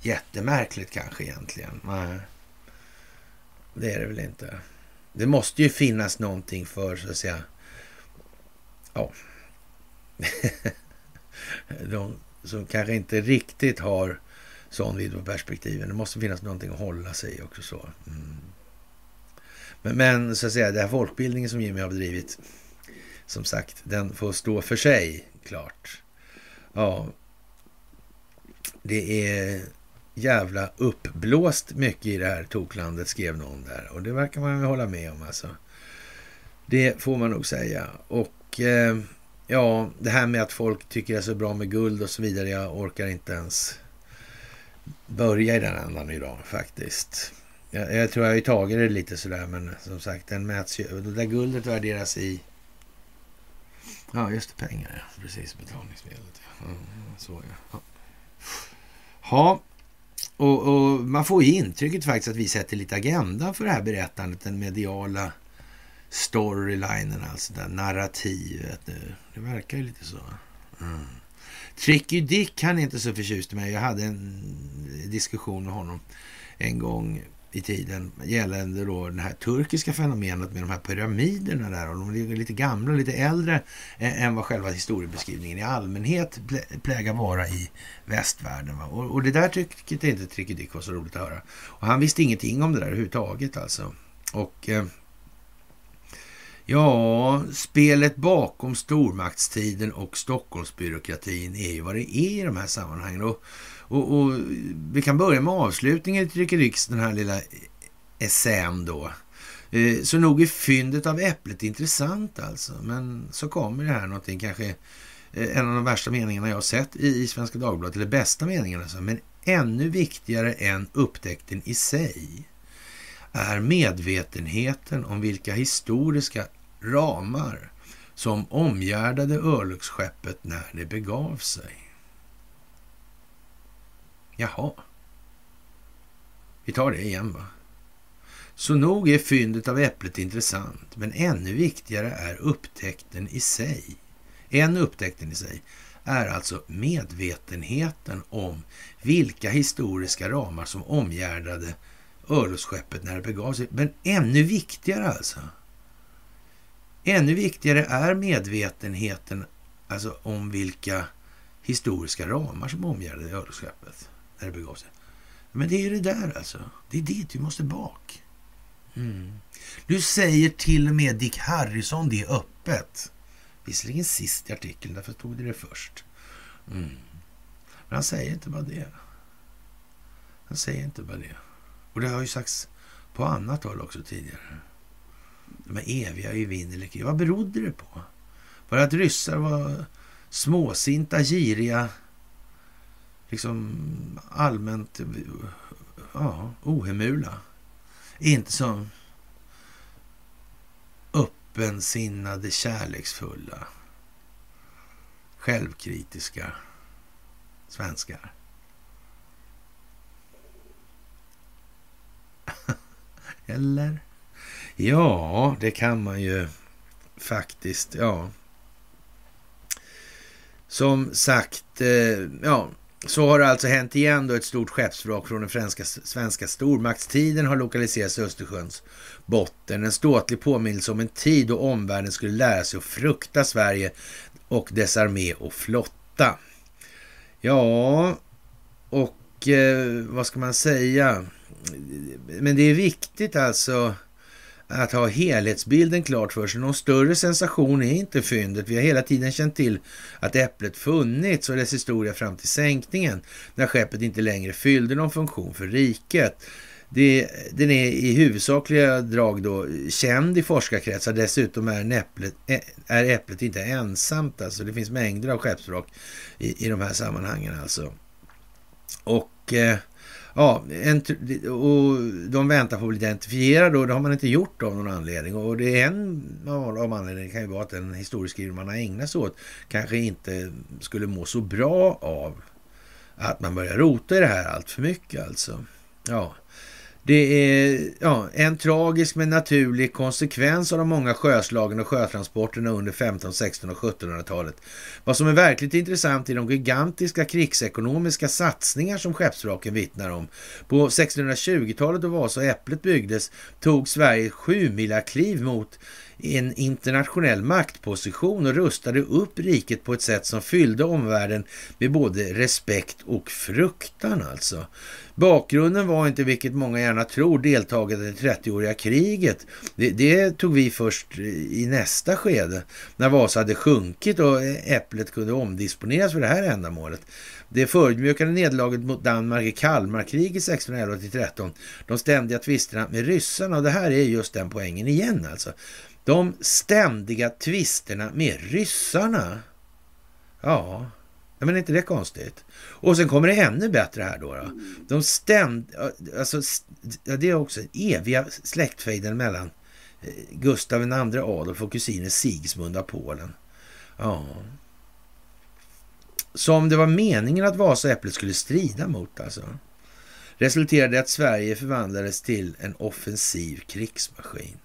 jättemärkligt kanske egentligen. Nej, det är det väl inte. Det måste ju finnas någonting för så att säga, ja, (laughs) de som kanske inte riktigt har sån vidd på perspektiven. Det måste finnas någonting att hålla sig i också så. Mm. Men, men så att säga, den här folkbildningen som Jimmy har bedrivit som sagt, den får stå för sig, klart. Ja, det är jävla uppblåst mycket i det här toklandet, skrev någon där. Och det verkar man ju hålla med om alltså. Det får man nog säga. Och eh, ja, det här med att folk tycker det är så bra med guld och så vidare. Jag orkar inte ens börja i den ändan idag faktiskt. Jag, jag tror jag har tagit det lite sådär, men som sagt, den mäts ju. Det där guldet värderas i Ja, just det. Pengar, ja. Precis. Betalningsmedlet. Ja. så ja. Ja, och, och, man får ju intrycket faktiskt att vi sätter lite agenda för det här berättandet, den mediala storylinen, alltså det narrativet. Det verkar ju lite så. Mm. Tricky Dick, han är inte så förtjust i mig. Jag hade en diskussion med honom en gång i tiden gällande då det här turkiska fenomenet med de här pyramiderna där. Och de är lite gamla, lite äldre än vad själva historiebeskrivningen i allmänhet plägar vara i västvärlden. Va? Och, och, det där tyckte inte Tricky Dick var så roligt att höra. Och han visste ingenting om det där överhuvudtaget alltså. Och eh, ja, spelet bakom stormaktstiden och Stockholmsbyråkratin är ju vad det är i de här sammanhangen. Och och, och, vi kan börja med avslutningen i Tryckericks, den här lilla essän då. Eh, så nog är fyndet av äpplet intressant alltså. Men så kommer det här någonting, kanske eh, en av de värsta meningarna jag har sett i, Svenska Dagbladet, eller bästa meningen alltså. Men ännu viktigare än upptäckten i sig är medvetenheten om vilka historiska ramar som omgärdade örlogsskeppet när det begav sig. Jaha. Vi tar det igen va. Så nog är fyndet av äpplet intressant, men ännu viktigare är upptäckten i sig. En upptäckten i sig är alltså medvetenheten om vilka historiska ramar som omgärdade örlogsskeppet när det begav sig. Men ännu viktigare alltså. Ännu viktigare är medvetenheten alltså om vilka historiska ramar som omgärdade örlogsskeppet när det begav sig. Men det är ju det där alltså. Det är dit vi måste bak. Mm. Nu säger till och med Dick Harrison det öppet. Visserligen sist i artikeln, därför stod det det först. Mm. Men han säger inte bara det. Han säger inte bara det. Och det har ju sagts på annat håll också tidigare. De är eviga krig. Vad berodde det på? Var det att ryssar var småsinta, giriga, liksom allmänt ja, ohemula. Inte som öppensinnade, kärleksfulla, självkritiska svenskar. (laughs) Eller? Ja, det kan man ju faktiskt. Ja. Som sagt, eh, ja, så har det alltså hänt igen då ett stort skeppsvrak från den franska, svenska stormaktstiden har lokaliserats i Östersjöns botten. En ståtlig påminnelse om en tid då omvärlden skulle lära sig att frukta Sverige och dess armé och flotta. Ja, och eh, vad ska man säga? Men det är viktigt alltså att ha helhetsbilden klart för sig. Någon större sensation är inte fyndet. Vi har hela tiden känt till att äpplet funnits och dess historia fram till sänkningen när skeppet inte längre fyllde någon funktion för riket. Det, den är i huvudsakliga drag då känd i forskarkretsar. Dessutom är äpplet, är äpplet inte ensamt. Alltså det finns mängder av skeppsvrak i, i de här sammanhangen. Alltså. Och eh, Ja, och de väntar på att bli identifierade och det har man inte gjort av någon anledning. Och det är en av anledningarna kan ju vara att den historieskrivning man har ägnat sig åt kanske inte skulle må så bra av att man börjar rota i det här allt för mycket alltså. Ja, det är ja, en tragisk men naturlig konsekvens av de många sjöslagen och sjötransporterna under 15, 16 och 1700-talet. Vad som är verkligt intressant är de gigantiska krigsekonomiska satsningar som skeppsvraken vittnar om. På 1620-talet då Vasa och Äpplet byggdes tog Sverige sju kliv mot en internationell maktposition och rustade upp riket på ett sätt som fyllde omvärlden med både respekt och fruktan alltså. Bakgrunden var inte, vilket många gärna tror, deltagandet i 30-åriga kriget. Det, det, tog vi först i nästa skede, när Vasa hade sjunkit och Äpplet kunde omdisponeras för det här ändamålet. Det förödmjukande nederlaget mot Danmark i Kalmarkriget 1611-13, de ständiga tvisterna med ryssarna och det här är just den poängen igen alltså. De ständiga tvisterna med ryssarna. Ja, men är inte det konstigt? Och sen kommer det ännu bättre här då. då. De ständ, alltså, det är också eviga släktfejden mellan eh, Gustav II Adolf och kusinen Sigismund av Polen. Ja. Som det var meningen att Vasa Äpplet skulle strida mot alltså. Resulterade i att Sverige förvandlades till en offensiv krigsmaskin.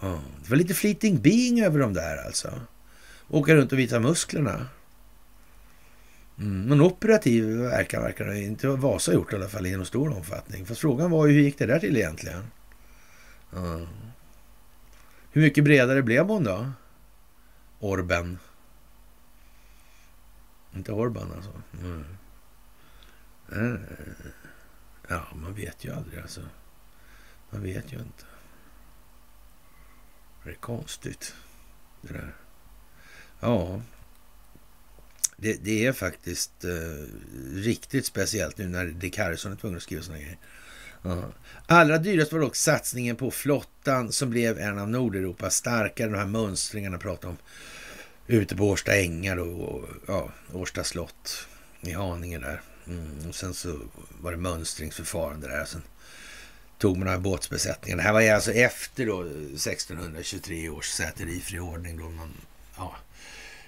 Ja. Det var lite fleeting being över dem där alltså. Åka runt och visa musklerna. Mm, någon operativ verkan verkar det inte Vasa gjort i alla fall i någon stor omfattning. Fast frågan var ju hur gick det där till egentligen? Mm. Hur mycket bredare blev hon då? Orben. Inte Orban alltså. Mm. Eh, eh. Ja, man vet ju aldrig alltså. Man vet ju inte. Det är konstigt det där. Ja, det, det är faktiskt eh, riktigt speciellt nu när Dick Harrison är tvungen att skriva sådana grejer. Ja. Allra dyrast var dock satsningen på flottan som blev en av Nordeuropas starkare. De här mönstringarna pratade om ute på Årsta ängar och, ja, Årsta slott i Haninge där. Mm. Och sen så var det mönstringsförfarande där. Sen tog man den här båtsbesättningen. Det här var alltså efter då 1623 års säterifriordning. Då man, ja,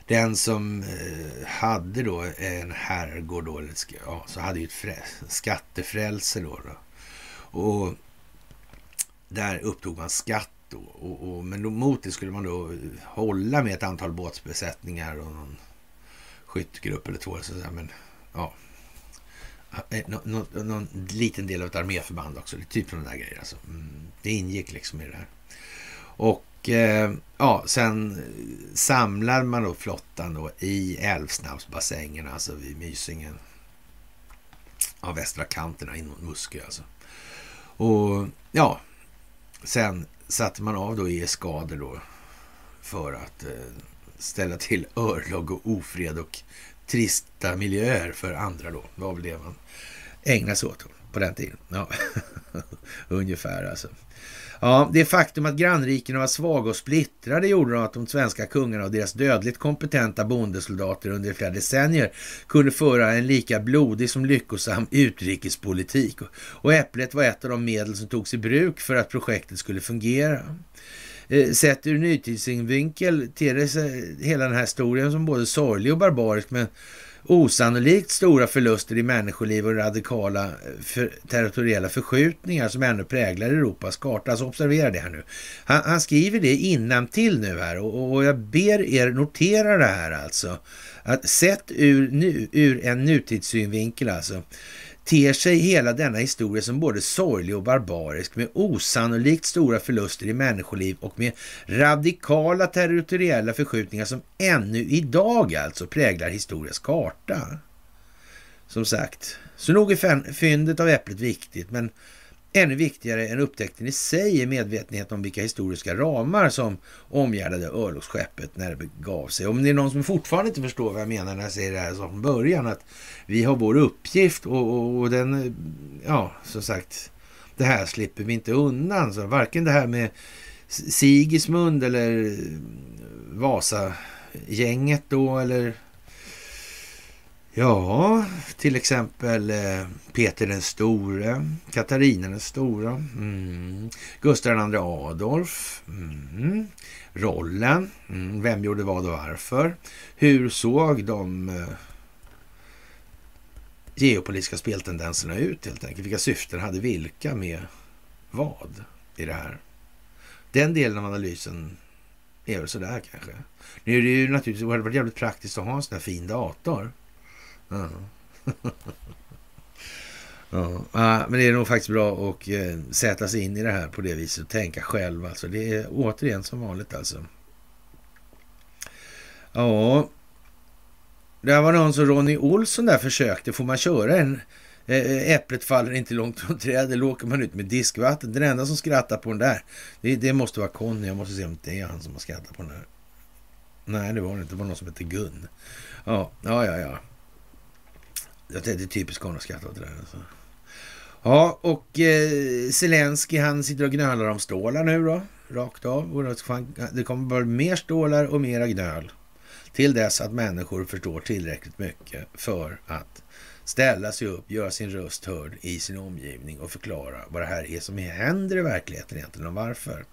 den som eh, hade då en herrgård då, ja, så hade ju ett skattefrälse då, då. Och där upptog man skatt då. Och, och, men då, mot det skulle man då hålla med ett antal båtsbesättningar och någon skyttegrupp eller två. Så men ja, Eh, någon, någon, någon liten del av ett arméförband också. Typ sådana där grejer. Alltså. Mm, det ingick liksom i det här. Och eh, ja, sen samlar man då flottan då i Älvsnabbsbassängen, alltså vid Mysingen. Av västra kanterna in mot Muskö alltså. Och ja, sen satte man av då e i skador då för att eh, ställa till örlog och ofred och trista miljöer för andra då. Det var väl det man ägnade sig åt på den tiden. Ja, (laughs) ungefär alltså. Ja, det faktum att grannrikena var svaga och splittrade gjorde att de svenska kungarna och deras dödligt kompetenta bondesoldater under flera decennier kunde föra en lika blodig som lyckosam utrikespolitik. Och äpplet var ett av de medel som togs i bruk för att projektet skulle fungera. Eh, sett ur nytidssynvinkel ter sig hela den här historien som både sorglig och barbarisk men osannolikt stora förluster i människoliv och radikala eh, för, territoriella förskjutningar som ännu präglar Europas karta. Alltså observera det här nu. Han, han skriver det innan till nu här och, och, jag ber er notera det här alltså. Att sett ur, nu, ur en nutidssynvinkel alltså ter sig hela denna historia som både sorglig och barbarisk med osannolikt stora förluster i människoliv och med radikala territoriella förskjutningar som ännu idag alltså präglar historiens karta. Som sagt, så nog är fyndet av äpplet viktigt, men Ännu viktigare än upptäckten i sig är medvetenheten om vilka historiska ramar som omgärdade örlogsskeppet när det begav sig. Om det är någon som fortfarande inte förstår vad jag menar när jag säger det här från början, att vi har vår uppgift och, och, och, den, ja, som sagt, det här slipper vi inte undan. Så varken det här med Sigismund eller Vasa-gänget då, eller Ja, till exempel eh, Peter den store, Katarina den stora, mm. Gustav II Adolf, mm. rollen, mm. vem gjorde vad och varför, hur såg de eh, geopolitiska speltendenserna ut helt enkelt, vilka syften hade vilka med vad i det här. Den delen av analysen är väl sådär kanske. Nu är det ju naturligtvis, det hade varit jävligt praktiskt att ha en sån här fin dator (laughs) Ja. ja. men det är nog faktiskt bra att eh, sätta sig in i det här på det viset och tänka själv. Alltså. Det är återigen som vanligt alltså. Ja, det var någon som Ronny Olsson där försökte. Får man köra en eh, Äpplet faller inte långt från trädet, eller åker man ut med diskvatten. Den enda som skrattar på den där, det, det måste vara Conny. Jag måste se om det är han som har skrattat på den där. Nej, det var det inte. Det var någon som hette Gun. Ja, ja, ja. ja. Det är typiskt honom att skratta åt det där. Alltså. Ja, och eh, Zelensky han sitter och gnölar om stålar nu då, rakt av. Det kommer bara mer stålar och mera gnöl. Till dess att människor förstår tillräckligt mycket för att ställa sig upp, göra sin röst hörd i sin omgivning och förklara vad det här är som händer i verkligheten egentligen och varför.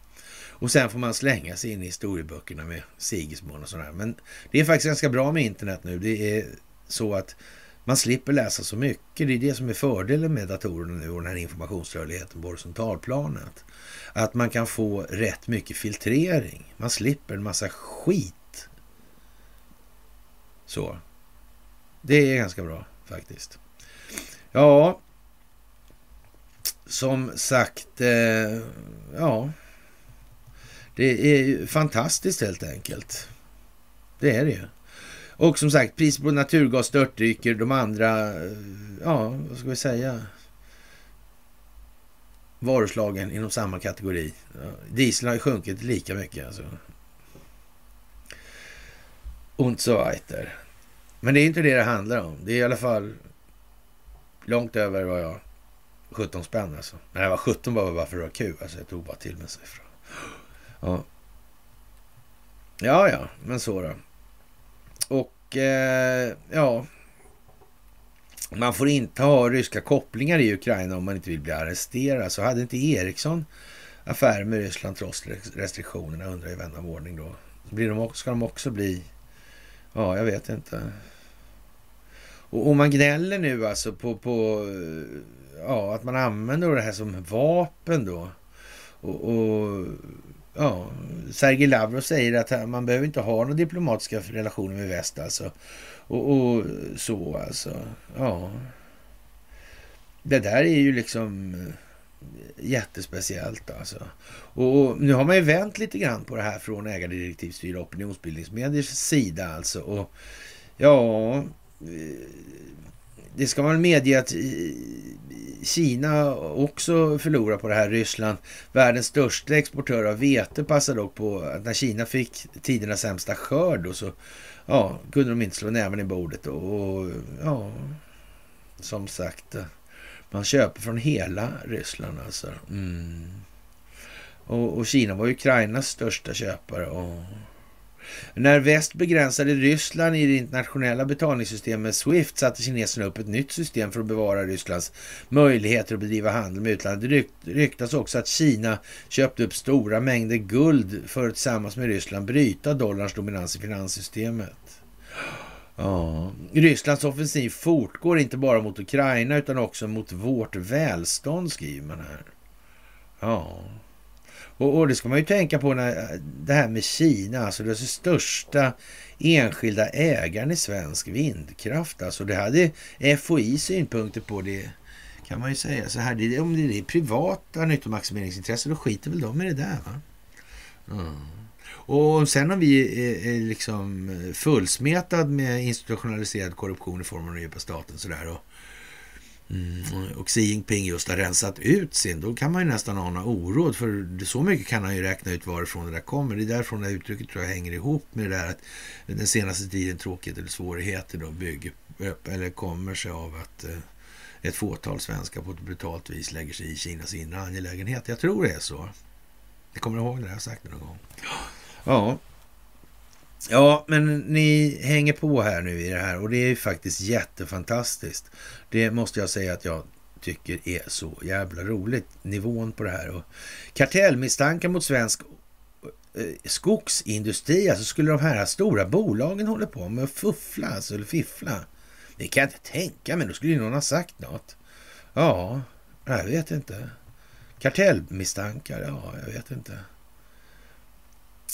Och sen får man slänga sig in i historieböckerna med Sigismund och sådär. Men det är faktiskt ganska bra med internet nu. Det är så att man slipper läsa så mycket. Det är det som är fördelen med datorerna nu och den här informationsrörligheten på horisontalplanet. Att man kan få rätt mycket filtrering. Man slipper en massa skit. Så. Det är ganska bra faktiskt. Ja, som sagt, eh, ja. Det är fantastiskt helt enkelt. Det är det ju. Och som sagt, priset på naturgas störtdyker. De andra, eh, ja, vad ska vi säga? Varuslagen inom samma kategori. Dieseln har ju sjunkit lika mycket. Alltså. Und so weiter. Men det är inte det det handlar om. Det är i alla fall långt över vad jag... 17 spänn alltså. Nej, det var 17 bara, bara för att det var kul. Alltså jag tog bara till mig en siffra. Ja. Ja, ja, men så då. Och eh, ja, man får inte ha ryska kopplingar i Ukraina om man inte vill bli arresterad. Så hade inte Ericsson affärer med Ryssland trots restriktionerna undrar ju vän av ordning då. Blir de, ska de också bli... Ja, jag vet inte. Och, och man gnäller nu alltså på, på ja, att man använder det här som vapen då. Och, och ja, Sergej Lavrov säger att man behöver inte ha några diplomatiska relationer med väst alltså. Och, och, så alltså. Ja. Det där är ju liksom eh, jättespeciellt alltså. Och, nu har man ju vänt lite grann på det här från ägardirektivstyrda opinionsbildningsmediers sida alltså. Och ja, eh, det ska man medge att Kina också förlorar på det här. Ryssland, världens största exportör av vete, passade dock på att när Kina fick tidernas sämsta skörd och så ja, kunde de inte slå näven i bordet. Och, ja, som sagt, man köper från hela Ryssland alltså. Mm. Och, och, Kina var Ukrainas största köpare. Och, när väst begränsade Ryssland i det internationella betalningssystemet Swift satte kineserna upp ett nytt system för att bevara Rysslands möjligheter att bedriva handel med utlandet. Det ryktas också att Kina köpte upp stora mängder guld för att tillsammans med Ryssland bryta dollarns dominans i finanssystemet. Ja. Rysslands offensiv fortgår inte bara mot Ukraina utan också mot vårt välstånd, skriver man här. Ja. Och, och det ska man ju tänka på när det här med Kina, alltså det största enskilda ägaren i svensk vindkraft. Alltså det hade FOI synpunkter på det kan man ju säga. Så här, det, om det är privata nyttomaximeringsintressen då skiter väl de i det där. Va? Mm. Och sen om vi är, är liksom fullsmetad med institutionaliserad korruption i form av den djupa staten. Sådär, och Mm. Och Xi Jinping just har rensat ut sin, då kan man ju nästan ana oråd. För så mycket kan han ju räkna ut varifrån det där kommer. Det är därifrån det uttrycket tror jag hänger ihop med det där att den senaste tiden tråkigheter eller svårigheter då bygger upp, eller kommer sig av att eh, ett fåtal svenskar på ett brutalt vis lägger sig i Kinas inre angelägenhet. Jag tror det är så. Jag kommer ihåg det, jag sagt någon gång. Ja, Ja, men ni hänger på här nu i det här och det är ju faktiskt jättefantastiskt. Det måste jag säga att jag tycker är så jävla roligt, nivån på det här. Och kartellmisstankar mot svensk eh, skogsindustri, alltså skulle de här stora bolagen hålla på med att fuffla, alltså, eller fiffla? Det kan jag inte tänka mig, då skulle ju någon ha sagt något. Ja, jag vet inte. Kartellmisstankar, ja, jag vet inte.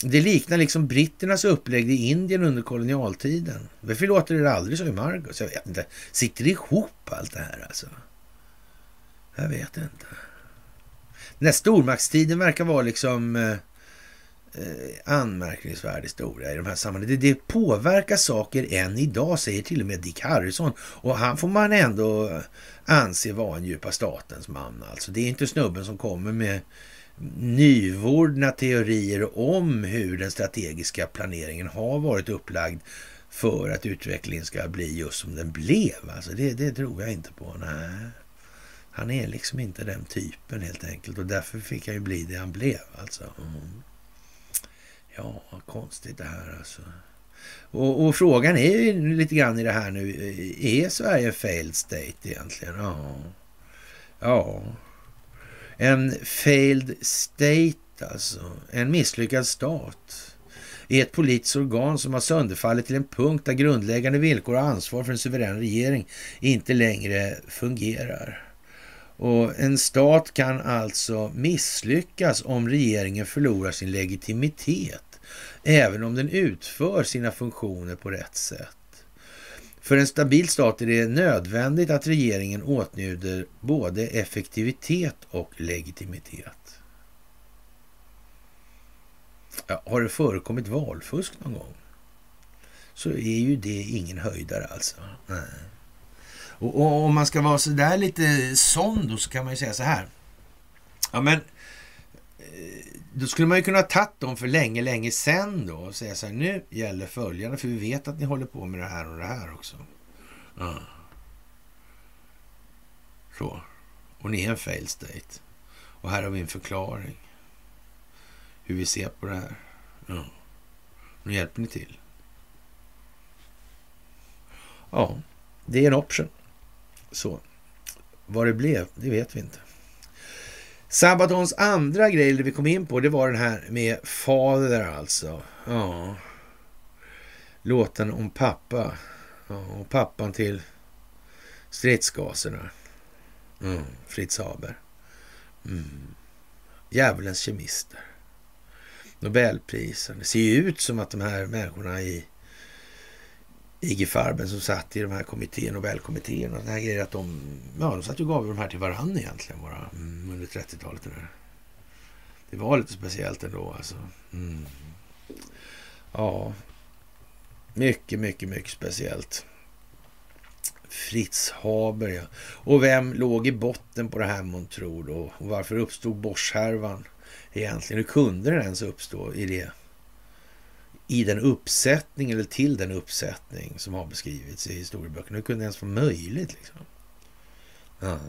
Det liknar liksom britternas upplägg i Indien under kolonialtiden. Varför låter det aldrig så i Marcus? Jag vet inte. Sitter det ihop allt det här alltså? Jag vet inte. Den här stormaktstiden verkar vara liksom eh, eh, anmärkningsvärd historia i de här sammanhangen. Det, det påverkar saker än idag, säger till och med Dick Harrison. Och han får man ändå anse vara en djupa statens man. Alltså, det är inte snubben som kommer med nyvordna teorier om hur den strategiska planeringen har varit upplagd för att utvecklingen ska bli just som den blev. Alltså det, det tror jag inte på. Nej. Han är liksom inte den typen helt enkelt och därför fick han ju bli det han blev. Alltså. Mm. Ja, konstigt det här alltså. Och, och, frågan är ju lite grann i det här nu. Är Sverige failed state egentligen? Ja. Ja. En failed state alltså. En misslyckad stat är ett politiskt organ som har sönderfallit till en punkt där grundläggande villkor och ansvar för en suverän regering inte längre fungerar. Och En stat kan alltså misslyckas om regeringen förlorar sin legitimitet, även om den utför sina funktioner på rätt sätt. För en stabil stat är det nödvändigt att regeringen åtnjuter både effektivitet och legitimitet. Ja, har det förekommit valfusk någon gång? Så är ju det ingen höjdare alltså. Nej. Och, och om man ska vara så där lite sån då så kan man ju säga så här. Ja men då skulle man ju kunna ha tagit dem för länge, länge sen då och säga så här, nu gäller följande, för vi vet att ni håller på med det här och det här också. Ja. Så. Och ni är en fail state. Och här har vi en förklaring. Hur vi ser på det här. Ja. Nu hjälper ni till. Ja, det är en option. Så. Vad det blev, det vet vi inte. Sabatons andra grej det vi kom in på, det var den här med fader alltså. Ja. Låten om pappa. Ja, och pappan till stridsgaserna. Mm. Fritz Haber. Mm. Djävulens kemister. Nobelprisen. Det ser ju ut som att de här människorna i IG Farben som satt i de här kommittéerna, Nobelkommittéerna och här grejer, att de, ja, de satt ju och gav de här till varandra egentligen bara mm, under 30-talet. Det, det var lite speciellt ändå alltså. Mm. Ja, mycket, mycket, mycket speciellt. Fritz Haber, ja. Och vem låg i botten på det här månntro då? Och varför uppstod Bosch-härvan egentligen? Hur kunde den ens uppstå i det i den uppsättning eller till den uppsättning som har beskrivits i historieböckerna. Hur kunde det ens vara möjligt? Liksom? Ja.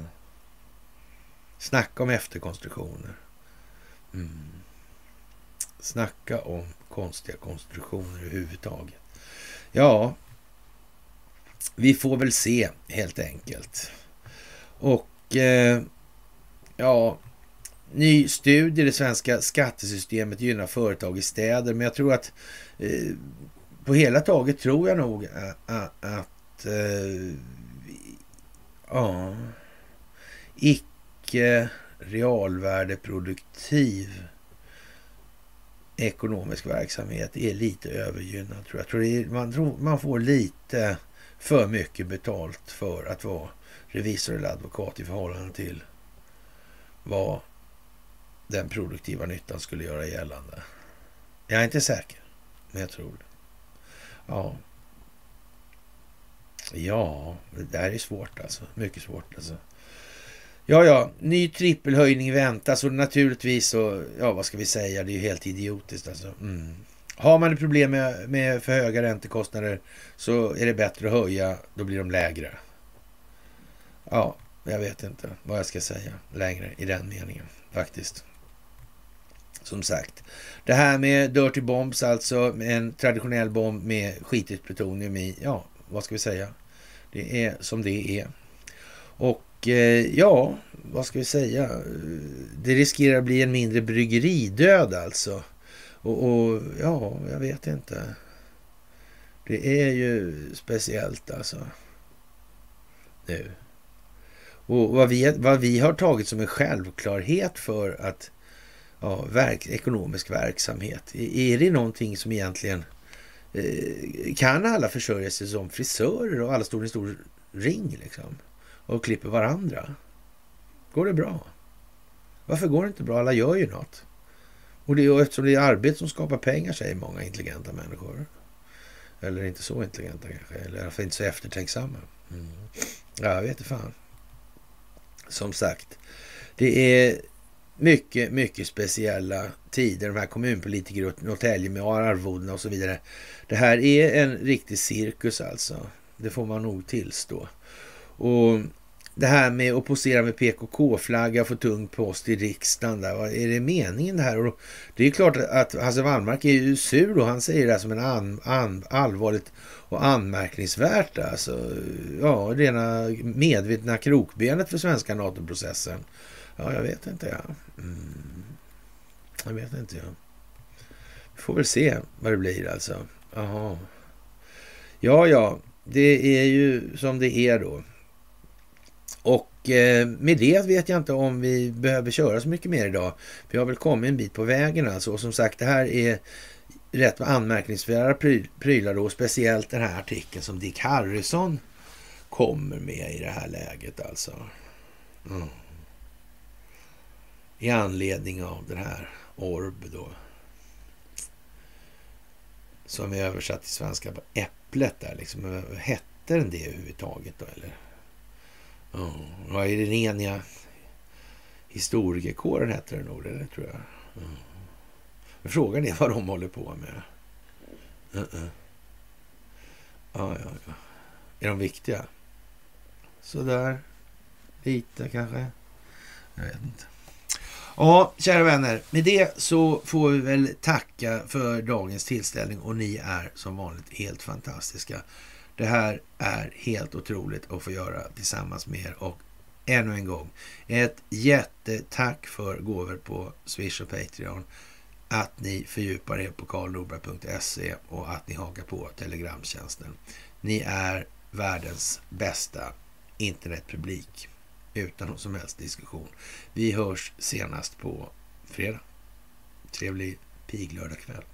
Snacka om efterkonstruktioner. Mm. Snacka om konstiga konstruktioner överhuvudtaget. Ja, vi får väl se helt enkelt. Och eh, ja, ny studie, det svenska skattesystemet gynnar företag i städer. Men jag tror att eh, på hela taget tror jag nog eh, att, att eh, ja, icke realvärdeproduktiv ekonomisk verksamhet är lite övergynnad. Tror jag. tror är, man, tror man får lite för mycket betalt för att vara revisor eller advokat i förhållande till vad den produktiva nyttan skulle göra gällande. Jag är inte säker, men jag tror det. Ja. Ja, det där är svårt alltså. Mycket svårt alltså. Ja, ja, ny trippelhöjning väntas och naturligtvis så, ja vad ska vi säga, det är ju helt idiotiskt alltså. Mm. Har man ett problem med, med för höga räntekostnader så är det bättre att höja, då blir de lägre. Ja, jag vet inte vad jag ska säga längre i den meningen faktiskt som sagt. Det här med Dirty Bombs, alltså en traditionell bomb med skitigt plutonium i. Ja, vad ska vi säga? Det är som det är. Och eh, ja, vad ska vi säga? Det riskerar att bli en mindre bryggeridöd alltså. Och, och ja, jag vet inte. Det är ju speciellt alltså. Nu. Och vad vi, vad vi har tagit som en självklarhet för att ja, verk, ekonomisk verksamhet. Är det någonting som egentligen eh, kan alla försörja sig som frisörer och alla står i en stor ring liksom och klipper varandra? Går det bra? Varför går det inte bra? Alla gör ju något. Och det är eftersom det är arbete som skapar pengar, säger många intelligenta människor. Eller inte så intelligenta kanske, eller i alla fall inte så eftertänksamma. Mm. Ja, jag vet inte fan. Som sagt, det är mycket, mycket speciella tider. De här kommunpolitiker i Norrtälje med arvodena och så vidare. Det här är en riktig cirkus alltså. Det får man nog tillstå. Och det här med att posera med PKK-flagga, få tung post i riksdagen. Där. Vad är det meningen det här? Och det är klart att Hasse Wallmark är ju sur och han säger det här som en an, an, allvarligt och anmärkningsvärt. Alltså, ja, rena medvetna krokbenet för svenska NATO-processen. Ja, jag vet inte. Ja. Mm. Jag vet inte. Ja. Vi får väl se vad det blir alltså. Aha. Ja, ja, det är ju som det är då. Och eh, med det vet jag inte om vi behöver köra så mycket mer idag. Vi har väl kommit en bit på vägen alltså. Och som sagt, det här är rätt anmärkningsvärda prylar då. Speciellt den här artikeln som Dick Harrison kommer med i det här läget alltså. Mm. I anledning av den här Orb då. Som är översatt till svenska på äpplet där liksom. Hette den det överhuvudtaget då eller? Ja, är det eniga historikerkåren heter den nog, det tror jag. Oh. Men frågan är vad de håller på med. Uh -uh. Ja, ja, ja. Är de viktiga? Sådär. Lite kanske. Jag vet inte. Ja, kära vänner. Med det så får vi väl tacka för dagens tillställning och ni är som vanligt helt fantastiska. Det här är helt otroligt att få göra tillsammans med er och ännu en gång ett jättetack för gåvor på Swish och Patreon. Att ni fördjupar er på karlnorberg.se och att ni hakar på Telegramtjänsten. Ni är världens bästa internetpublik utan någon som helst diskussion. Vi hörs senast på fredag. Trevlig piglördagkväll.